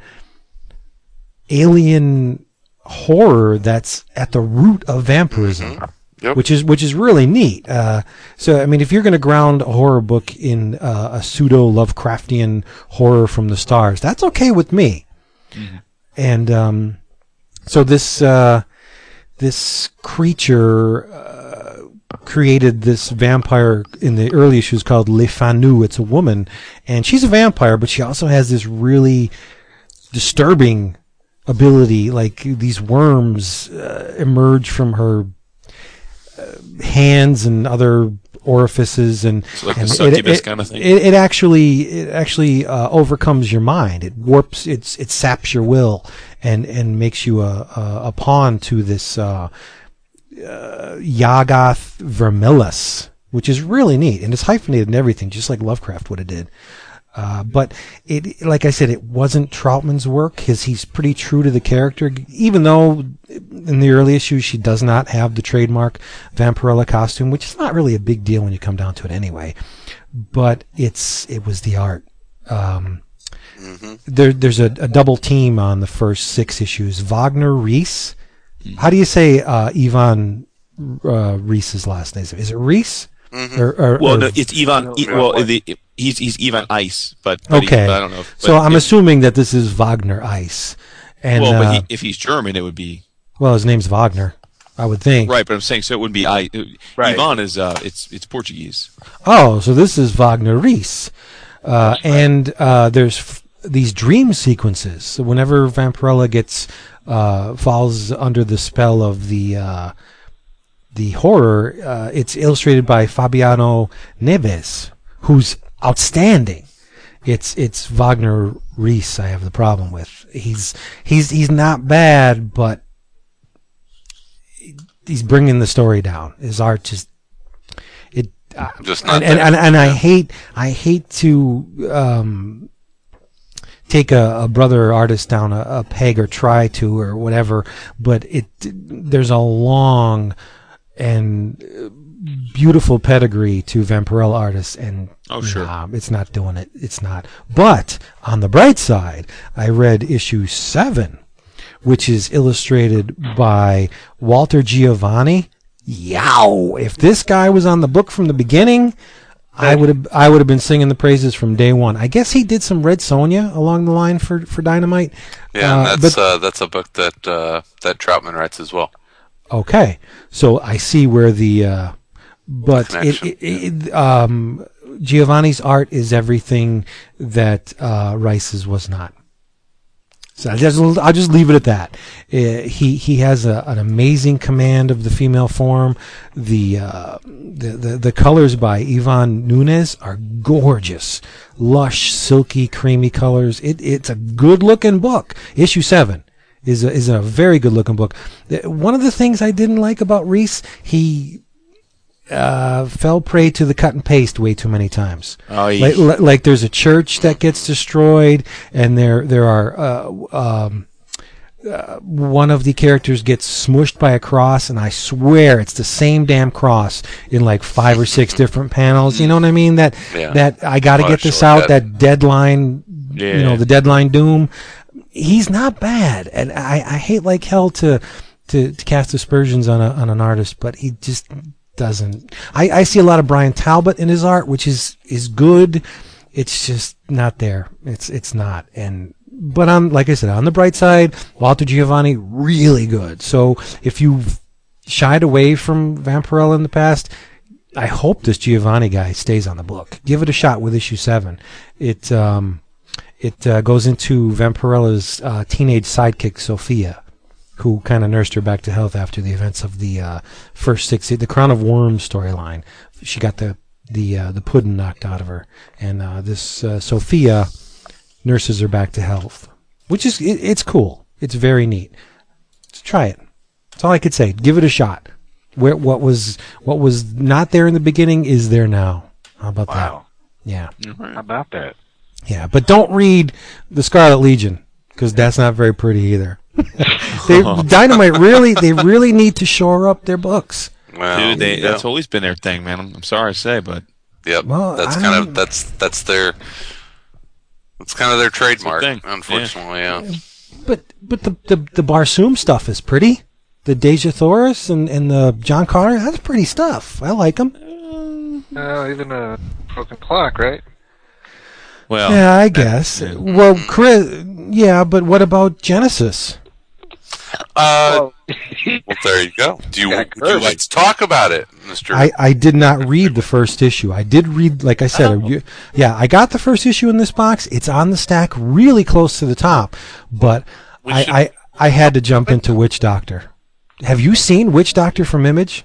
alien horror that's at the root of vampirism, Yep. which is which is really neat. Uh, so I mean, if you're going to ground a horror book in uh, a pseudo Lovecraftian horror from the stars, that's okay with me. And um, so this uh, this creature uh, created this vampire in the early issues called Le Fanu. It's a woman, and she's a vampire, but she also has this really disturbing ability. Like these worms uh, emerge from her hands and other orifices, and It's like a and succubus it, kind of thing. It, it actually it actually uh, overcomes your mind. It warps. It's it saps your will and and makes you a a, a pawn to this. Uh, uh, Yagath vermillus, which is really neat, and it's hyphenated and everything, just like Lovecraft would have did. Uh, but it, like I said, it wasn't Trautmann's work. His he's pretty true to the character, even though in the early issues she does not have the trademark Vampirella costume, which is not really a big deal when you come down to it anyway. But it's it was the art. Um, there, there's a, a double team on the first six issues. Wagner Reis. How do you say uh, Ivan uh, Reese's last name? Is it Reese? Mhm. Or, or, Well, or- no, it's Ivan. Yeah. well, the, he's he's Ivan Ice, but, but he- Okay. but I don't know. If, so I'm if, assuming that this is Wagner Ice, and well, uh, but he, if he's German, it would be well, his name's Wagner, I would think. right. But I'm saying so it wouldn't be I. Right. Ivan is uh, it's it's Portuguese. Oh, so this is Wagner Reis. Uh, and uh, there's f- these dream sequences. So whenever Vampirella gets uh, falls under the spell of the uh, the horror, uh, it's illustrated by Fabiano Neves, who's outstanding. It's it's Wagner Reis. I have the problem with. He's he's he's not bad, but he's bringing the story down. His art just it uh, Just not and and, and, and I hate I hate to um, take a, a brother artist down a, a peg or try to or whatever, but it there's a long and uh, beautiful pedigree to Vampirella artists, and Oh, sure. nah, it's not doing it. It's not. But on the bright side, I read issue seven, which is illustrated by Walter Giovanni. Yow! If this guy was on the book from the beginning, I would have I would have been singing the praises from day one. I guess he did some Red Sonja along the line for for Dynamite. Yeah, Uh, and that's but- uh, that's a book that uh, that Trautmann writes as well. Okay, so I see where the, uh, but it, it, it um, Giovanni's art is everything that uh, Rice's was not. So I just, I'll just leave it at that. Uh, he he has a, an amazing command of the female form. The, uh, the the the colors by Ivan Nunes are gorgeous, lush, silky, creamy colors. It it's a good looking book. Issue seven is a, is a very good looking book. Uh, One of the things I didn't like about Reese, he uh, fell prey to the cut and paste way too many times. Oh, he- like, like there's a church that gets destroyed, and there there are uh, um, uh, one of the characters gets smushed by a cross, and I swear it's the same damn cross in like five or six (laughs) different panels. You know what I mean? That Yeah. that I got to Oh, get this out. that- That deadline, you know, the deadline doom. He's not bad, and I, I hate like hell to, to to cast aspersions on a on an artist, but he just doesn't. I, I see a lot of Bryan Talbot in his art, which is is good. It's just not there. It's it's not. And but on like I said, on the bright side, Walter Giovanni really good. So if you've shied away from Vampirella in the past, I hope this Giovanni guy stays on the book. Give it a shot with issue seven. It um, it uh, goes into Vampirella's uh, teenage sidekick Sophia, who kind of nursed her back to health after the events of the uh, first six, the Crown of Worms storyline. She got the the uh, the pudding knocked out of her, and uh, this uh, Sophia nurses her back to health, which is it, it's cool. It's very neat. Let's try it. That's all I could say. Give it a shot. Where what was what was not there in the beginning is there now. How about Wow. that? Yeah, How about that? Yeah. But don't read the Scarlet Legion because that's not very pretty either. (laughs) they, Dynamite really they really need to shore up their books. Well, Dude, they, yeah. that's always been their thing, man. I'm, I'm sorry to say, but Yep. Well, that's I kind don't- of that's that's their that's kind of their trademark. thing. Unfortunately, yeah. But but the the, the Barsoom stuff is pretty. The Dejah Thoris and, and the John Carter, that's pretty stuff. I like them. Uh, even a broken clock, right? Well, yeah, I guess. yeah. Well, Chris, yeah, but what about Genesis? Uh, Well, well, there you go. Do you, (laughs) Yeah, would you like to talk about it, Mister? I, I did not read the first issue. I did read, like I said, you- yeah, I got the first issue in this box. It's on the stack really close to the top, but I, I, I had to jump into Witch Doctor. Have you seen Witch Doctor from Image?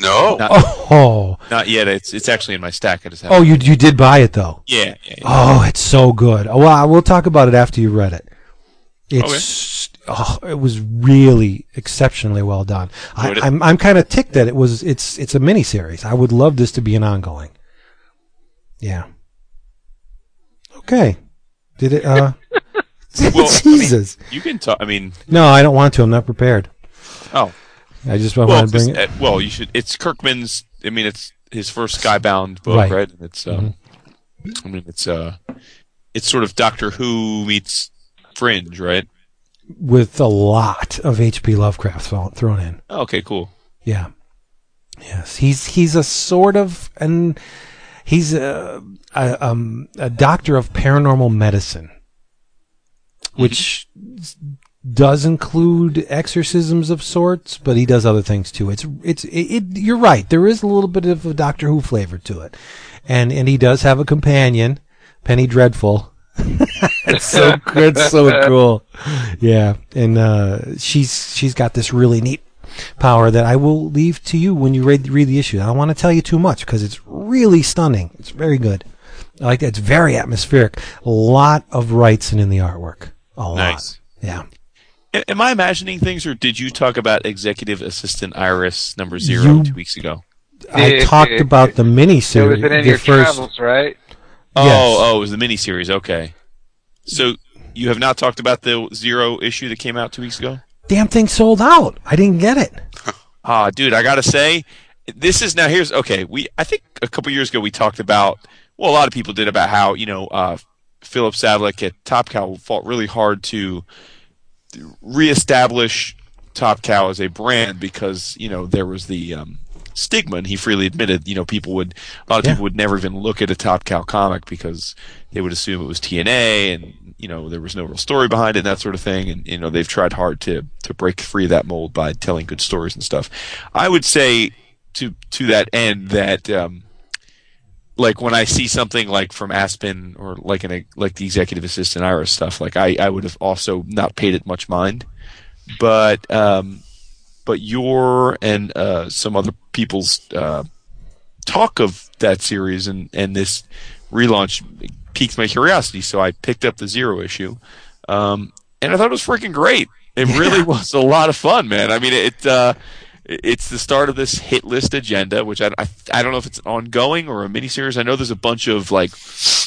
No. no. Not, Oh, not yet. It's it's actually in my stack. I just have oh, you you did buy it though. yeah, yeah, yeah. Oh, it's so good. Oh, well, we'll talk about it after you read it. It's oh, it was really exceptionally well done. I, Enjoyed it. I'm I'm kind of ticked that it was it's it's a mini series. I would love this to be an ongoing. Yeah. Okay. Did it? Uh, (laughs) Well, I mean- (laughs) Jesus. You can talk. I mean, No, I don't want to. I'm not prepared. oh, I just want well, to bring it. uh, well, you should. It's Kirkman's. I mean, it's his first Skybound book, Right. Mm-hmm. right? And it's. Um, I mean, it's uh, it's sort of Doctor Who meets Fringe, right? with a lot of H.P. Lovecraft thrown thrown in. Oh, okay, cool. Yeah. Yes, he's he's a sort of and he's a, a um a doctor of paranormal medicine, which does include exorcisms of sorts, but he does other things too. It's it's it, it, You're right. There is a little bit of a Doctor Who flavor to it, and and he does have a companion, Penny Dreadful. (laughs) it's so good, so (laughs) cool. Yeah, and uh, she's she's got this really neat power that I will leave to you when you read read the issue. I don't want to tell you too much because it's really stunning. It's very good. I like that. It's very atmospheric. A lot of Wrightson in the artwork. A lot. Nice. Yeah. A- Am I imagining things, or did you talk about Executive Assistant Iris number zero You- two weeks ago? I It- talked it- about the mini So was series. in the your first, travels, right? Oh, Yes. oh, it was the miniseries. Okay. So you have not talked about the zero issue that came out two weeks ago? damn thing sold out. I didn't get it. (laughs) Ah, dude, I gotta say, this is now here's okay. We I think a couple years ago we talked about well, a lot of people did about how you know uh, Filip Sablik at Top Cow fought really hard to reestablish Top Cow as a brand because you know there was the um, stigma, and he freely admitted you know people would a lot of Yeah. people would never even look at a Top Cow comic because they would assume it was TNA and you know there was no real story behind it and that sort of thing and you know they've tried hard to to break free of that mold by telling good stories and stuff. I would say to to that end that um, like when I see something like from Aspen or like an like the executive assistant Iris stuff, like I, I would have also not paid it much mind. But um, but your and uh, some other people's uh, talk of that series and, and this relaunch piqued my curiosity, so I picked up the zero issue, um, and I thought it was freaking great. It really was a lot of fun, man. I mean, it uh, it's the start of this hit list agenda, which I, I I don't know if it's ongoing or a miniseries. I know there's a bunch of like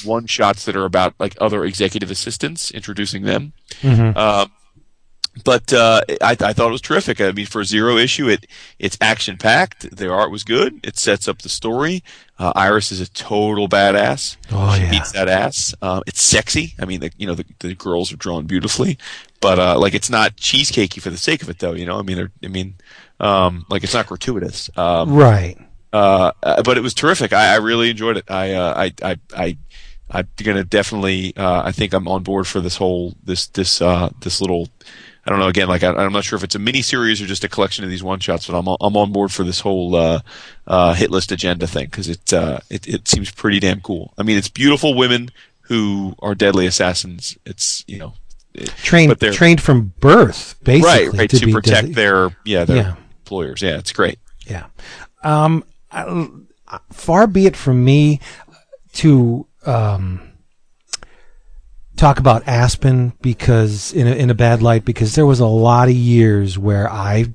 one shots that are about like other executive assistants introducing them. Mhm. Um, but uh, I, I thought it was terrific. I mean, for a zero issue, it it's action packed. The art was good. It sets up the story. Uh, Iris is a total badass. Oh, she yeah. beats that ass. Uh, it's sexy. I mean, the, you know, the, the girls are drawn beautifully, but uh, like it's not cheesecakey for the sake of it, though. You know, I mean, they're, I mean, um, like it's not gratuitous. Um, Right. uh, uh, but it was terrific. I, I really enjoyed it. I, uh, I, I, I, I'm gonna definitely. Uh, I think I'm on board for this whole this this uh, this little. I don't know. Again, like I, I'm not sure if it's a mini series or just a collection of these one shots, but I'm on- I'm on board for this whole uh, uh, hit list agenda thing because it, uh, it it seems pretty damn cool. I mean, it's beautiful women who are deadly assassins. It's you know, it- Trained trained from birth, basically, right, right to, be protect deadly. their yeah their Yeah. Employers. Yeah, it's great. Yeah. Um, I, far be it from me to um, talk about Aspen because in a, in a bad light because there was a lot of years where I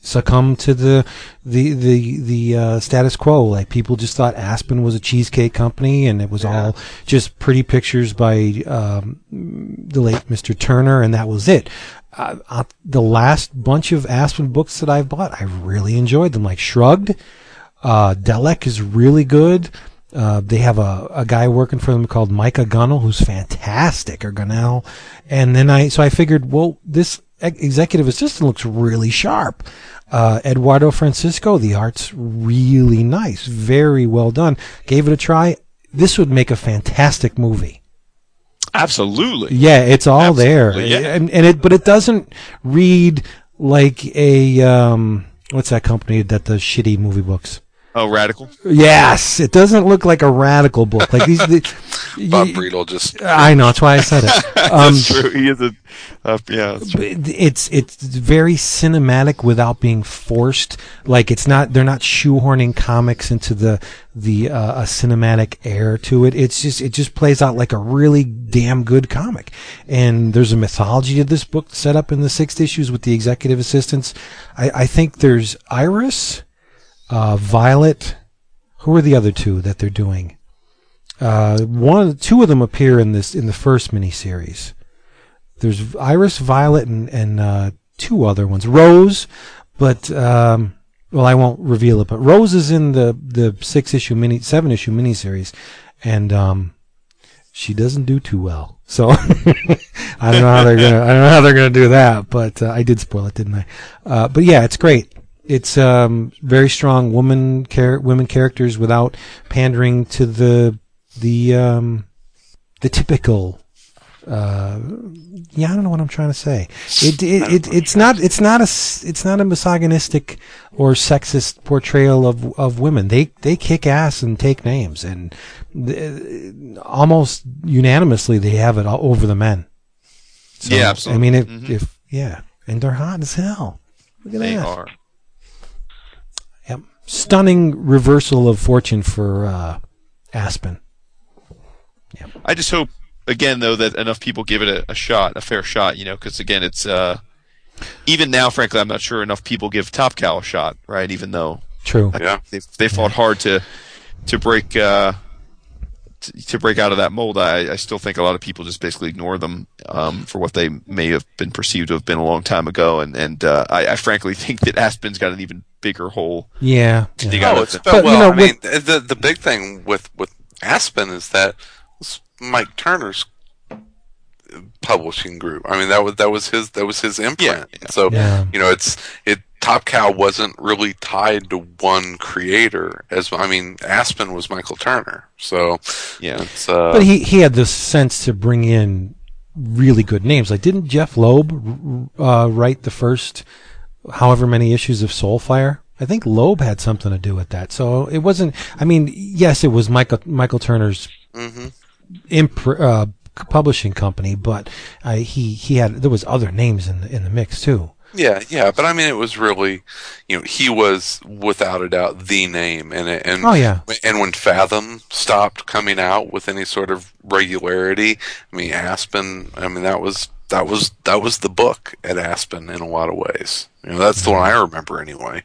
succumbed to the the the the uh, status quo. Like people just thought Aspen was a cheesecake company, and it was all just pretty pictures by um, the late Mr. Turner, and that was it. Uh, uh, the last bunch of Aspen books that I've bought, I really enjoyed them. Like Shrugged, uh, Dellec is really good. Uh, they have a, a guy working for them called Micah Gunnell, who's fantastic, or Gunnell. And then I, so I figured, well, this ex- executive assistant looks really sharp. Uh, Eduardo Francisco, the art's really nice, very well done. Gave it a try. This would make a fantastic movie. Absolutely. Yeah, it's all there, yeah. and and it, but it doesn't read like a um, what's that company that does shitty movie books? Oh, radical. Yes, it doesn't look like a radical book. Like these, the, (laughs) Bob Breedle just I know that's why I said it. (laughs) Um, That's true. He is a. Uh, yeah. That's true. but it's it's very cinematic without being forced. Like it's not they're not shoehorning comics into the the uh, a cinematic air to it. It's just it just plays out like a really damn good comic. And there's a mythology of this book set up in the six issues with the executive assistants. I, I think there's Iris, uh, Violet. Who are the other two that they're doing? Uh, one, two of them appear in this in the first miniseries. There's Iris, Violet, and and uh, two other ones. Rose, but um, well, I won't reveal it. But Rose is in the the six issue mini, seven issue miniseries, and um, she doesn't do too well. So (laughs) I don't know how they're gonna I don't know how they're gonna do that. But uh, I did spoil it, didn't I? Uh, but yeah, it's great. It's um, very strong woman char- women characters without pandering to the the um, the typical. Uh, yeah, I don't know what I'm trying to say. It, it, it it's not it's not a it's not a misogynistic or sexist portrayal of of women. They they kick ass and take names, and th- almost unanimously they have it all over the men. So, Yeah, absolutely. I mean, if, Mhm. if yeah, and they're hot as hell. Look at They that. are. Yep. Stunning reversal of fortune for uh, Aspen. I just hope again though that enough people give it a, a shot, a fair shot. You know, because again, it's uh, even now, frankly, I'm not sure enough people give Top Cow a shot, right? Even though True. Yeah. they they fought hard to to break uh, to, to break out of that mold. I, I still think a lot of people just basically ignore them um, for what they may have been perceived to have been a long time ago, and and uh, I, I frankly (laughs) think that Aspen's got an even bigger hole. Yeah. to yeah. Oh, of it's the- But, well. you know, I mean, the the big thing with with Aspen is that Mike Turner's publishing group. I mean, that was that was his that was his imprint. Yeah, yeah. So Yeah. you know, it's it. Top Cow wasn't really tied to one creator. As I mean, Aspen was Michael Turner. So Yeah. it's uh, But he, he had the sense to bring in really good names. Like, didn't Jeph Loeb uh, write the first however many issues of Soulfire? I think Loeb had something to do with that. So it wasn't. I mean, yes, it was Michael Michael Turner's mhm. imp- uh, publishing company, but uh, he he had there was other names in the, in the mix too. Yeah, yeah, but I mean, it was really, you know, he was without a doubt the name, and and Oh yeah, and when Fathom stopped coming out with any sort of regularity, I mean, Aspen, I mean, that was that was that was the book at Aspen in a lot of ways. You know, that's the one I remember anyway.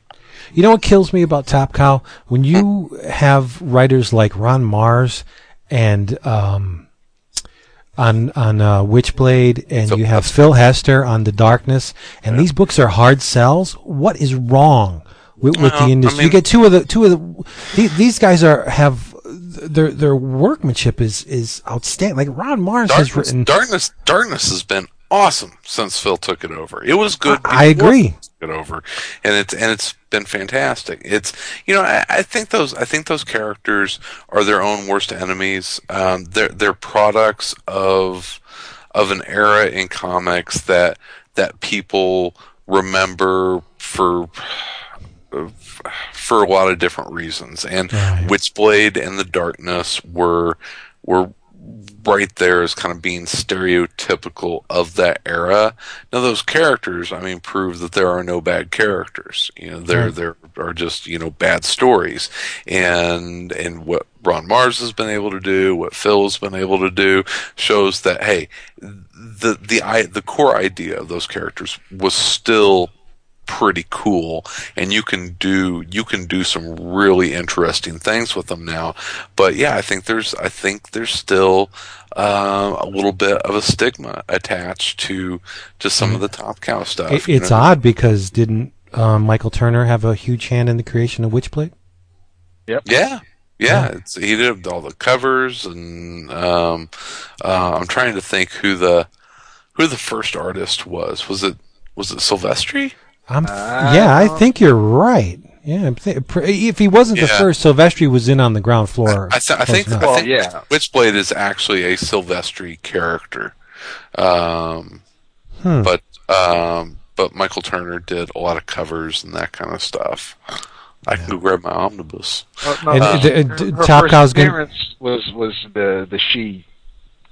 You know what kills me about Top Cow? When you have writers like Ron Marz and um, on on uh, Witchblade, and Phil you have Hester. Phil Hester on The Darkness, and these books are hard sells. What is wrong with, with the I industry? you get two of the two of the these, these guys are have their their workmanship is is outstanding. Like Ron Marz has written. Darkness, Darkness has been awesome since Phil took it over. It was good. I- I agree. It over, and it's and it's been fantastic. It's you know I, I think those I think those characters are their own worst enemies. Um, they're they're products of of an era in comics that that people remember for for a lot of different reasons. And Right. Witchblade and the Darkness were were right there as kind of being stereotypical of that era. Now those characters, I mean, prove that there are no bad characters. You know, there Right. there are just you know bad stories, and and what Ron Marz has been able to do, what Phil's been able to do, shows that hey, the the i the core idea of those characters was still pretty cool and you can do you can do some really interesting things with them now but yeah i think there's i think there's still um, a little bit of a stigma attached to to some of the top cow stuff It, it's know? odd because didn't um, Michael Turner have a huge hand in the creation of Witchblade? Yep. Yeah. Yeah, it's, he did all the covers, and um, uh, I'm trying to think who the who the first artist was. Was it was it Silvestri? I'm, Uh, yeah, I think you're right. Yeah, I'm thi- pr- if he wasn't the first, Silvestri was in on the ground floor. I, th- I think enough. I Well, think yeah. Witchblade is actually a Silvestri character, um, Hmm. but um, but Michael Turner did a lot of covers and that kind of stuff. I can go grab my omnibus. Well, no, And, uh, uh, d- her- her Top first Cow's gonna- appearance was was the the Shi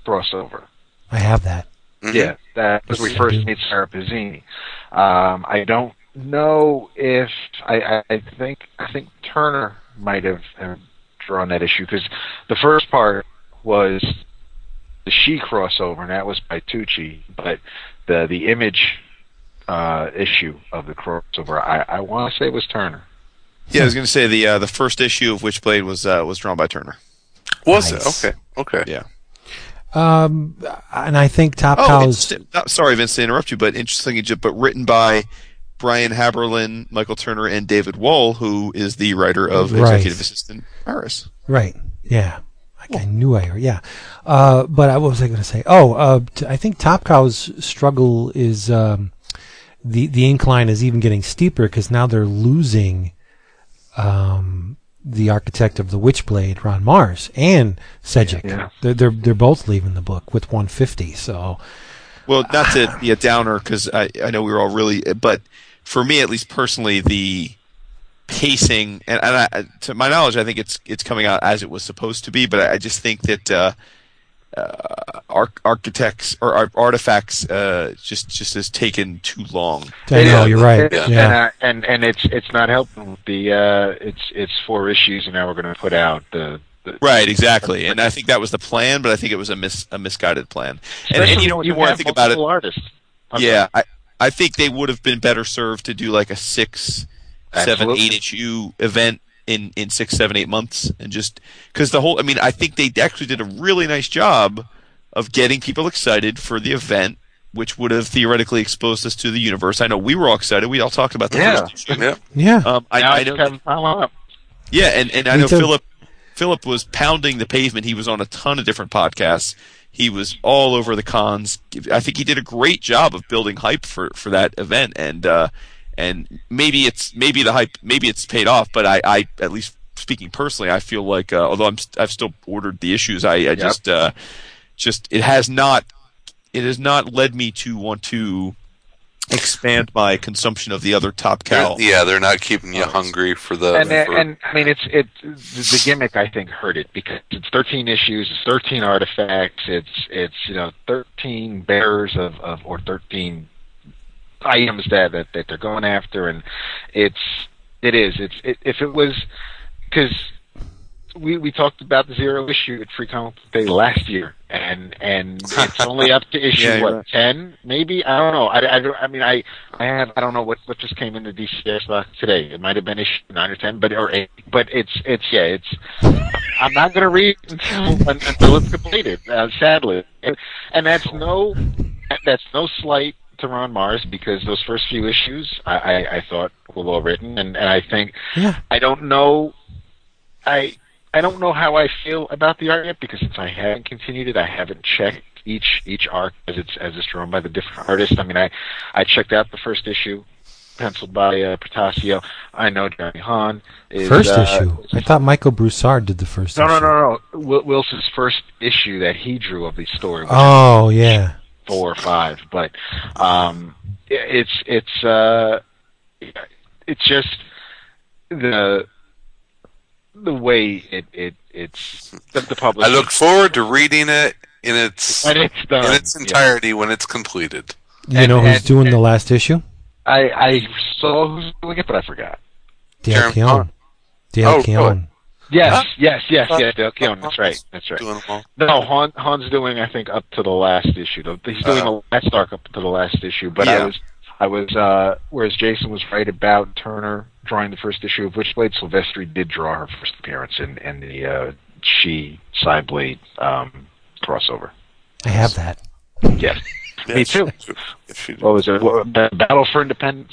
crossover. I have that. Mhm. Yeah, that was we first do. meet Sara Pezzini. Um, I don't know if I, I, I think I think Turner might have, have drawn that issue because the first part was the Shi crossover, and that was by Tucci, but the the image uh, issue of the crossover, I, I want to say it was Turner. Yeah, I was going to say the uh, the first issue of Witchblade was uh, was drawn by Turner. Was Nice. it okay? Okay. Yeah. Um, and I think Top Oh, Cow's. Not, sorry, Vince, to interrupt you, but interesting, Egypt, but written by Brian Haberlin, Michael Turner, and David Wohl, who is the writer of Right. Executive Assistant Paris. Right. Yeah. Like I knew I heard. Yeah. Uh, but I, what was I going to say? Oh, uh, t- I think Top Cow's struggle is um, the the incline is even getting steeper because now they're losing um, the architect of the Witchblade, Ron Marz, and Sejic. Yeah. They're, they're they're both leaving the book with 150. So Well, not to be a downer because I, I know we were all really, but for me at least personally, the pacing and, and I, to my knowledge, I think it's it's coming out as it was supposed to be. But I, I just think that uh, uh, arch- architects or ar- artifacts uh, just just has taken too long. I know you're right. Yeah. And, Yeah. uh, and and it's it's not helping with the uh, it's it's four issues, and now we're going to put out the, the Right, exactly, and I think that was the plan, but I think it was a mis a misguided plan. And, and you know, the more I have think about it, Artists. I'm yeah, I I think they would have been better served to do like a six, seven, eight issue event in in six, seven, eight months, and just because the whole. I mean, I think they actually did a really nice job of getting people excited for the event. Which would have theoretically exposed us to the universe. I know we were all excited. We all talked about the Yeah. first issue. Yeah. Yeah. Um, I, I I know just up. yeah, and, and I know. Filip Filip was pounding the pavement. He was on a ton of different podcasts. He was all over the cons. I think he did a great job of building hype for, for that event and uh, and maybe it's maybe the hype maybe it's paid off, but I, I at least speaking personally, I feel like uh, although I'm st- I've still ordered the issues, I, I just uh, just it has not it has not led me to want to expand my consumption of the other top cow. They're- yeah, they're not keeping you Oh, hungry for the. and for- and I mean it's it the the gimmick I think hurt it because it's 13 issues, it's 13 artifacts, it's it's you know 13 bearers of, of or 13 items that, that that they're going after, and it's it is. It's it, if it was because we we talked about the zero issue at Free Comic Book Day last year, and and it's only up to (laughs) issue Yeah, what right. ten maybe? I don't know. I, I, I mean I I have I don't know what what just came into the DCS box today. It might have been issue nine or ten but or eight but it's it's yeah it's I'm not gonna read until (laughs) until it's completed uh, sadly. And, and that's no that's no slight to Ron Marz because those first few issues I, I, I thought were well written and, and I think Yeah. I don't know I I don't know how I feel about the art yet because since I haven't continued it, I haven't checked each each arc as it's as it's drawn by the different artists. I mean, I I checked out the first issue, penciled by uh, Portacio. I know Jeremy Haun is First uh, issue. I thought Michael Broussard did the first No, issue. no, no, no. Wil- Wilson's first issue that he drew of the story Oh yeah. Four or five, but um, it's it's uh, it's just the the way it it it's the, the public. I look forward to reading it in its when it's done. in its yeah. entirety when it's completed. You And- know who's and- doing the last issue? I I saw who's doing it, but I forgot. Dale Jeremy Keown. Haun. Dale Oh, Keown. Yes, Huh? yes, yes, yes. Dale Keown. That's right. That's right. Doing them. No, Haun, Haun's doing I think up to the last issue. He's doing Uh, the last arc up to the last issue. But I was I was uh whereas Jason was right about Turner drawing the first issue of Witchblade, Silvestri did draw her first appearance in, in the uh Shi Cyblade um crossover. I have that. Yes. Me too. If you- What was it? Battle for Independence?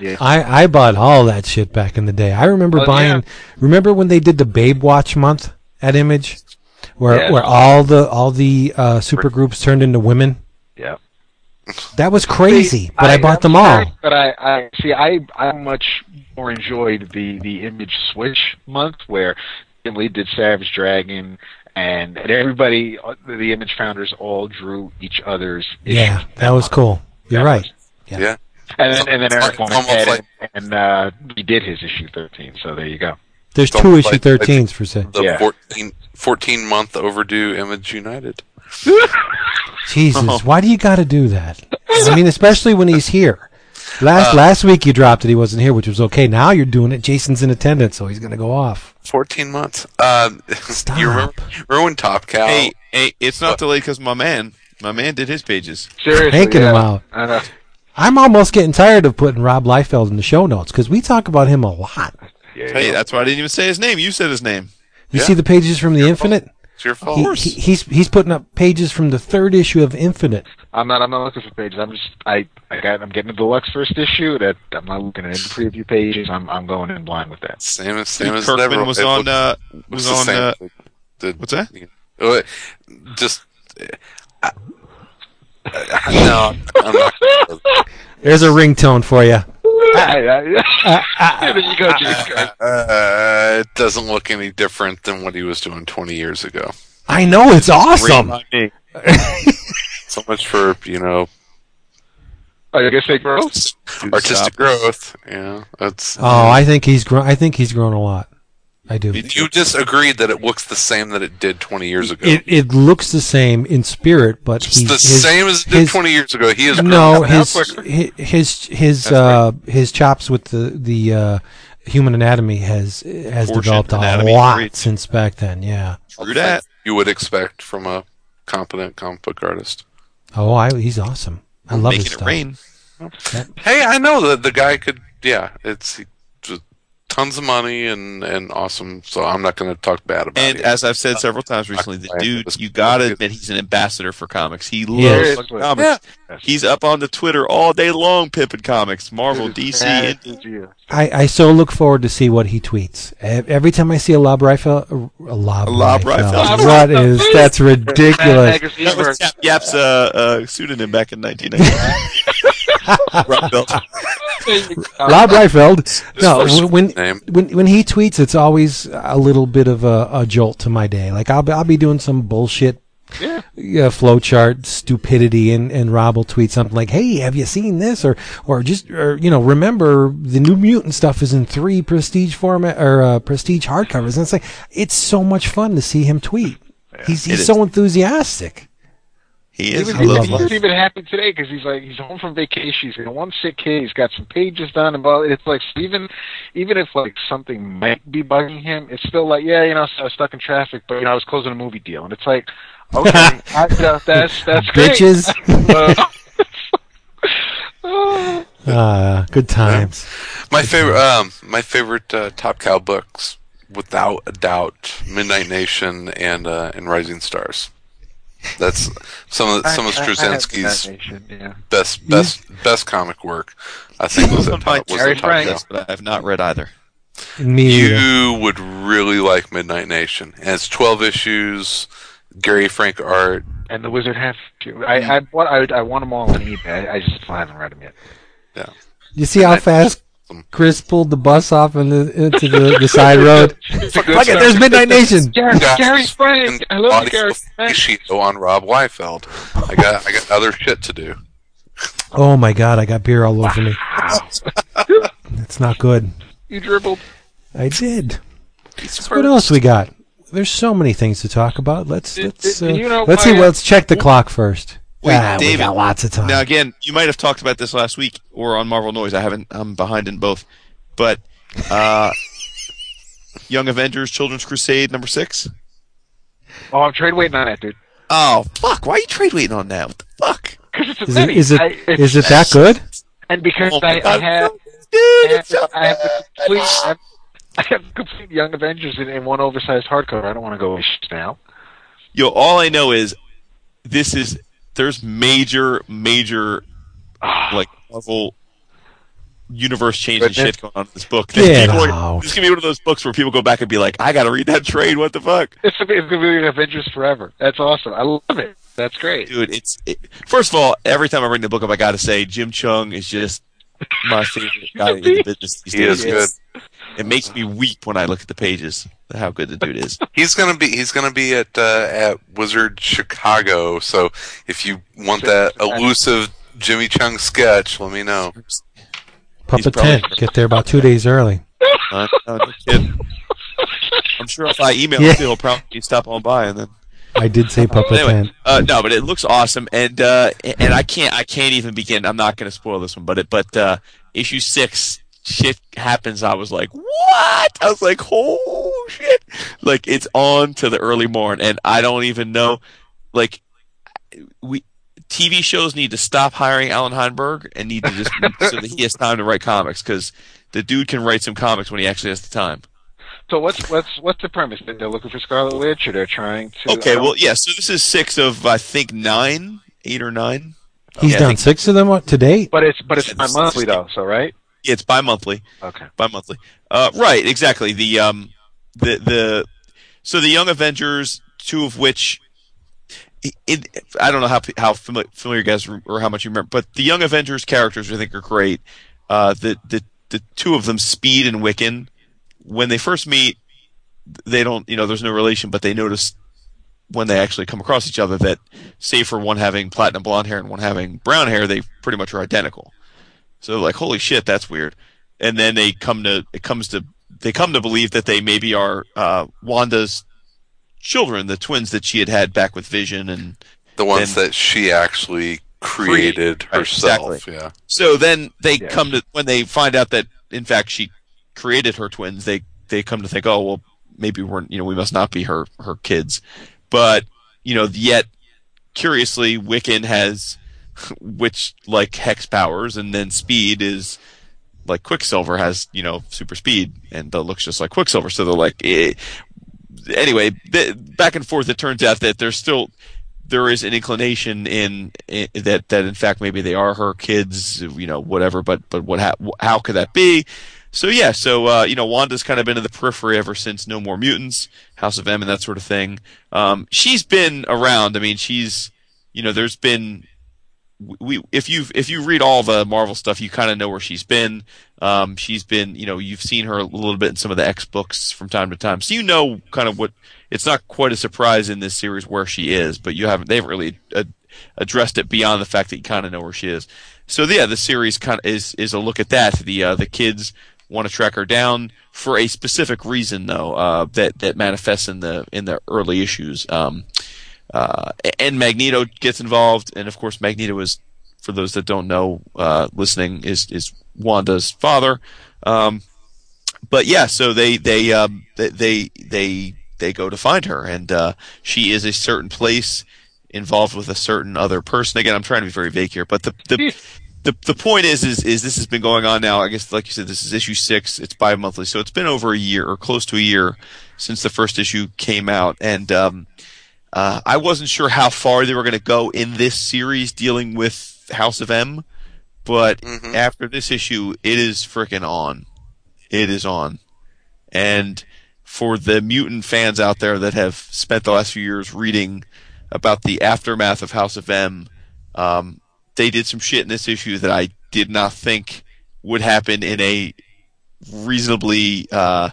Yeah. I, I bought all that shit back in the day. I remember Oh, buying. yeah. Remember when they did the Babe Watch month at Image, where Yeah. where all the all the uh, super groups turned into women. Yeah. That was crazy, See, but I, bought I'm them all. sorry, But I, I see. I I much more enjoyed the the image switch month where Jim Lee did Savage Dragon, and, and everybody, uh, the image founders, all drew each other's. Yeah, that was cool. You're That right. was- Yeah. Yeah. And then and then Eric like- went almost ahead like- and, and uh, he did his issue thirteen. So there you go. There's Don't two issue like- 13s for say. The Yeah. 14, 14 month overdue Image United. (laughs) Jesus, why do you got to do that? I mean, especially when he's here. Last Uh, last week you dropped it. He wasn't here, which was okay. Now you're doing it. Jason's in attendance, so he's going to go off. 14 months. Um, Stop. (laughs) you remember, remember when Top Cow? Hey, hey, it's not delayed because my man, my man did his pages. Seriously, Taking yeah. him out. I know. I'm almost getting tired of putting Rob Liefeld in the show notes because we talk about him a lot. Yeah, Hey, that's why I didn't even say his name. You said his name. You Yeah. see the pages from the Infinite? It's your fault. He, he, he's he's putting up pages from the third issue of Infinite. I'm not. I'm not looking for pages. I'm just. I. I got. I'm getting the deluxe first issue. That I'm not looking at any preview pages. I'm. I'm going in blind with that. Same as same as Kirkman never. was It on. looks- Uh, was on. same. Uh, The- what's that? Uh, Just. uh, I- I- no, I'm not. There's a ringtone for you. there you go, James Uh, it doesn't look any different than what he was doing 20 years ago. I know it's awesome. Great by me. So much for you know I guess they grow. artistic growth. Yeah, that's. Oh, I think he's grown. I think he's grown a lot. I do. you just agreed that it looks the same that it did 20 years ago. It it looks the same in spirit, but it's the his, same as it did his- 20 years ago. He is No, grown. his his his his uh, his chops with the the uh, human anatomy has has Fortune developed a lot great. since back then. Yeah. True that. you would expect from a competent comic book artist. Oh, I, he's awesome. I love his Making it stuff. rain. Hey, I know that the guy could. Yeah, it's he, just tons of money and and awesome. So I'm not going to talk bad about And it. And as I've said several times recently, the dude, you gotta admit he's an ambassador for comics. He He loves is. comics. He's up on the Twitter all day long pimping comics, Marvel, DC, Indie. I, I so look forward to see what he tweets. Every time I see a Lob Rifle, a Lob, a Lob Rifle, Rifle. what is that's ridiculous? Magazine That was Yap's uh, uh, pseudonym back in 1990. (laughs) Rock belt. Lob Reifeld. No, when when when he tweets, it's always a little bit of a, a jolt to my day. Like I'll be, I'll be doing some bullshit. Yeah. Yeah, flowchart stupidity, and, and Rob will tweet something like, "Hey, have you seen this?" or or just or you know, remember the New Mutant stuff is in three prestige format or uh, prestige hardcovers, and it's like it's so much fun to see him tweet. He's he's so enthusiastic. He He is. was, I He love loves him. he's life. even happy today because he's like he's home from vacation. He's got one sick kid. He's got some pages done, and blah. It's like even even if like something might be bugging him, it's still like yeah, you know, I was stuck in traffic, but you know, I was closing a movie deal, and it's like okay, (laughs) I, uh, that's that's great. Bitches. (laughs) Uh, Uh, (laughs) good times. My favorite, um, my favorite uh, Top Cow books, without a doubt, Midnight Nation and uh, and Rising Stars. That's some of some of Straczynski's yeah. best best best comic work. I think was Those at are top, was Gary at Frank. But I have not read either. Me either. You would really like Midnight Nation, and it's twelve issues. Gary Frank art. And the Wizard have to. I I want I, I want them all on eBay. I, I just haven't read them yet. Yeah. You see how fast Chris pulled the bus off in the, into the, the side road? It's a good Look at there's Midnight Nation. Gary, Guys, Gary Frank. I love Gary Frank. ratio on Rob Liefeld. I got I got other shit to do. Oh my god, I got beer all over me. (laughs) That's not good. You dribbled. I did. What else we got? There's so many things to talk about. Let's let's uh, you know let's see. Let's check the clock first. Wait, ah, we David. got lots of time. Now again, you might have talked about this last week or on Marvel Noise. I haven't. I'm behind in both. But uh, (laughs) Young Avengers: Children's Crusade number six. Oh, I'm trade waiting on that, dude. Oh fuck! Why are you trade waiting on that? What the fuck? Because it's a is it mini. is it I, it's, is it that good? And because Oh I, I have, Dude, I have, it's so I have the complete, I have, I have the complete Young Avengers in, in one oversized hardcover. I don't want to go now. Yo, all I know is this is there's major, major ah. like Marvel universe changing Goodness. shit going on in this book. Get People are- out. This is gonna be one of those books where people go back and be like, "I got to read that trade. What the fuck, It's gonna be, it's gonna be Young Avengers forever. That's awesome. I love it. That's great. dude?" It's it, first of all, every time I read the book up, I got to say Jim Cheung is just my favorite guy in the (laughs) business these He days. is It's- It makes me weep when I look at the pages. How good the dude is. (laughs) He's gonna be he's gonna be at uh, at Wizard Chicago. So if you want that elusive Jimmy Cheung sketch, let me know. Puppet probably- tent. Get there about two days early. Uh, (laughs) no, no kid. I'm sure if I email Yeah. him, he'll probably stop on by and then. I did say puppet anyway, tent. uh, no, but it looks awesome, and uh, and I can't I can't even begin. I'm not going to spoil this one, but it but uh, issue six shit happens. I was like, what? I was like, oh (laughs) shit! Like it's on to the early morn, and I don't even know. Like we TV shows need to stop hiring Allan Heinberg and need to just (laughs) so that he has time to write comics because the dude can write some comics when he actually has the time. So what's what's what's the premise? That they're looking for Scarlet Witch, or they're trying to? Okay, well, yeah. So this is six of I think nine, eight or nine. He's Yeah, done six of them what, to date. but it's but it's Yeah, by this- monthly though. So right? It's bi-monthly, Okay. bi-monthly. Uh, right, exactly. The um, the the so the Young Avengers, two of which it, I don't know how how familiar, familiar you guys are or how much you remember, but the Young Avengers characters I think are great. Uh, the the the two of them, Speed and Wiccan, when they first meet, they don't you know there's no relation, but they notice when they actually come across each other that, save for one having platinum blonde hair and one having brown hair, they pretty much are identical. So like, holy shit, that's weird. And then they come to it comes to they come to believe that they maybe are uh, Wanda's children, the twins that she had had back with Vision and The ones that she actually created Right, herself. exactly. Yeah. So then they Yeah. come to when they find out that in fact she created her twins, they they come to think, oh well, maybe we're you know we must not be her her kids, but you know yet curiously Wiccan has (laughs) which like hex powers, and then Speed is like Quicksilver has you know super speed and uh, looks just like Quicksilver. So they're like eh. anyway, th- back and forth. It turns out that there's still there is an inclination in, in that that in fact maybe they are her kids, you know, whatever. But but what ha- how could that be? So yeah, so uh, you know, Wanda's kind of been in the periphery ever since No More Mutants, House of M, and that sort of thing. Um, she's been around. I mean, she's you know, there's been we if you if you read all the Marvel stuff, you kind of know where she's been. Um, she's been, you know, you've seen her a little bit in some of the X books from time to time, so you know kind of what. It's not quite a surprise in this series where she is, but you haven't. They haven't really uh, addressed it beyond the fact that you kind of know where she is. So yeah, the series kind of is is a look at that. The uh, the kids want to track her down for a specific reason, though, uh, that that manifests in the in the early issues. Um, uh, and Magneto gets involved, and of course, Magneto is, for those that don't know, uh, listening, is is Wanda's father. Um, but yeah, so they they um, they they they they go to find her, and uh, she is a certain place involved with a certain other person. Again, I'm trying to be very vague here, but the the the, the point is, is is this has been going on now. I guess, like you said, this is issue six. It's bi-monthly, so it's been over a year or close to a year since the first issue came out, and um, uh, I wasn't sure how far they were going to go in this series dealing with House of M, but Mhm. after this issue, it is freaking on. It is on, and for the mutant fans out there that have spent the last few years reading about the aftermath of House of M, um, they did some shit in this issue that I did not think would happen in a reasonably, uh,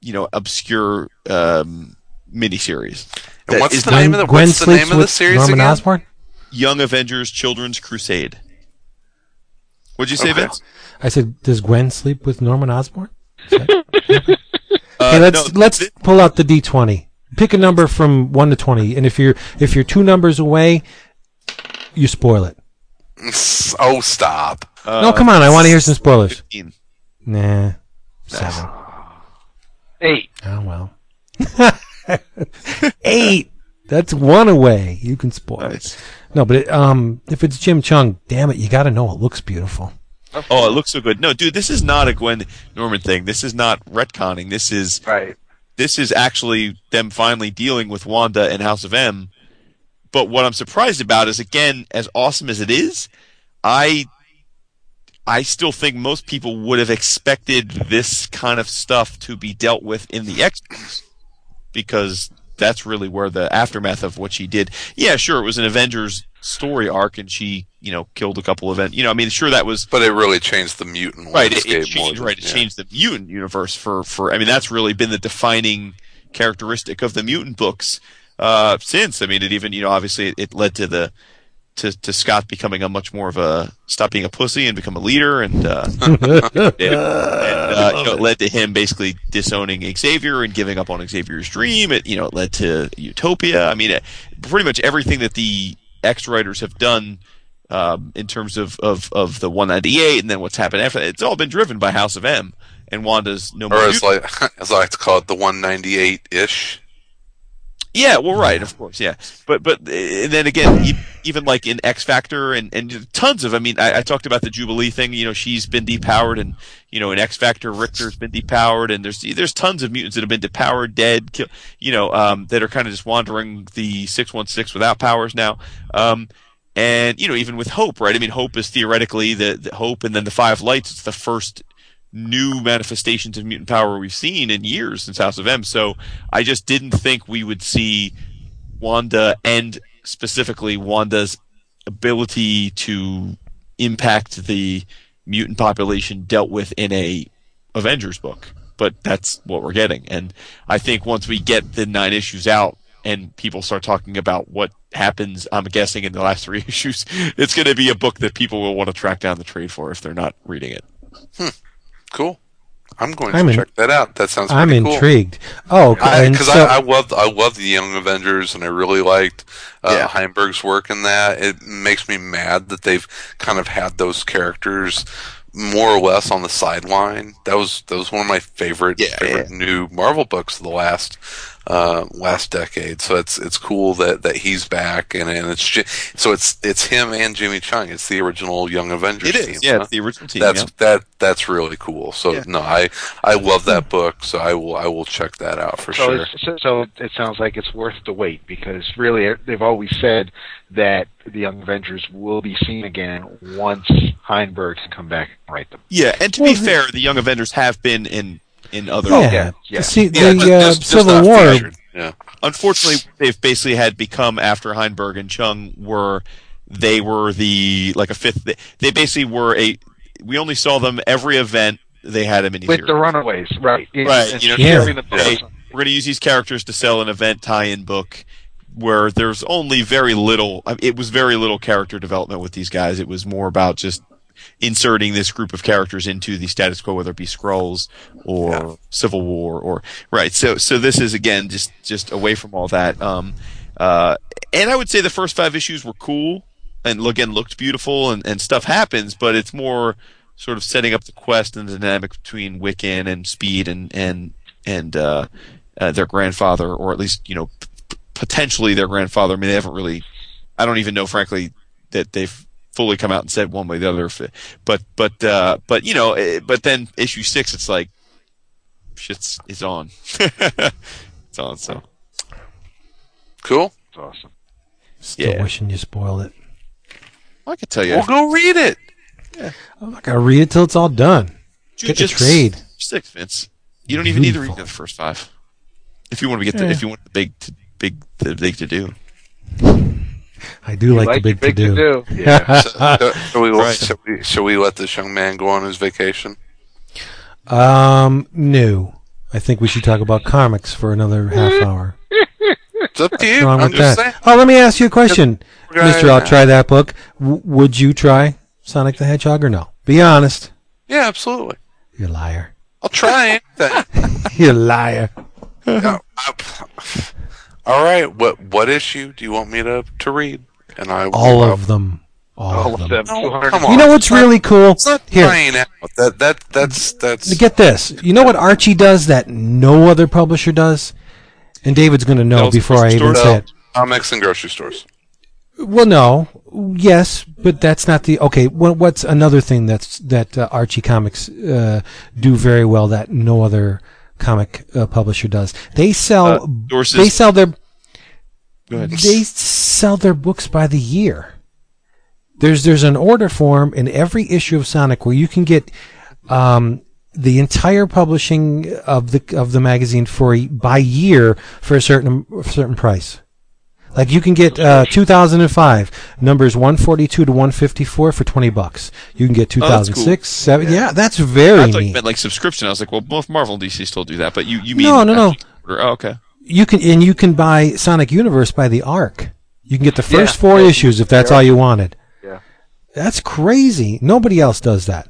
you know, obscure um, miniseries. And what's the not name of the Gwen what's the name of the series Norman again? Osborn. Young Avengers Children's Crusade. What'd you say, Okay. Vince? I said, does Gwen sleep with Norman Osborn? (laughs) Uh, Okay, let's no, let's th- pull out the D twenty. Pick a number from one to twenty, and if you're if you're two numbers away, you spoil it. (laughs) Oh, stop. uh, no, come on, I want to hear some spoilers. 15. Nah, seven. Eight. Oh well. (laughs) (laughs) Eight. That's one away. You can spoil Nice. it. No, but it, um, if it's Jim Cheung, damn it, you got to know it looks beautiful. Oh, it looks so good. No, dude, this is not a Gwen Norman thing. This is not retconning. This is Right. this is actually them finally dealing with Wanda and House of M. But what I'm surprised about is again, as awesome as it is, I I still think most people would have expected this kind of stuff to be dealt with in the X because that's really where the aftermath of what she did. Yeah, sure, it was an Avengers story arc, and she, you know, killed a couple of, you know, I mean, sure, that was But it really changed the mutant right. It, it changed, than- right. It yeah. changed the mutant universe for for. I mean, that's really been the defining characteristic of the mutant books uh, since. I mean, it even you know obviously it, it led to the to to Scott becoming a much more of a stop being a pussy and become a leader, and uh, (laughs) and, and uh, you know, it led to him basically disowning Xavier and giving up on Xavier's dream. It you know it led to Utopia. I mean, it, pretty much everything that the X writers have done um, in terms of, of, of the 198 and then what's happened after that. It's all been driven by House of M and Wanda's No More Or as like (laughs) as I like to call it, the 198 ish. Yeah, well, right, of course, yeah. But but uh, and then again, even like in X Factor and and tons of. I mean, I, I talked about the Jubilee thing. You know, she's been depowered, and you know, in X Factor, Rictor's been depowered, and there's there's tons of mutants that have been depowered, dead, kill, you know, um, that are kind of just wandering the six one six without powers now. Um, and you know, even with Hope, right? I mean, Hope is theoretically the, the Hope, and then the Five Lights. It's the first new manifestations of mutant power we've seen in years since House of M. So I just didn't think we would see Wanda and specifically Wanda's ability to impact the mutant population dealt with in a Avengers book. But that's what we're getting. And I think once we get the nine issues out and people start talking about what happens, I'm guessing in the last three (laughs) issues, it's going to be a book that people will want to track down the trade for if they're not reading it. Hmm. Cool. I'm going to I'm in- check that out. That sounds cool. I'm cool. intrigued. Oh, and because so, I, I loved I loved the Young Avengers and I really liked uh, Yeah. Heinberg's work in that. It makes me mad that they've kind of had those characters more or less on the sideline. That was that was one of my favorite Yeah, favorite new Marvel books of the last uh, last decade. So it's it's cool that, that he's back and, and it's Ji- so it's it's him and Jimmy Cheung. It's the original Young Avengers It is, team. yeah, huh? it's the original team. that's yeah. that that's really cool. So Yeah. no, I I love that book. So I will I will check that out for So, sure. so, so it sounds like it's worth the wait because really they've always said that the Young Avengers will be seen again once Heinberg can come back and write them. Yeah, and to Well, be fair, the Young Avengers have been in in other. yeah, yeah, yeah. see Yeah, the just- uh, just- just Civil not War. featured. Yeah. Unfortunately, they've basically had become after Heinberg and Cheung were they were the like a fifth. They, they basically were a. We only saw them every event. They had a miniseries. With the Runaways, right? Right, And you know, Yeah. sharing the Hey, we're going to use these characters to sell an event tie-in book where there's only very little. It was very little character development with these guys. It was more about just inserting this group of characters into the status quo, whether it be Skrulls or Civil War or right. So, so this is again just just away from all that. Um, uh, and I would say the first five issues were cool and again looked beautiful and, and stuff happens, but it's more sort of setting up the quest and the dynamic between Wiccan and Speed and and and uh, uh, their grandfather, or at least you know p- potentially their grandfather. I mean, they haven't really. I don't even know, frankly, that they've fully come out and said one way or the other. But but uh, but you know, eh, but then issue six, it's like shit's is on. (laughs) it's on. So Cool. It's awesome. Still Yeah. wishing you spoiled it. I could tell you. Well, go read it. Yeah. I'm not gonna read it till it's all done. Get the trade. Six, Vince. You don't even need to read the first five. If you want to get the, Yeah. if you want the big to, big the big to do. I do like, the big, big to do. Yeah. (laughs) So, shall, we, Right. shall, we, shall we let this young man go on his vacation? um, no. I think we should talk about comics for another half (laughs) hour. It's up to you. wrong I'm with just that? saying. Oh, let me ask you a question, Go. Mister. I'll try that book. W- would you try Sonic the Hedgehog or no? Be honest. Yeah, absolutely. You liar. I'll try (laughs) anything. You liar. Yeah, I- all right. What what issue do you want me to to read? And I will, All of them. All, All of of them. them. No, 200 come on. You know what's really cool? It's not Here, trying out. That that that's that's get this. You know what Archie does that no other publisher does? And David's going to know Sells before I even say it. comics and grocery stores. Well, no, yes, but that's not the okay. What, what's another thing that's that uh, Archie Comics uh, do very well that no other comic uh, publisher does? They sell Uh, they sell their they sell their books by the year. There's there's an order form in every issue of Sonic where you can get um, the entire publishing of the of the magazine for a- by year for a certain a certain price. Like you can get uh, 2005 numbers 142 to 154 for 20 bucks. You can get Oh, that's cool. 2006, seven. Yeah, that's very I thought you neat. meant like subscription. I was like, well, both Marvel and DC still do that, but you you mean No, no, no. Oh, okay. You can and you can buy Sonic Universe by the arc. You can get the first Yeah. four Yeah. issues if that's all you wanted. Yeah. That's crazy. Nobody else does that.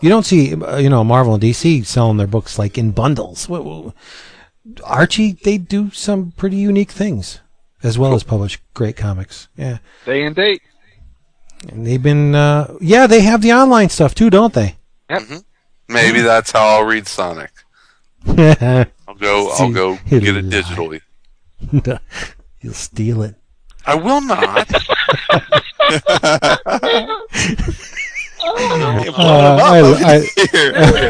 You don't see, uh, you know, Marvel and DC selling their books like in bundles. Archie, they do some pretty unique things, as well as publish great comics. Yeah, Day and date. and they've been, uh, yeah, they have the online stuff too, don't they? Yep. Maybe Hmm. that's how I'll read Sonic. (laughs) I'll go. I'll go he'll get it lie. digitally. (laughs) steal it. I will not. (laughs) Uh, I,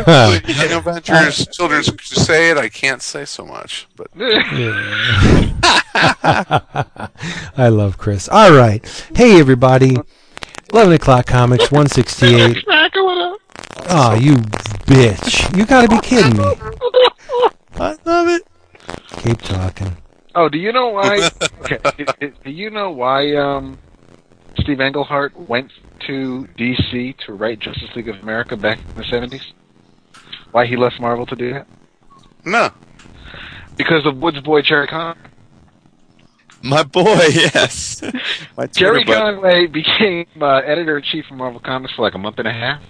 I, Young (laughs) Avengers Children's Crusade. I can't say so much, but (laughs) I love Chris. All right. Hey, everybody. 11 o'clock comics, 168. Oh, you bitch. You gotta be kidding me. I love it. Keep talking. Oh, do you know why? okay, (laughs) do, do you know why um, Steve Englehart went to DC to write Justice League of America back in the seventies? Why he left Marvel to do that? No. Because of Woods boy Gerry Conway. My boy, (laughs) yes. My Gerry Conway became uh, editor in chief of Marvel Comics for like a month and a half,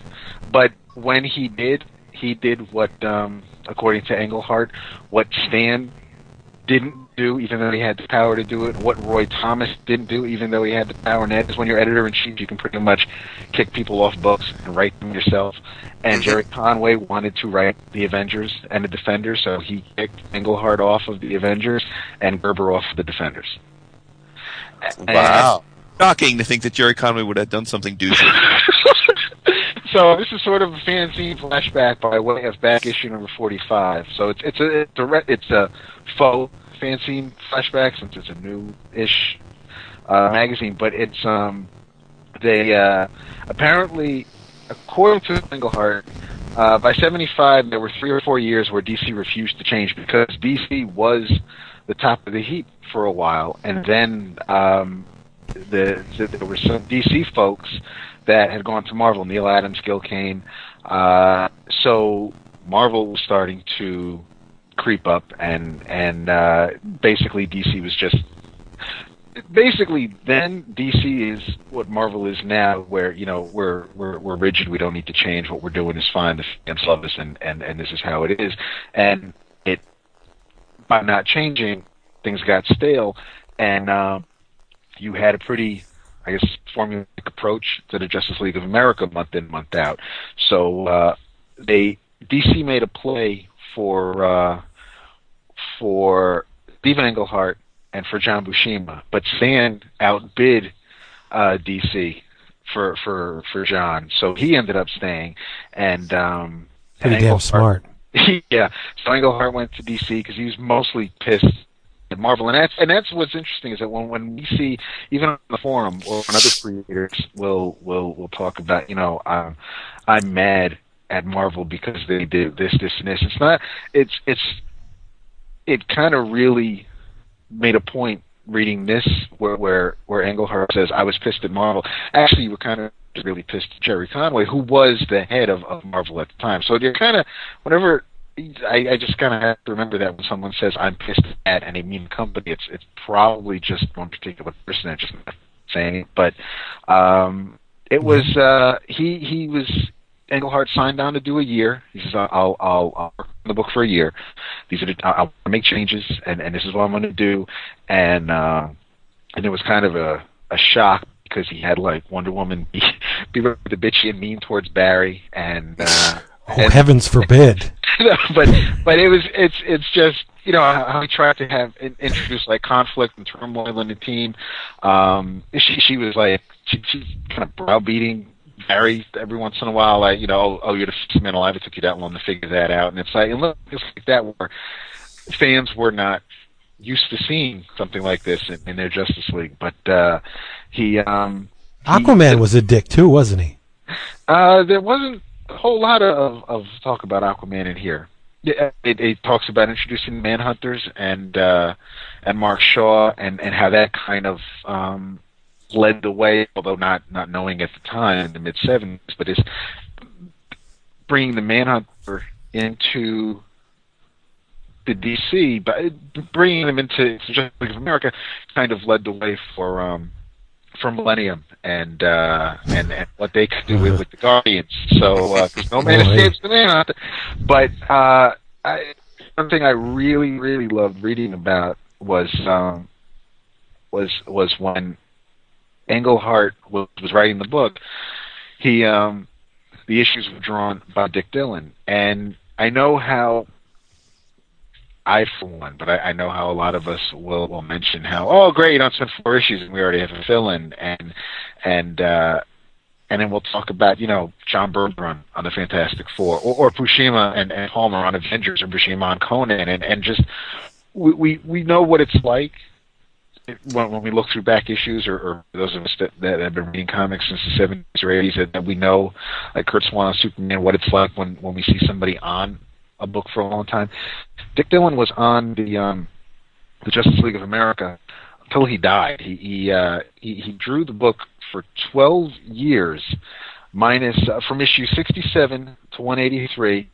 but when he did, he did what, um, according to Englehart, what Stan didn't do, even though he had the power to do it. What Roy Thomas didn't do, even though he had the power. And that is when you're editor in chief, you can pretty much kick people off books and write them yourself. And mm-hmm. Gerry Conway wanted to write the Avengers and the Defenders, so he kicked Englehart off of the Avengers and Gerber off of the Defenders. And- Wow. Shocking to think that Gerry Conway would have done something douchey. (laughs) (laughs) so this is sort of a fanzine flashback by way of back issue number forty-five. So it's it's a it's a, it's a faux fanzine flashback since it's a new-ish uh, magazine, but it's um they uh, apparently according to Englehart. Uh, by 75, there were three or four years where DC refused to change because DC was the top of the heap for a while, and then um, the, the there were some DC folks that had gone to Marvel, Neal Adams, Gil Kane. Uh, so Marvel was starting to creep up, and and uh, basically DC was just basically then DC is what Marvel is now, where you know we're we're we're rigid, we don't need to change. What we're doing is fine. The fans love us, and and and this is how it is. And it by not changing, things got stale, and uh, you had a pretty, I guess, formulaic approach to the Justice League of America month in month out. So uh, they DC made a play for uh, for Stephen Englehart and for John Buscema, but Sand outbid uh, DC for for for John, so he ended up staying, and um, Pretty and damn smart. (laughs) yeah, so Englehart went to DC because he was mostly pissed at Marvel, and that's and that's what's interesting is that when when we see even on the forum or when other creators will will will talk about you know um, I'm mad at Marvel because they did this this and this. It's not. It's it's it kind of really made a point reading this where where where Englehart says I was pissed at Marvel. Actually, you were kind of really pissed at Gerry Conway, who was the head of, of Marvel at the time. So you're kind of whenever I, I just kind of have to remember that when someone says I'm pissed at any mean company, it's it's probably just one particular person and just saying it. But um, it was uh, he he was Englehart signed on to do a year. He says I'll I'll, I'll work on the book for a year. These are the, I'll I'll make changes and and this is what I'm going to do. And uh, and it was kind of a a shock because he had like Wonder Woman be (laughs) be the bitchy and mean towards Barry and. Uh, (laughs) Oh, and- heavens forbid. (laughs) but but it was it's it's just you know how how he tried to have introduce like conflict and turmoil in the team. Um, she she was like she she's kind of browbeating Barry every once in a while. Like you know oh, oh you're the first man alive. It took you that long to figure that out. And it's like and look it's like that where fans were not used to seeing something like this in, in their Justice League. But uh, he um he- Aquaman was a dick too, wasn't he? uh, there wasn't a whole lot of, of talk about Aquaman in here. Yeah, It, it talks about introducing Manhunters and uh, and Mark Shaw and, and how that kind of um, led the way, although not not knowing at the time in the mid '70s, but is bringing the Manhunter into the DC, but bringing them into Justice League of America kind of led the way for um, for Millennium and uh, and and what they could do with, with the Guardians. So uh no man escapes the Manhunter. But uh, I, one thing I really really loved reading about was um, was was when Englehart was, was writing the book. He um, the issues were drawn by Dick Dillin, and I know how I for one, but I, I know how a lot of us will will mention how oh great you don't spend four issues and we already have a fill in and and uh and then we'll talk about you know John Byrne on the Fantastic Four or, or Buscema and, and Palmer on Avengers or Buscema on Conan and and just we we, we know what it's like when, when we look through back issues, or, or those of us that, that have been reading comics since the 70s or 80s, that, that we know, like Curt Swan on Superman, what it's like when, when we see somebody on a book for a long time. Dick Dillin was on the um, the Justice League of America until he died. He he uh, he, he drew the book for 12 years, minus uh, from issue 67 to 183,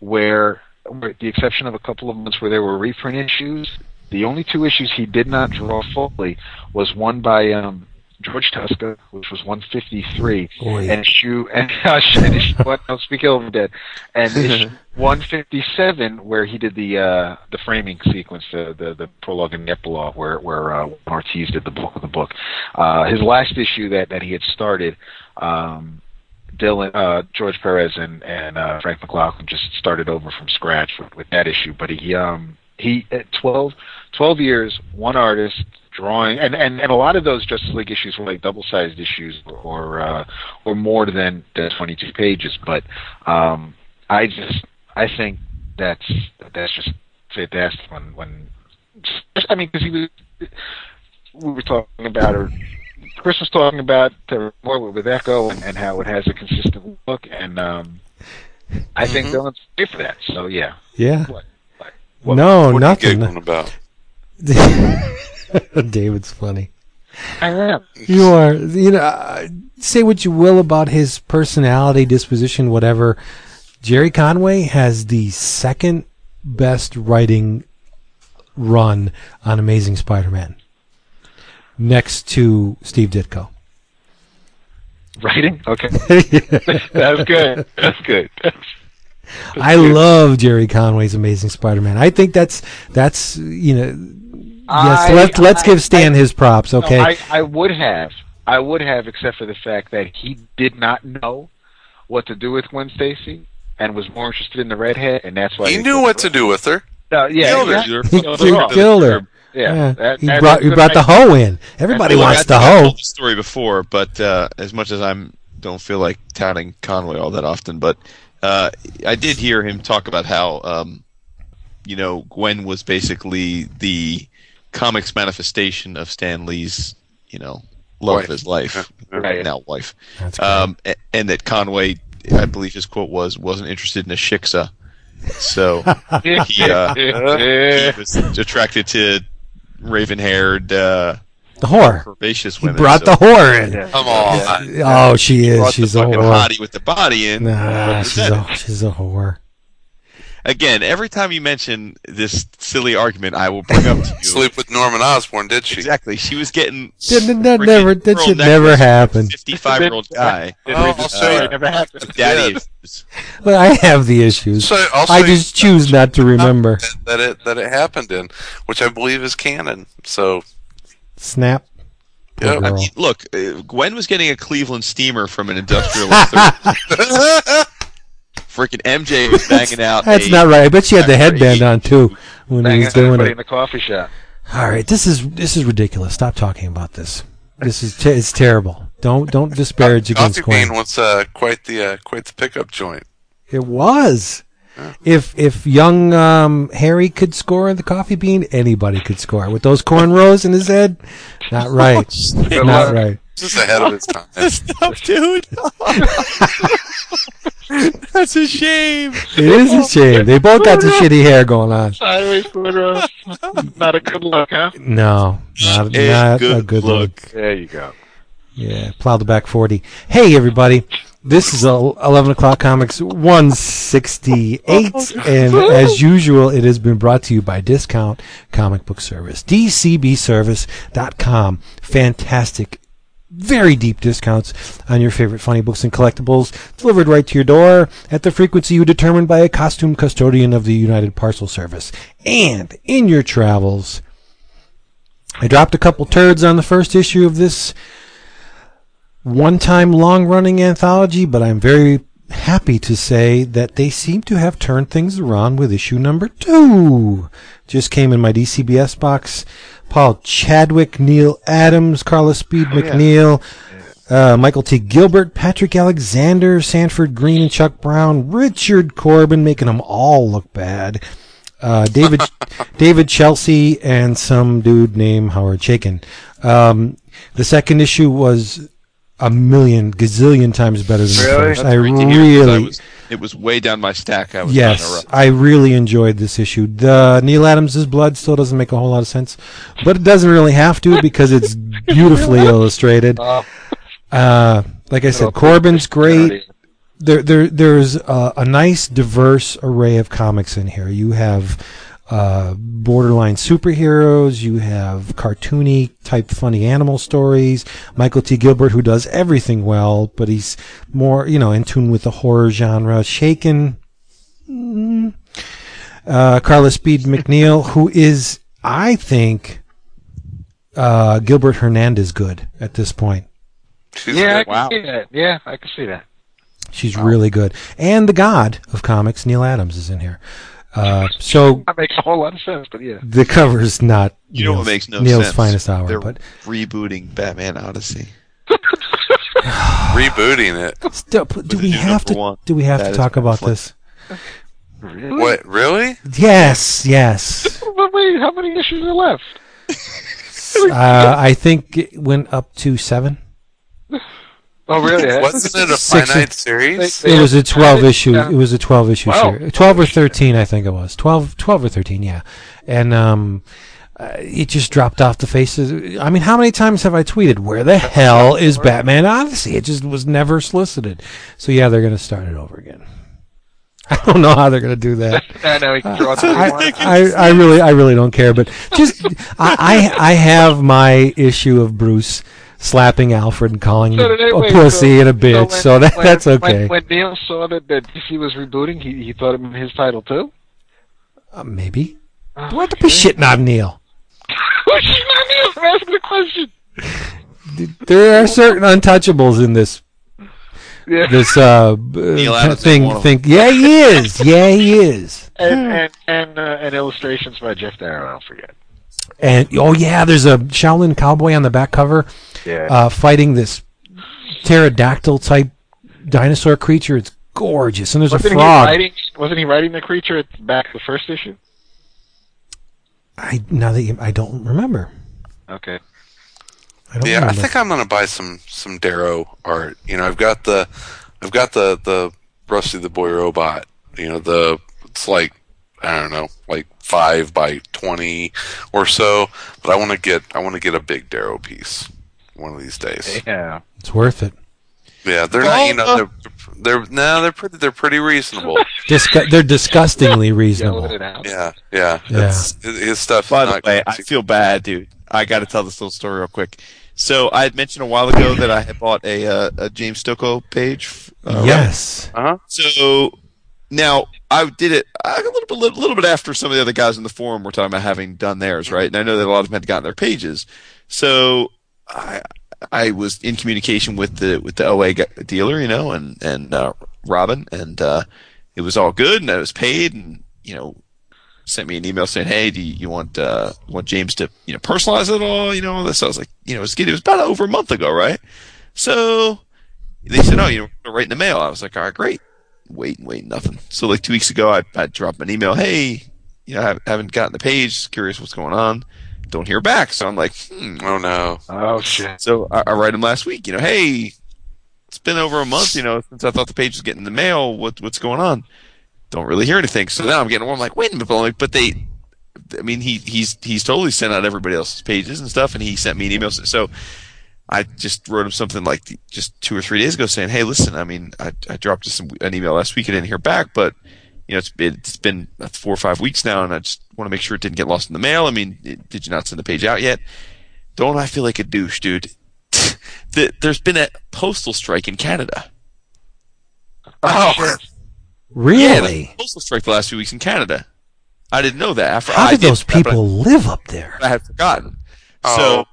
where, with the exception of a couple of months where there were reprint issues, the only two issues he did not draw fully was one by um, George Tuska, which was 153, Oy. and issue and, (laughs) and issue what? Don't speak ill of the dead, and (laughs) issue 157 where he did the uh, the framing sequence, the, the the prologue and the epilogue, where where uh, Ortiz did the book of the book. Uh, his last issue that that he had started. Um, Dillin, uh, George Perez, and and uh, Frank McLaughlin just started over from scratch with, with that issue. But he um he at 12, 12 years, one artist drawing, and, and and a lot of those Justice League issues were like double sized issues or or, uh, or more than than twenty two pages. But um, I just I think that's that's just fantastic when when I mean because he was we were talking about or Chris was talking about the more with Echo and, and how it has a consistent look, and um, I think Mhm. Dillin's great for that. So yeah, Yeah. What? What- no, what are you nothing. giggling about? (laughs) David's funny. I am. You are, you know, uh, say what you will about his personality, disposition, whatever. Gerry Conway has the second best writing run on Amazing Spider-Man, next to Steve Ditko. Writing? Okay. (laughs) (laughs) That's good. That's good. I love Gerry Conway's Amazing Spider-Man. I think that's that's you know. Yes, I- let's let's I- give Stan I- his props. Okay, No, I, I would have. I would have, except for the fact that he did not know what to do with Gwen Stacy and was more interested in the redhead, and that's why He knew what to do with her. No, yeah, Killed her. exactly. he, Killed he her killed her. Yeah, Yeah, that- he that- brought that's he brought the hoe in. Everybody Look, wants I the think I've hoe. told the story before, but uh, as much as I'm don't feel like touting Conway all that often, but uh, I did hear him talk about how um, you know Gwen was basically the comics manifestation of Stan Lee's you know love Wife. of his life, Right. now wife, That's um, a- and that Conway, I believe his quote was, wasn't interested in a shiksa, so (laughs) he, uh, he was attracted to raven-haired. Uh, the whore. herbaceous He brought so the whore in. Yeah. Come on. Oh, she is. brought She's the a fucking whore. hottie with the body in. Nah, she's a she's a whore. Again, every time you mention this silly argument, I will bring up to you. Sleep with Norman Osborn, did she? Exactly. She was getting Didn't that never that should never happen. Fifty-five-year-old (laughs) guy. Oh, read the I'll story. show. It never happened. Daddy Yeah. issues. But I have the issues. So I'll I show you just choose not to remember. that it that it happened in, which I believe is canon. So Snap. Poor I mean, look, uh, Gwen was getting a Cleveland steamer from an industrialist. (laughs) Freaking MJ was banging out. That's a- not right. I bet she had the headband on too when he was doing everybody it. in the coffee shop. All right, this is this is ridiculous. Stop talking about this. This is te- it's terrible. Don't don't disparage against Coffee Gwen. Bean was uh, quite the uh, quite the pickup joint. It was. If if young um, Harry could score in the coffee bean, anybody could score with those cornrows in his head. Not (laughs) right. Good Not luck. right. Just ahead of its time. (laughs) Stop, dude. (laughs) That's a shame. It is a shame. They both got the shitty hair going on. Sideways corner. Not a good look, huh? No, not, A not a good good look. There you go. Yeah, plow the back 40. Hey, everybody. This is 11 o'clock comics 168. (laughs) And as usual, it has been brought to you by Discount Comic Book Service. DCBService.com. Fantastic, very deep discounts on your favorite funny books and collectibles delivered right to your door at the frequency you determined by a costume custodian of the United Parcel Service. And in your travels, I dropped a couple turds on the first issue of this one time long running anthology, but I'm very happy to say that they seem to have turned things around with issue number two. Just came in my DCBS box. Paul Chadwick, Neal Adams, Carla Speed McNeil, uh, Michael T. Gilbert, Patrick Alexander, Sanford Greene, and Chuck Brown, Richard Corben, making them all look bad. Uh, David (laughs) David Chelsea and some dude named Howard Chaykin. Um, the second issue was a million gazillion times better than the first. That's I great to hear, 'cause I really, was- it was way down my stack. I was yes, I really enjoyed this issue. The Neal Adams' blood still doesn't make a whole lot of sense, but it doesn't really have to because it's beautifully (laughs) illustrated. Uh, Uh, like I said, Corben's great. there, there, there's a, a nice, diverse array of comics in here. You have uh, borderline superheroes. You have cartoony type, funny animal stories. Michael T. Gilbert, who does everything well, but he's more, you know, in tune with the horror genre. Shaken. mm, Uh, Carla Speed McNeil, who is, I think, uh, Gilbert Hernandez good at this point. She's Yeah, I good. can see that. Yeah, I can see that. She's really good. And the god of comics, Neal Adams, is in here. Uh, so That makes a whole lot of sense, but yeah. the cover is not You know what makes no Neal's sense? finest hour, They're but rebooting Batman Odyssey. (sighs) rebooting it. still, do we have to one. do we have to talk about this? Really? What? Really? Yes, yes. (laughs) But wait, how many issues are left? (laughs) uh, I think it went up to seven. (laughs) Oh, really? (laughs) Wasn't it a Six- finite series? It was a twelve Yeah. issue. It was a twelve issue Wow. series. Twelve or thirteen, I think it was. 12, 12 or thirteen, yeah. And um, uh, it just dropped off the faces. I mean, how many times have I tweeted, "Where the hell is Batman Odyssey?" It just was never solicited. So yeah, they're going to start it over again. (laughs) I don't know how they're going to do that. (laughs) I know he can draw it I, I, I really, I really don't care. But just, I, I, I have my issue of Bruce slapping Alfred and calling him So did I- a wait, pussy so- and a bitch. when- So, that when- that's okay. When, Neil saw that, that DC was rebooting, he, he thought it meant his title too? Uh, maybe. Do I have to be shitting on Neil? Who's she not Neil? (laughs) I'm asking the question. (laughs) There are certain untouchables in this Yeah. this uh b- thing. one Thing. Yeah, he is. Yeah, he is. (laughs) and and and, uh, and illustrations by Geof Darrow. Don't forget. And oh yeah, there's a Shaolin cowboy on the back cover, Yeah. uh, fighting this pterodactyl type dinosaur creature. It's gorgeous, and there's wasn't a he frog. writing? Wasn't he writing the creature at the back of the first issue? I now that you, I don't remember. Okay. I don't Yeah, I think I'm gonna buy some some Darrow art. You know, I've got the I've got the the Rusty the Boy Robot. You know, the it's like I don't know, like five by twenty or so. But I want to get I want to get a big Darrow piece one of these days. Yeah. it's worth it. Yeah, they're not. You know, they're they're no, they're pretty they're pretty reasonable. (laughs) Disgu- they're disgustingly (laughs) reasonable. Yeah, yeah. Yeah. It's, his stuff. is By the not way, I feel bad, dude. I got to tell this little story real quick. So I had mentioned a while ago that I had bought a uh, a James Stokoe page. Uh, yes. Uh-huh. So now I did it uh, a little bit, little, little bit after some of the other guys in the forum were talking about having done theirs, right? And I know that a lot of them had gotten their pages. So I I was in communication with the with the OA dealer, you know, and and uh, Robin, and uh, it was all good, and I was paid, and you know, sent me an email saying, "Hey, do you, you want uh, want James to you know personalize it all?" You know, all this. I was like, you know, it was, it was about over a month ago, right? So they said, "Oh, you know, right in the mail." I was like, "All right, great." Wait and wait, nothing. So like two weeks ago, I, I dropped an email. Hey, you know, I haven't gotten the page. Curious what's going on. Don't hear back. So I'm like, hmm. Oh no. Oh shit. So I, I write him last week. You know, hey, it's been over a month. You know, since I thought the page was getting in the mail. What what's going on? Don't really hear anything. So now I'm getting warm. Like, wait a minute, but, like, but they. I mean, he he's he's totally sent out everybody else's pages and stuff, and he sent me an email. So I just wrote him something like just two or three days ago saying, "Hey, listen, I mean, I, I dropped some, an email last week. I didn't hear back, but you know, it's been, it's been four or five weeks now, and I just want to make sure it didn't get lost in the mail. I mean, it, did you not send the page out yet? Don't I feel like a douche, dude? (laughs) the, there's been a postal strike in Canada. Oh, shit. Yeah, Really? the postal strike the last few weeks in Canada. I didn't know that. After How I did did those that, I- people live up there? I had forgotten. Oh, So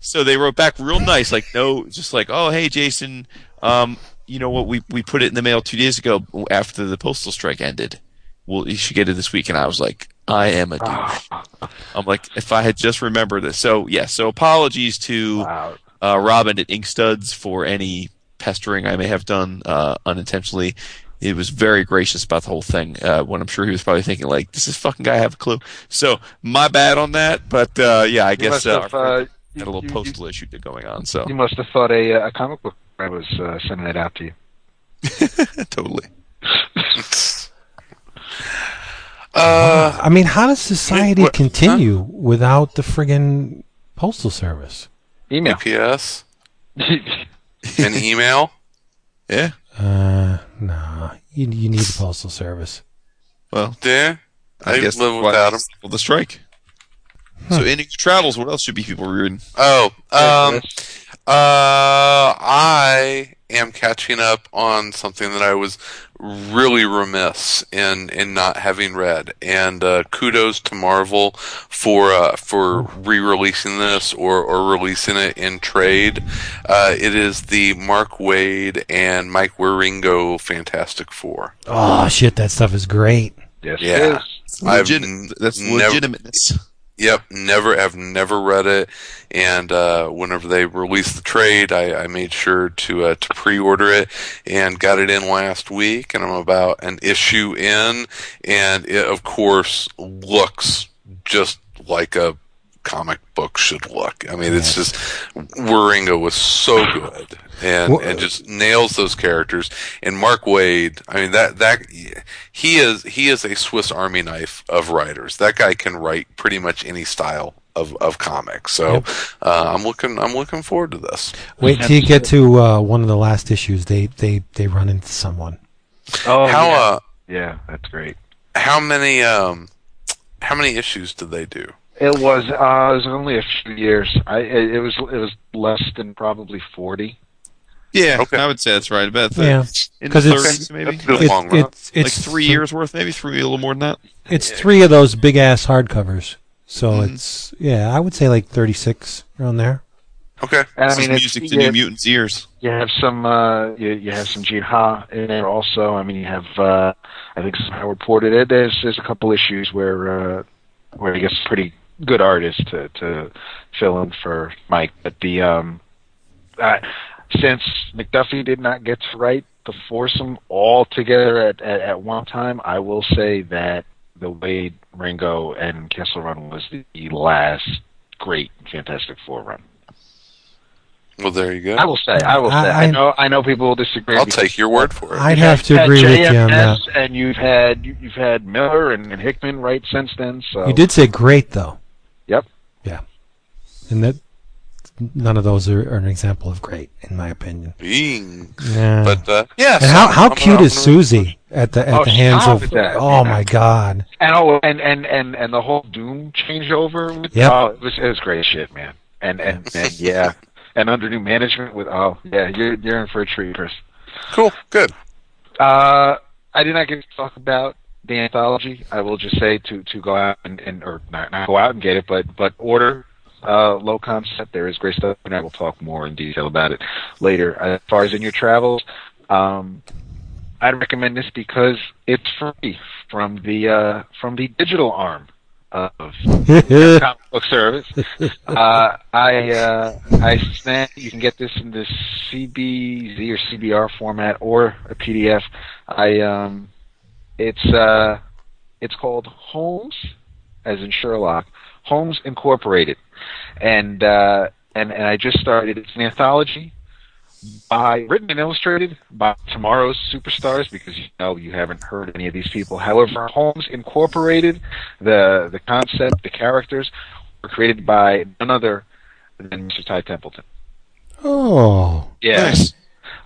so they wrote back real nice, like no, just like oh hey Jason, um, you know what we we put it in the mail two days ago after the postal strike ended. Well, you should get it this week, and I was like, I am a douche. (sighs) I'm like, if I had just remembered this. So yeah, so apologies to Wow. uh, Robin at Inkstuds for any pestering I may have done uh, unintentionally. He was very gracious about the whole thing. Uh, when I'm sure he was probably thinking like, "Does this fucking guy have a clue?" So my bad on that. But uh, yeah, I You guess uh, have, uh, had a little you- you- postal issue going on. So You must have thought a, uh, a comic book I was uh, sending it out to you. (laughs) totally. (laughs) Uh, I mean, how does society what- continue without the friggin' postal service? Email. UPS, (laughs) an email. Yeah. Uh, nah. You, you need the postal service. Well, Yeah, I, I guess live that's without they 'em. stifled the strike. So, in your travels, what else should be people reading? Oh, um, uh, I am catching up on something that I was really remiss in in not having read, and uh, kudos to Marvel for uh, for re-releasing this or or releasing it in trade. Uh, it is the Mark Waid and Mike Wieringo Fantastic Four. Oh shit, that stuff is great. Yes, Yeah. it is. I've Legit- n- that's never- legitimateness. Yep, never have never read it, and uh, whenever they released the trade, I, I made sure to uh, to pre-order it and got it in last week, and I'm about an issue in, and it of course looks just like a comic book should look. I mean, it's just Wieringo was so good and and just nails those characters. And Mark Waid, I mean that that he is he is a Swiss Army knife of writers. That guy can write pretty much any style of of comics. So Yep. uh, I'm looking I'm looking forward to this. Wait till you get to uh, one of the last issues. They they they run into someone. Oh, how yeah. uh yeah, that's great. how many um how many issues did they do? It was uh, it was only a few years. I it, it was it was less than probably forty. Yeah, Okay. I would say that's right. About the, Yeah, in the 'Cause it's- 30s, maybe. A good It's long run. it's, like three th- years worth, maybe three, a little more than that. It's three of those big ass hardcovers. So Mhm. it's yeah, I would say like thirty six around there. Okay. And This I mean, is it's, music to you, New Mutants' ears. you have some uh, you, you have some Gene Ha in there also. I mean, you have uh, I think some Howard Porter. There's there's a couple issues where uh, where he gets pretty good artists to to fill in for Mike. But the um, uh, since McDuffie did not get to write the foursome all together at, at at one time, I will say that the way Ringo, and Kesel run was the last great Fantastic Four run. Well, there you go. I will say, I will say, I- I, know, I know people will disagree. I'll take your word for it. I'd you've to had agree with you on that. And you've had you- you've had Miller and, and Hickman right since then. So You did say great though. Yep. Yeah, and that none of those are, are an example of great in my opinion. Being, Yeah. But uh, yeah. and so how how I'm cute is Susie at the at Oh, the hands of? that, oh man. my God! And oh, and and and and the whole Doom changeover. With, Yep. Oh, it was it was great shit, man. And and and yeah, and under new management with oh yeah, you're you're in for a treat, Chris. Cool. Good. Uh, I did not get to talk about the anthology. I will just say to to go out and, and or not not go out and get it, but but order uh, low concept. There is great stuff, and I will talk more in detail about it later. As far as in your travels, um, I'd recommend this because it's free from the uh, from the digital arm of (laughs) comic book service. Uh, I uh, I sent you can get this in the CBZ or CBR format or a PDF. I um, it's uh, it's called Holmes, as in Sherlock, Holmes Incorporated, and uh, and and I just started. It's an anthology by written and illustrated by tomorrow's superstars because you know you haven't heard any of these people. However, Holmes Incorporated, the the concept, the characters were created by none other than Mr. Ty Templeton. Oh, Nice.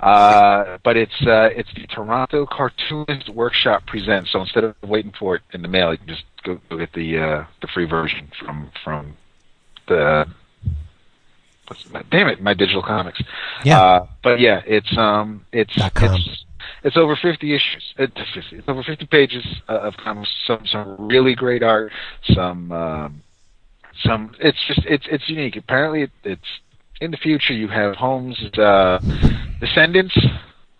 Uh, but it's uh, it's the Toronto Cartoonist Workshop presents. So instead of waiting for it in the mail, you can just go, go get the uh, the free version from from the. My, damn it, my digital comics. yeah. Uh, but yeah, it's um, it's it's it's over fifty issues. It's, 50, over fifty pages uh, of comics. Some some really great art. Some um, some. It's just it's it's unique. Apparently, it, it's in the future. You have Holmes' uh, descendants.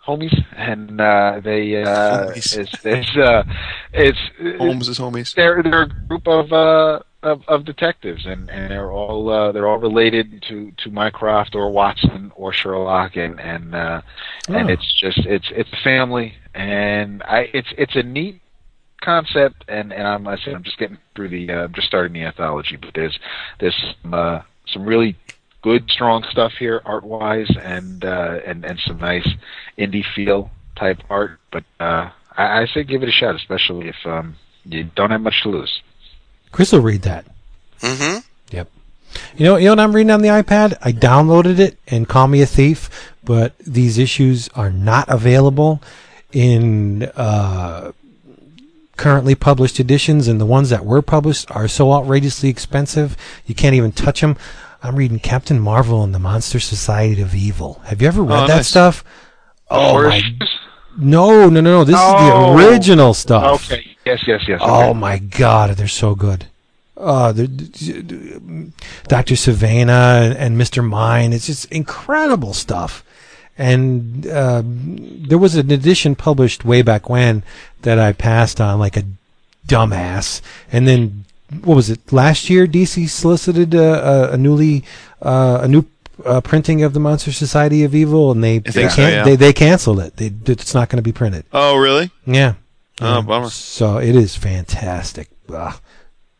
Homies, and uh, they uh, Homies. it's it's uh, it's Holmes is homies. they're they're a group of uh of, of detectives and, and they're all uh, they're all related to to Mycroft or Watson or Sherlock and and uh, and Oh. it's just it's it's a family and I it's it's a neat concept and and I'm I said I'm just getting through the uh, I'm just starting the anthology but there's there's some uh, some really good, strong stuff here, art wise, and uh, and and some nice indie feel type art. But uh, I, I say give it a shot, especially if um, you don't have much to lose. Chris will read that. Mm-hmm. Yep. You know, you know what I'm reading on the iPad? I downloaded it and Call Me a Thief, but these issues are not available in uh, currently published editions, and the ones that were published are so outrageously expensive you can't even touch them. I'm reading Captain Marvel and the Monster Society of Evil. Have you ever read Oh, that nice. stuff? Oh my! No, no, no, no. This is Oh. the original stuff. Okay. Yes, yes, yes. Oh okay. my God, they're so good. Uh, they're- Dr. Sivana and, and Mr. Mind. It's just incredible stuff. And uh, there was an edition published way back when that I passed on like a dumbass. And then what was it? Last year, DC solicited a, a, a newly uh, a new uh, printing of the Monster Society of Evil, and they they, can't, yeah. they they canceled it. They, it's not going to be printed. Oh, really? Yeah. Oh, Yeah. bummer. So it is fantastic. Ugh.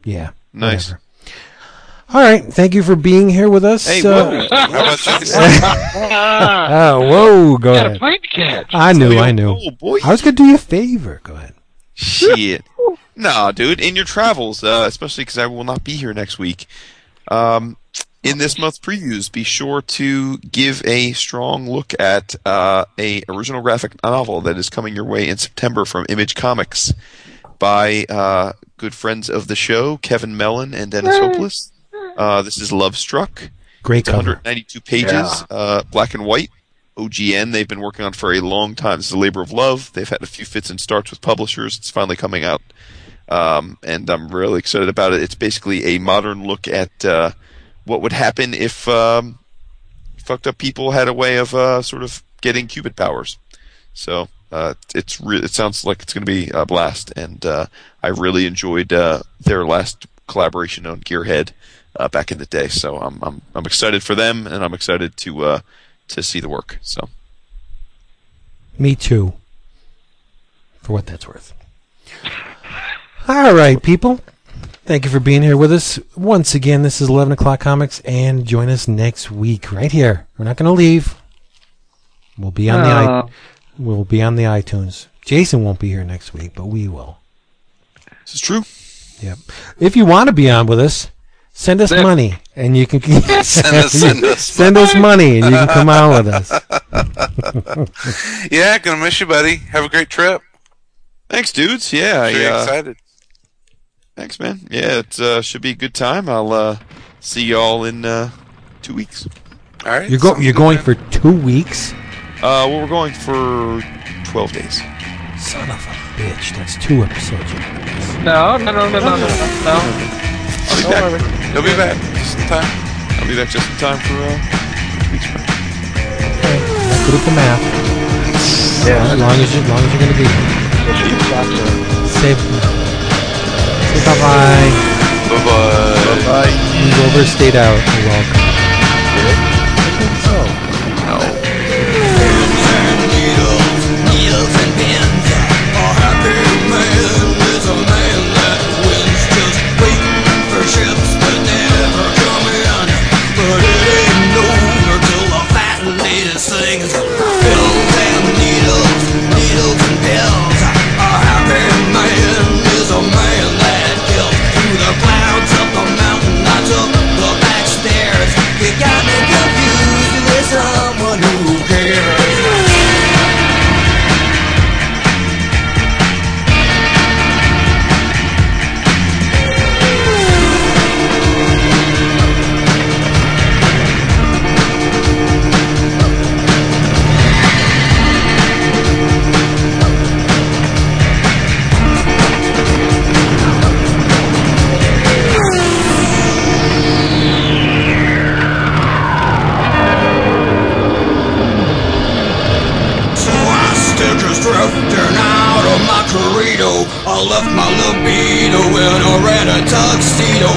Yeah. Nice. whatever. All right. Thank you for being here with us. Hey, Uh, whoa. (laughs) How oh, (laughs) (laughs) whoa. Go got a ahead. plane to catch. I knew. I knew. Oh, boy. I was going to do you a favor. Go ahead. Shit. No, dude. In your travels, uh, especially because I will not be here next week. Um, in this month's previews, be sure to give a strong look at uh, a original graphic novel that is coming your way in September from Image Comics by uh, good friends of the show, Kevin Mellon and Dennis Hopeless. Uh, this is Love Struck. Great It's cover. 192 pages, Yeah. uh, black and white. OGN, they've been working on for a long time. This is a labor of love. They've had a few fits and starts with publishers. It's finally coming out. Um, and I'm really excited about it. It's basically a modern look at uh, what would happen if um, fucked up people had a way of uh, sort of getting Cupid powers. So uh, it's re- it sounds like it's going to be a blast, and uh, I really enjoyed uh, their last collaboration on Gearhead uh, back in the day. So I'm I'm I'm excited for them, and I'm excited to to see the work. So Me too. For what that's worth. All right, people. Thank you for being here with us. Once again, this is 11 o'clock comics, and join us next week right here. We're not going to leave. We'll be on the i- Uh, we'll be on the iTunes. Jason won't be here next week, but we will. this is true. Yep. If you want to be on with us, send us Send- money, and you can (laughs) Send us- send us send us money, and you can come on with us. (laughs) yeah, gonna miss you, buddy. Have a great trip. Thanks, dudes. Yeah, I, Very uh, excited. Thanks, man. Yeah, it uh, should be a good time. I'll uh, see y'all in uh, two weeks. All right. You're go you're going for two weeks. Uh, well, we're going for twelve days. Son of a bitch! That's two episodes. no, no, no, no, no, no, no. I'll be Don't back. worry. You'll be back just in time. I'll be back just in time for uh, two weeks. From now. Okay. Not good at the math. Yeah. As long as you, as long as you're gonna be here. Say, say bye bye. Bye bye. Bye. Move over, stayed out. You're welcome. I think so. Needles tuxedo.